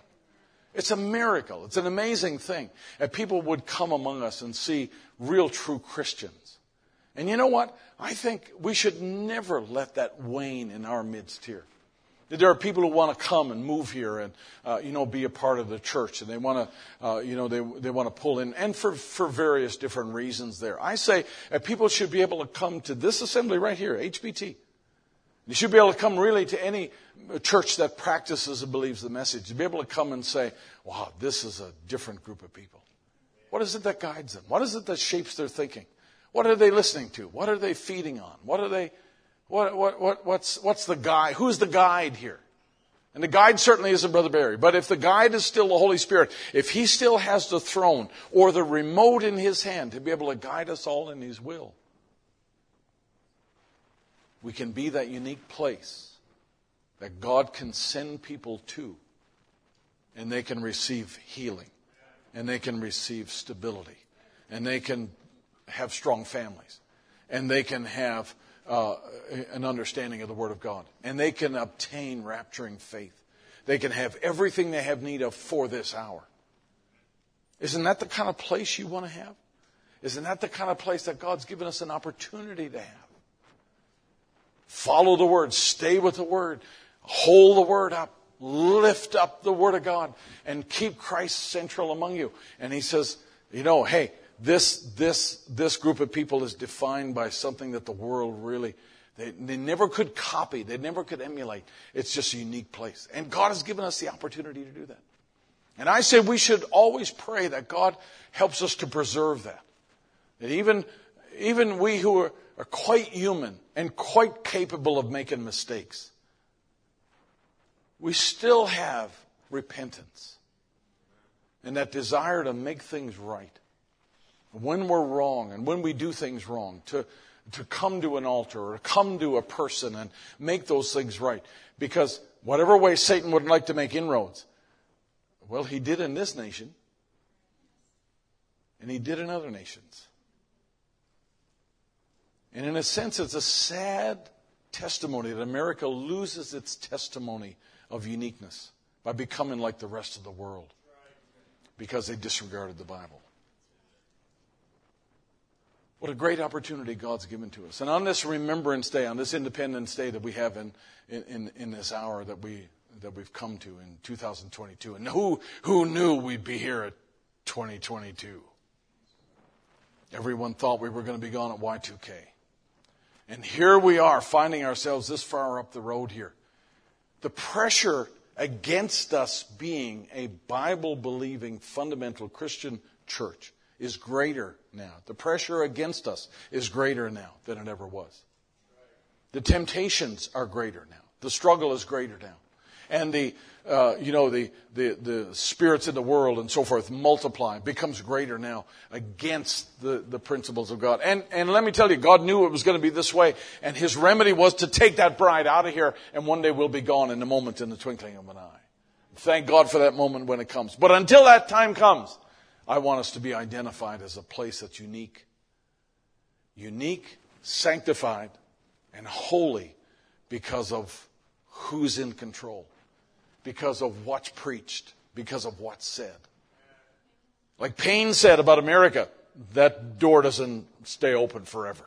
It's a miracle. It's an amazing thing that people would come among us and see real, true Christians. And you know what? I think we should never let that wane in our midst here. There are people who want to come and move here and, uh, you know, be a part of the church, and they want to, uh, you know, they, they want to pull in, and for, for various different reasons there. I say uh, people should be able to come to this assembly right here, HBT, you should be able to come really to any church that practices and believes the message. To be able to come and say, wow, this is a different group of people. What is it that guides them? What is it that shapes their thinking? What are they listening to? What are they feeding on? What are they, what, what, what, what's, what's the guide? Who's the guide here? And the guide certainly isn't Brother Barry. But if the guide is still the Holy Spirit, if he still has the throne or the remote in his hand to be able to guide us all in his will, we can be that unique place that God can send people to, and they can receive healing, and they can receive stability, and they can have strong families, and they can have uh, an understanding of the Word of God, and they can obtain rapturing faith. They can have everything they have need of for this hour. Isn't that the kind of place you want to have? Isn't that the kind of place that God's given us an opportunity to have? Follow the word. Stay with the word. Hold the word up. Lift up the word of God and keep Christ central among you. And he says, you know, hey, this, this, this group of people is defined by something that the world really, they, they never could copy. They never could emulate. It's just a unique place. And God has given us the opportunity to do that. And I say we should always pray that God helps us to preserve that. That even, even we who are, are quite human and quite capable of making mistakes, we still have repentance and that desire to make things right. When we're wrong and when we do things wrong, to, to come to an altar or come to a person and make those things right. Because whatever way Satan would like to make inroads, well, he did in this nation, and he did in other nations. And in a sense, it's a sad testimony that America loses its testimony of uniqueness by becoming like the rest of the world. because they disregarded the Bible. What a great opportunity God's given to us. And on this Remembrance Day, on this Independence Day that we have in, in, in this hour that, we, that we've come to in 2022, and who, who knew we'd be here at 2022? Everyone thought we were going to be gone at Y2K. And here we are finding ourselves this far up the road here. The pressure against us being a Bible believing fundamental Christian church is greater now. The pressure against us is greater now than it ever was. The temptations are greater now. The struggle is greater now. And the, uh, you know, the, the, the spirits in the world and so forth multiply, becomes greater now against the, the principles of God. And, and let me tell you, God knew it was going to be this way, and His remedy was to take that bride out of here, and one day we'll be gone in a moment, in the twinkling of an eye. Thank God for that moment when it comes. But until that time comes, I want us to be identified as a place that's unique. Unique, sanctified, and holy because of who's in control, because of what's preached, because of what's said. Like Paine said about America, that door doesn't stay open forever.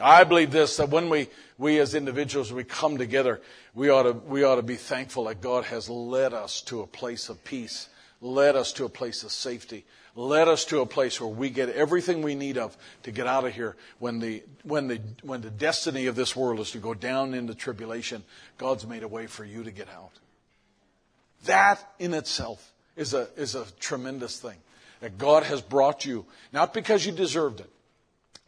I believe this, that when we, we as individuals, we come together, we ought, to, we ought to be thankful that God has led us to a place of peace led us to a place of safety, led us to a place where we get everything we need of to get out of here when the, when the, when the destiny of this world is to go down into tribulation. God's made a way for you to get out. That in itself is a, is a tremendous thing. That God has brought you, not because you deserved it,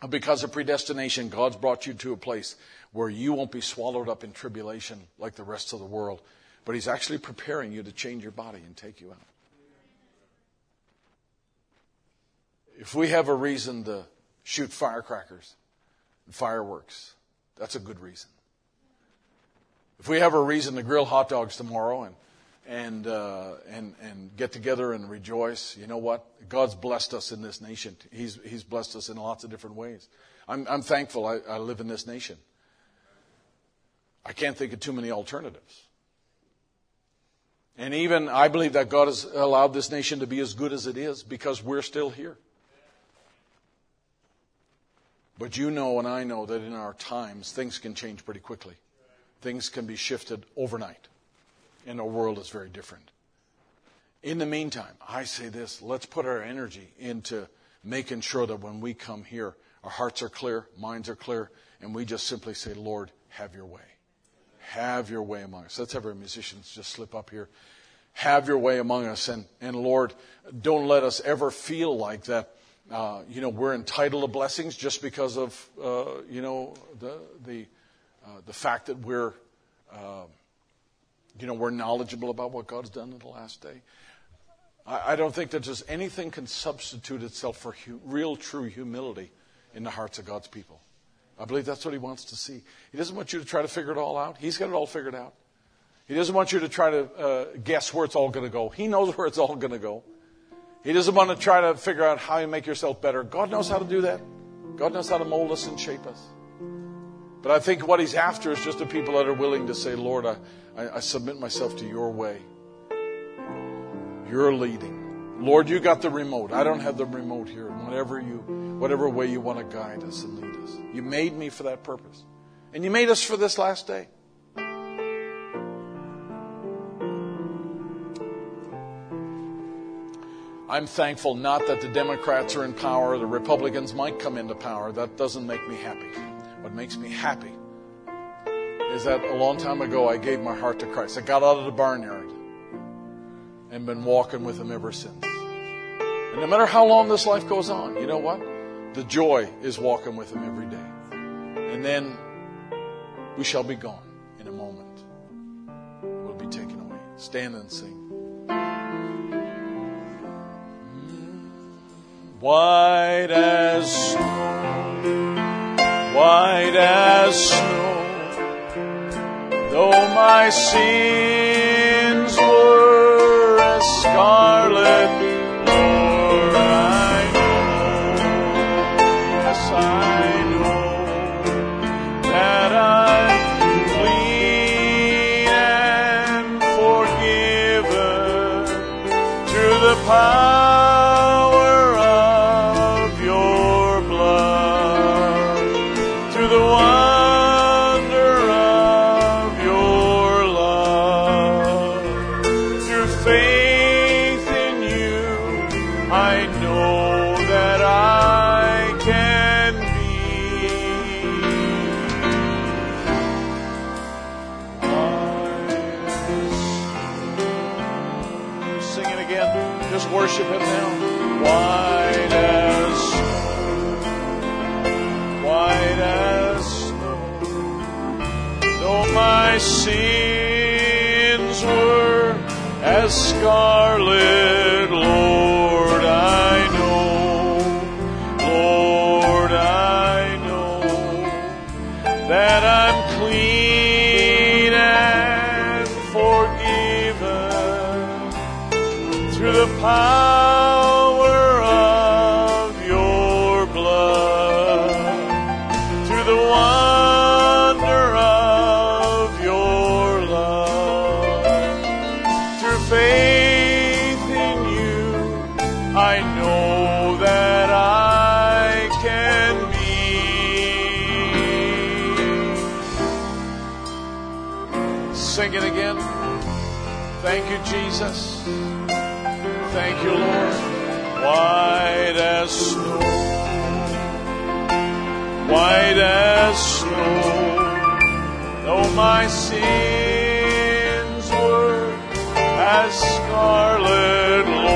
but because of predestination, God's brought you to a place where you won't be swallowed up in tribulation like the rest of the world, but He's actually preparing you to change your body and take you out. If we have a reason to shoot firecrackers and fireworks, that's a good reason. If we have a reason to grill hot dogs tomorrow and and uh, and and get together and rejoice, you know what? God's blessed us in this nation. He's He's blessed us in lots of different ways. I'm I'm thankful I, I live in this nation. I can't think of too many alternatives. And even I believe that God has allowed this nation to be as good as it is because we're still here. But you know and I know that in our times, things can change pretty quickly. Things can be shifted overnight. And our world is very different. In the meantime, I say this let's put our energy into making sure that when we come here, our hearts are clear, minds are clear, and we just simply say, Lord, have your way. Have your way among us. Let's have our musicians just slip up here. Have your way among us. And, and Lord, don't let us ever feel like that uh, you know, we're entitled to blessings just because of, uh, you know, the, the, uh, the fact that we're, uh, you know, we're knowledgeable about what God's done in the last day. I, I don't think that just anything can substitute itself for hu- real, true humility in the hearts of God's people. I believe that's what He wants to see. He doesn't want you to try to figure it all out. He's got it all figured out. He doesn't want you to try to uh, guess where it's all going to go. He knows where it's all going to go. He doesn't want to try to figure out how you make yourself better. God knows how to do that. God knows how to mold us and shape us. But I think what he's after is just the people that are willing to say, Lord, I, I, I submit myself to your way. You're leading. Lord, you got the remote. I don't have the remote here. Whatever you, whatever way you want to guide us and lead us. You made me for that purpose. And you made us for this last day. I'm thankful not that the Democrats are in power, the Republicans might come into power. That doesn't make me happy. What makes me happy is that a long time ago I gave my heart to Christ. I got out of the barnyard and been walking with Him ever since. And no matter how long this life goes on, you know what? The joy is walking with Him every day. And then we shall be gone in a moment. We'll be taken away. Stand and sing. white as snow, white as snow. Though my sins were as scarlet, I know, yes, I know that I'm clean and forgiven through the power. scarlet, Lord, I know, Lord, I know that I'm clean and forgiven through the power white as snow, white as snow. Though my sins were as scarlet.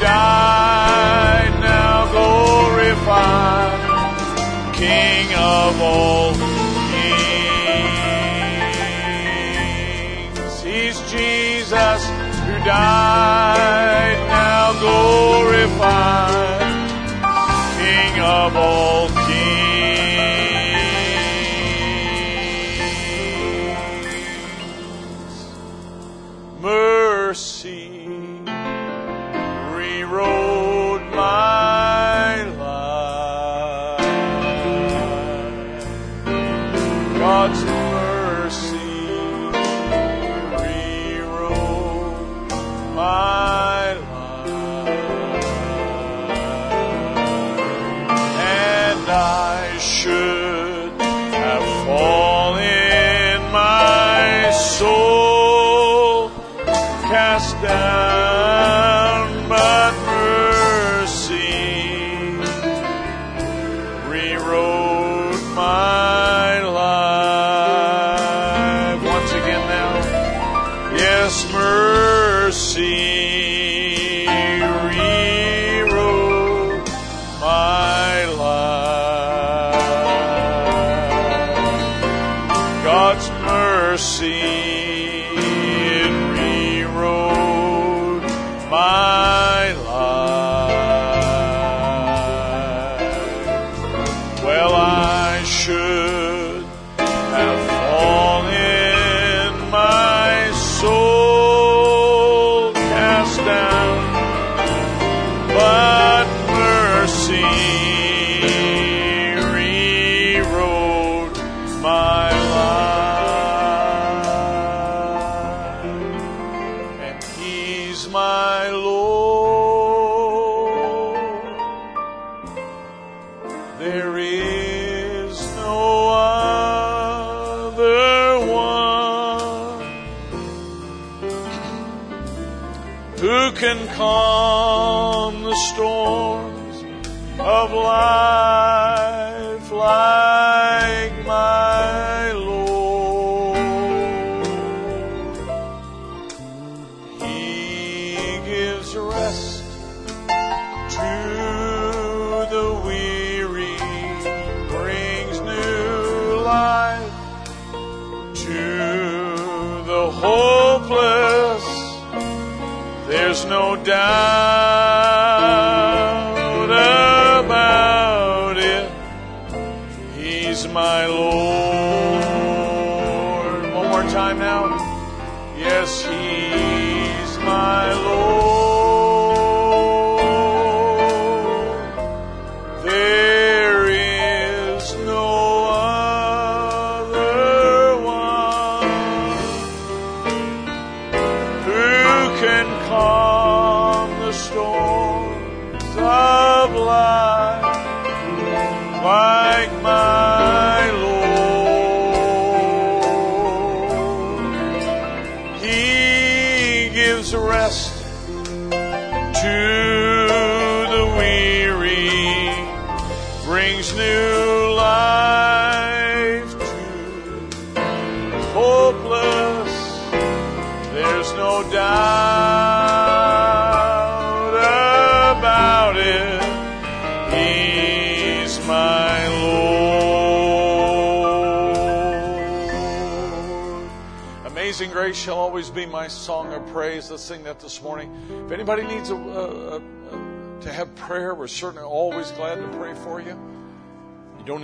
died, now glorified, King of all.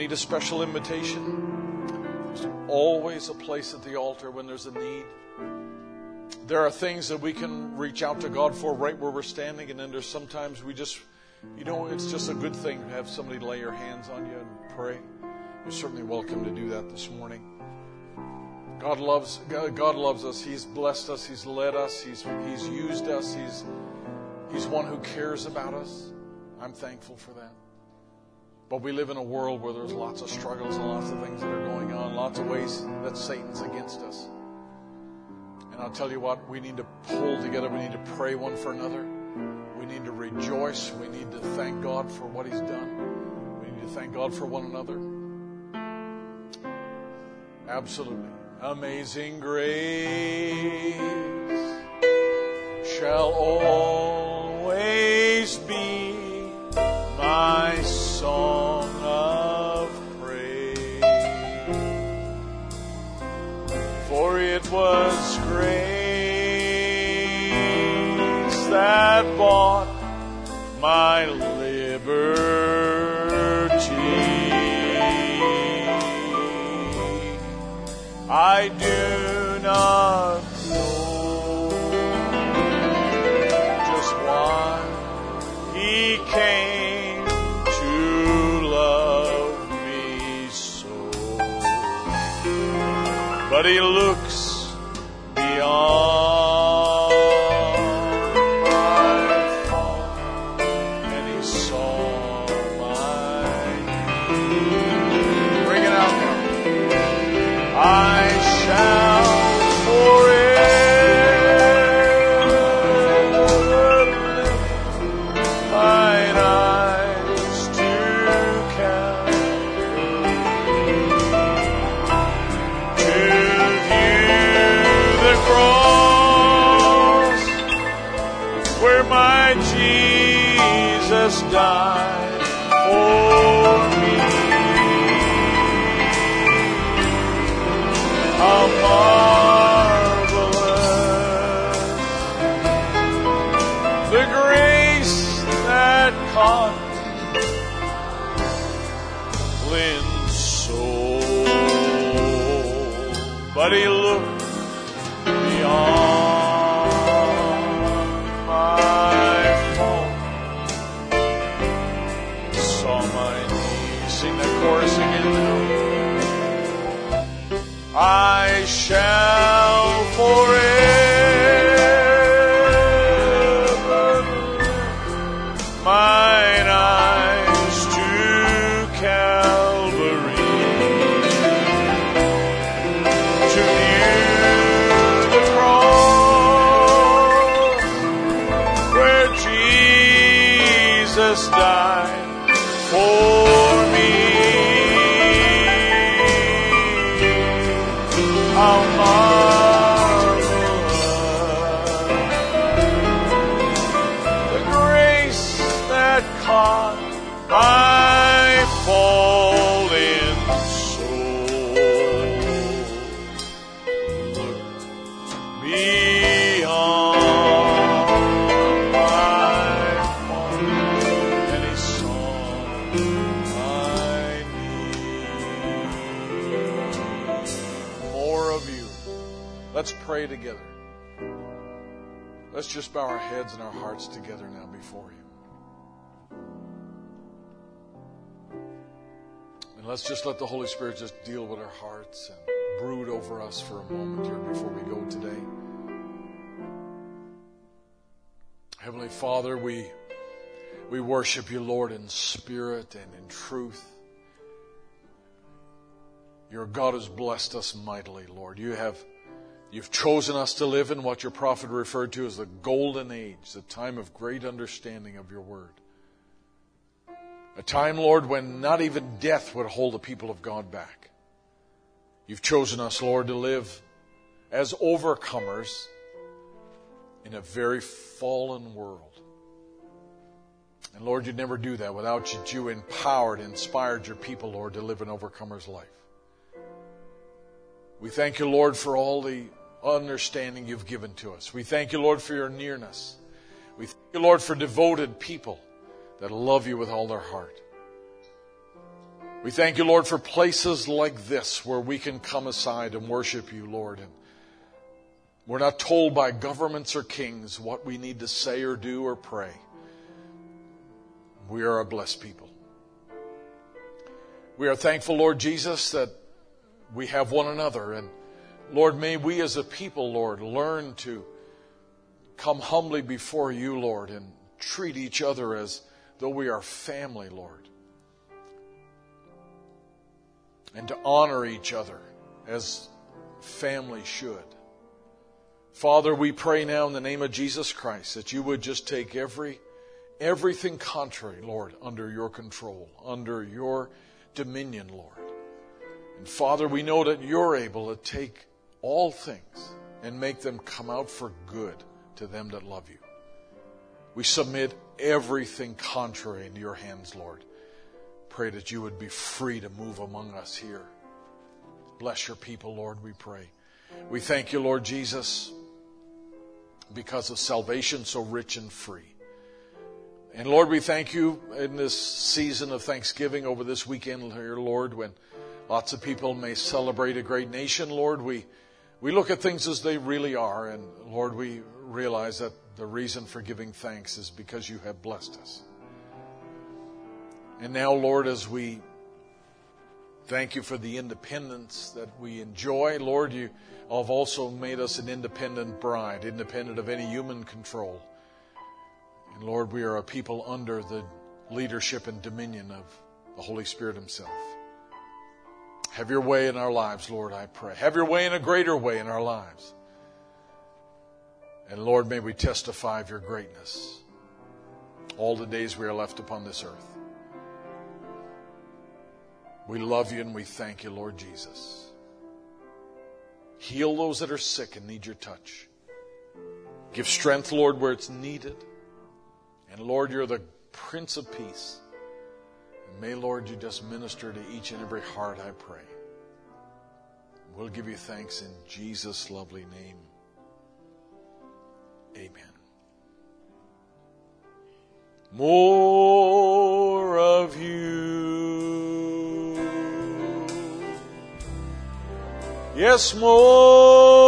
Need a special invitation. There's always a place at the altar when there's a need. There are things that we can reach out to God for right where we're standing, and then there's sometimes we just, you know, it's just a good thing to have somebody lay your hands on you and pray. You're certainly welcome to do that this morning. God loves God loves us. He's blessed us. He's led us. He's He's used us. He's He's one who cares about us. I'm thankful for that. But we live in a world where there's lots of struggles and lots of things that are going on, lots of ways that Satan's against us. And I'll tell you what, we need to pull together. We need to pray one for another. We need to rejoice. We need to thank God for what He's done. We need to thank God for one another. Absolutely. Amazing grace shall always be my song of praise. For it was grace that bought my liberty. I do not he looks beyond Me. Marvelous the grace that caught soul. But he looked shall let's just let the Holy Spirit just deal with our hearts and brood over us for a moment here before we go today. Heavenly Father, we, we worship you, Lord, in spirit and in truth. Your God has blessed us mightily, Lord. You have You've chosen us to live in what your prophet referred to as the golden age, the time of great understanding of your word. A time, Lord, when not even death would hold the people of God back. You've chosen us, Lord, to live as overcomers in a very fallen world. And Lord, you'd never do that without you, you empowered, inspired your people, Lord, to live an overcomer's life. We thank you, Lord, for all the understanding you've given to us. We thank you, Lord, for your nearness. We thank you, Lord, for devoted people that love you with all their heart. We thank you, Lord, for places like this where we can come aside and worship you, Lord. And we're not told by governments or kings what we need to say or do or pray. We are a blessed people. We are thankful, Lord Jesus, that we have one another. And Lord, may we as a people, Lord, learn to come humbly before you, Lord, and treat each other as though we are family, Lord. And to honor each other as family should. Father, we pray now in the name of Jesus Christ that you would just take every everything contrary, Lord, under your control, under your dominion, Lord. And Father, we know that you're able to take all things and make them come out for good to them that love you. We submit everything contrary into your hands, Lord. Pray that you would be free to move among us here. Bless your people, Lord, we pray. We thank you, Lord Jesus, because of salvation so rich and free. And Lord, we thank you in this season of Thanksgiving over this weekend here, Lord, when Lots of people may celebrate a great nation, Lord. We, we look at things as they really are, and Lord, we realize that the reason for giving thanks is because you have blessed us. And now, Lord, as we thank you for the independence that we enjoy, Lord, you have also made us an independent bride, independent of any human control. And Lord, we are a people under the leadership and dominion of the Holy Spirit Himself. Have your way in our lives, Lord, I pray. Have your way in a greater way in our lives. And Lord, may we testify of your greatness all the days we are left upon this earth. We love you and we thank you, Lord Jesus. Heal those that are sick and need your touch. Give strength, Lord, where it's needed. And Lord, you're the Prince of Peace. And may, Lord, you just minister to each and every heart, I pray. We'll give you thanks in Jesus' lovely name. Amen. More of you. Yes, more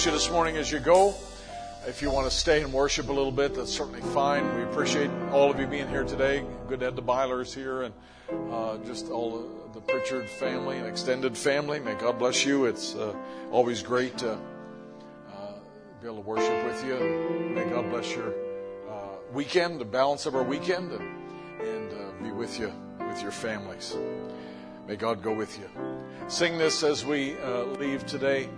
bless you this morning as you go. If you want to stay and worship a little bit, that's certainly fine. We appreciate all of you being here today. Good to have the Bylers here and uh, just all the, Pritchard family and extended family. May God bless you. It's uh, always great to uh, be able to worship with you. May God bless your uh, weekend, the balance of our weekend, and, and uh, be with you, with your families. May God go with you. Sing this as we uh, leave today.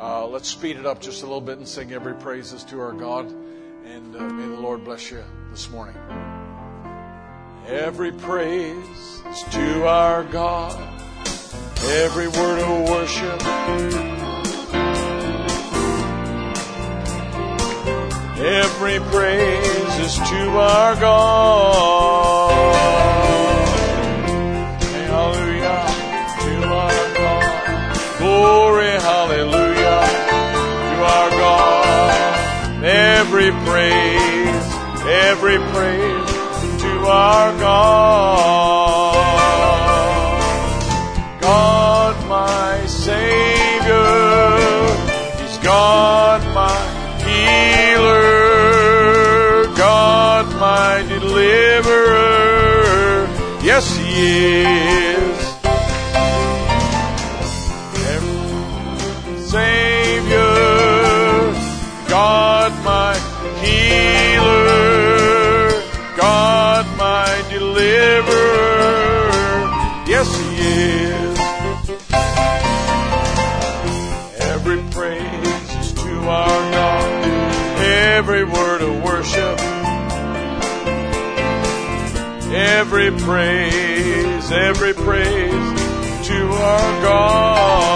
Uh, let's speed it up just a little bit and sing every praises to our God. And uh, may the Lord bless you this morning. Every praise is to our God. Every word of worship. Every praise is to our God. Every praise, every praise to our God. Praise, every praise to our God.